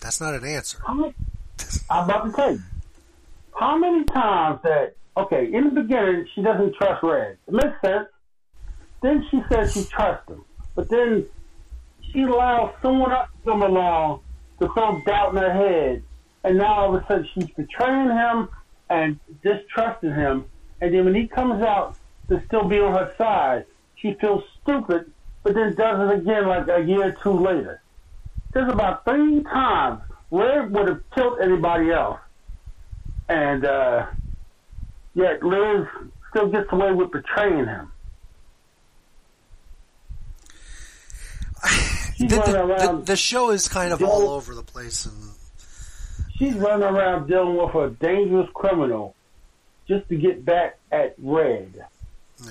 That's not an answer. I'm about to tell you how many times that okay in the beginning she doesn't trust Red. It makes sense. Then she says she trusts him, but then she allows someone else to come along to throw doubt in her head, and now all of a sudden she's betraying him and distrusting him. And then when he comes out to still be on her side, she feels stupid, but then does it again like a year or two later. There's about three times Red would have killed anybody else, and uh, yet Liz still gets away with betraying him. The, the, around. the, the show is kind of all over the place, and she's running around dealing with a dangerous criminal just to get back at Red. Yeah.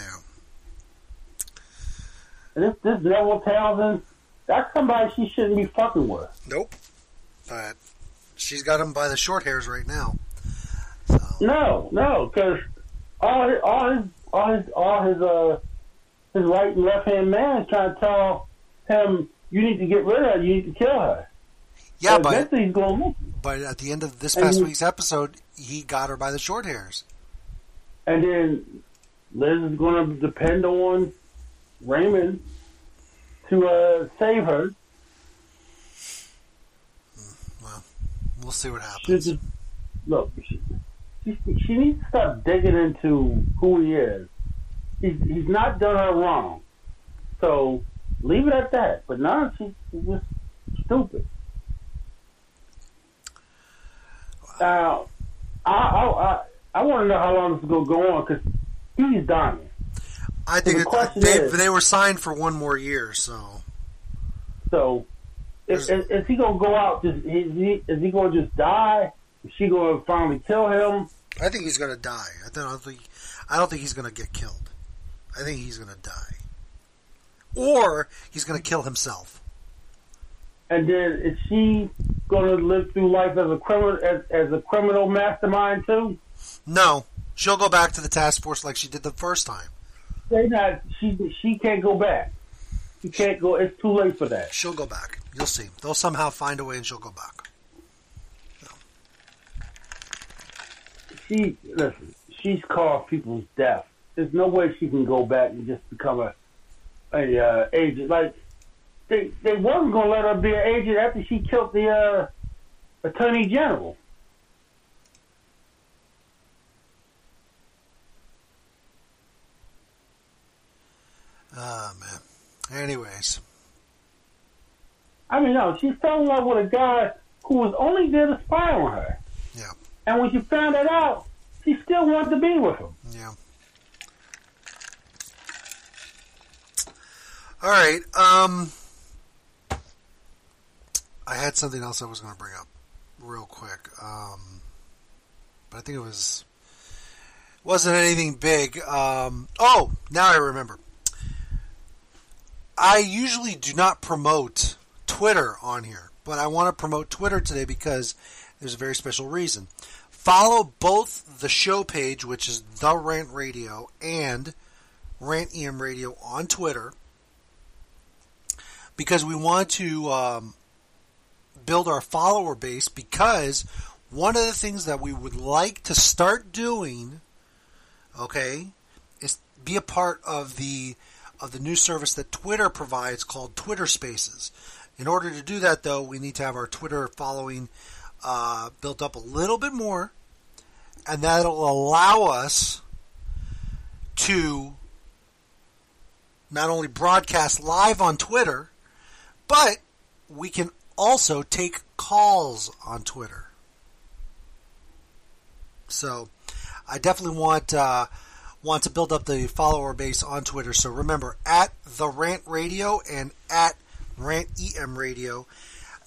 And this this Neville Townsend, that's somebody she shouldn't be fucking with. Nope. But she's got him by the short hairs right now. No, no, because all his, all his all his all his uh his right and left hand man is trying to tell him you need to get rid of her, you need to kill her. Yeah, So but he's going but at the end of this past he- week's episode, he got her by the short hairs. And then Liz is going to depend on Raymond to uh, save her. We'll see what happens. Just, look, she, she, she needs to stop digging into who he is. He's, he's not done her wrong. So leave it at that. But now she's just stupid. Now, I, I, I, I want to know how long this is going to go on because he's dying. I think the it, they is- they were signed for one more year, so So, is, is, is he gonna go out? Just is he is he gonna just die? Is she gonna finally kill him? I think he's going to die. I don't think I don't think he's going to get killed. I think he's going to die, or he's going to kill himself. And then is she gonna live through life as a criminal as, as a criminal mastermind too? No, she'll go back to the task force like she did the first time. They not she she can't go back. She can't go. It's too late for that. She'll go back. You'll see. They'll somehow find a way, and she'll go back. She listen. She's caused people's death. There's no way she can go back and just become a a uh, agent. Like they they wasn't gonna let her be an agent after she killed the uh, attorney general. Ah man. Anyways, I mean, no, she fell in love with a guy who was only there to spy on her. Yeah. And when she found that out, she still wanted to be with him. yeah. All right. Um, I had something else I was going to bring up real quick. Um, but I think it was wasn't anything big. Um, oh, now I remember. I usually do not promote Twitter on here, but I want to promote Twitter today because there's a very special reason. Follow both the show page, which is The Rant Radio, and Rant EM Radio on Twitter. because we want to um, build our follower base. Because one of the things that we would like to start doing, okay, is be a part of the of the new service that Twitter provides called Twitter Spaces. In order to do that, though, we need to have our Twitter following uh, built up a little bit more, and that'll allow us to not only broadcast live on Twitter, but we can also take calls on Twitter. So, I definitely want uh, want to build up the follower base on Twitter. So remember at the Rant Radio and at Rant EM Radio,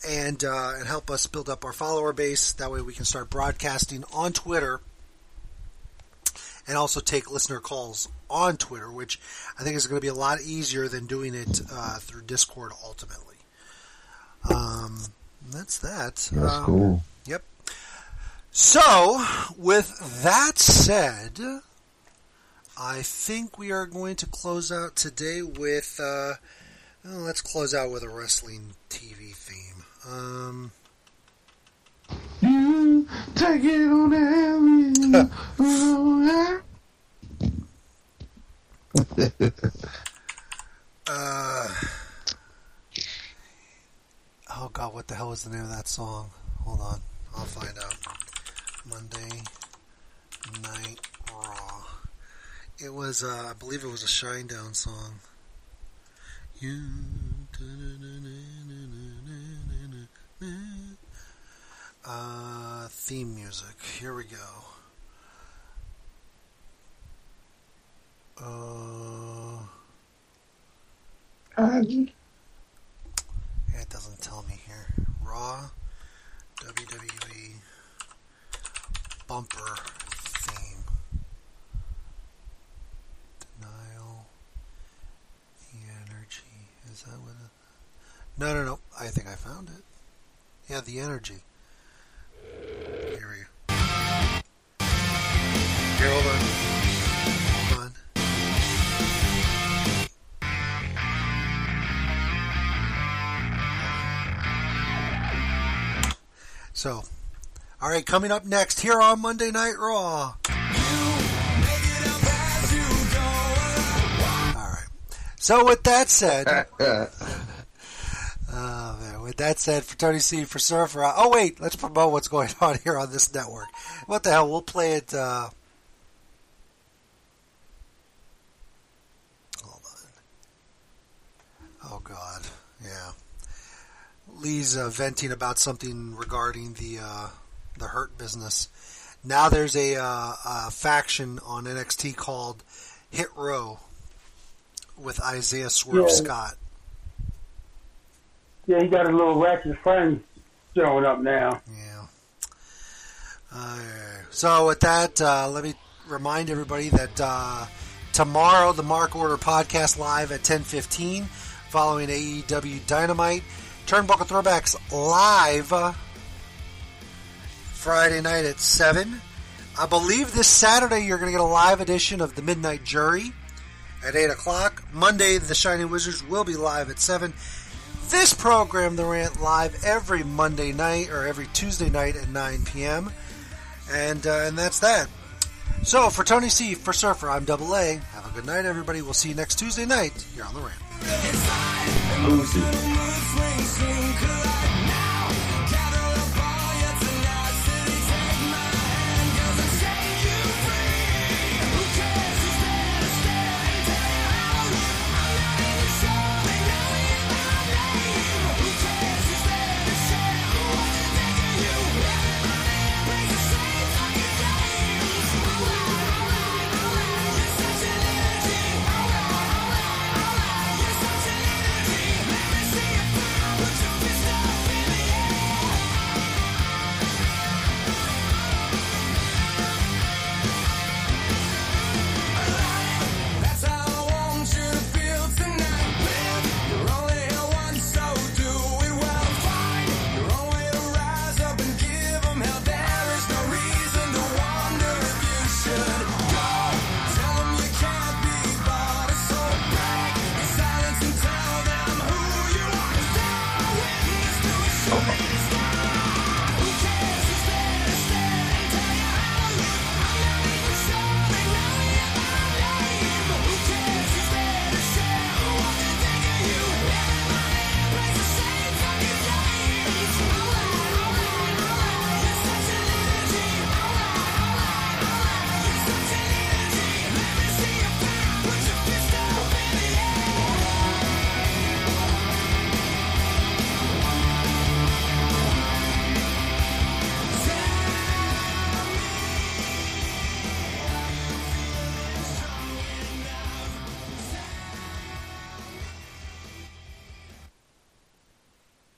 and uh, and help us build up our follower base. That way we can start broadcasting on Twitter, and also take listener calls on Twitter, which I think is going to be a lot easier than doing it uh, through Discord ultimately. Um, that's that. That's Um, cool. Yep. So, with that said, I think we are going to close out today with. Uh, well, let's close out with a wrestling TV theme. Um, You take it on every. uh, oh God, what the hell was the name of that song? Hold on, I'll find out. Monday Night Raw. It was, uh, I believe it was a Shinedown song. You. Uh, theme music. Here we go. Uh, it doesn't tell me here. Raw WWE bumper theme. Denial. The energy. Is that what it? No, no, no. I think I found it. Yeah, the energy. Here we go. Here, hold on. Hold on. So, all right, coming up next here on Monday Night Raw. So, with that said, oh man, with that said, for Tony C, for Surfer. uh, Oh wait, let's promote what's going on here on this network. What the hell? We'll play it. Uh, hold on. Oh God, yeah. Lee's uh, venting about something regarding the uh, the Hurt business. Now there's a, uh, a faction on NXT called Hit Row with Isaiah Swerve Yeah. Scott. Yeah, he got a little ratchet friend showing up now. Uh, so with that, uh, let me remind everybody that uh, tomorrow the Mark Order podcast live at 10:15, following AEW Dynamite. Turnbuckle Throwbacks live uh, Friday night at seven. I believe this Saturday you're going to get a live edition of the Midnight Jury at eight o'clock. Monday the Shining Wizards will be live at seven. This program, The Rant, live every Monday night or every Tuesday night at 9 p.m. And uh, and that's that. So for Tony C, for Surfer, I'm Double A. Have a good night, everybody. We'll see you next Tuesday night here on The Rant.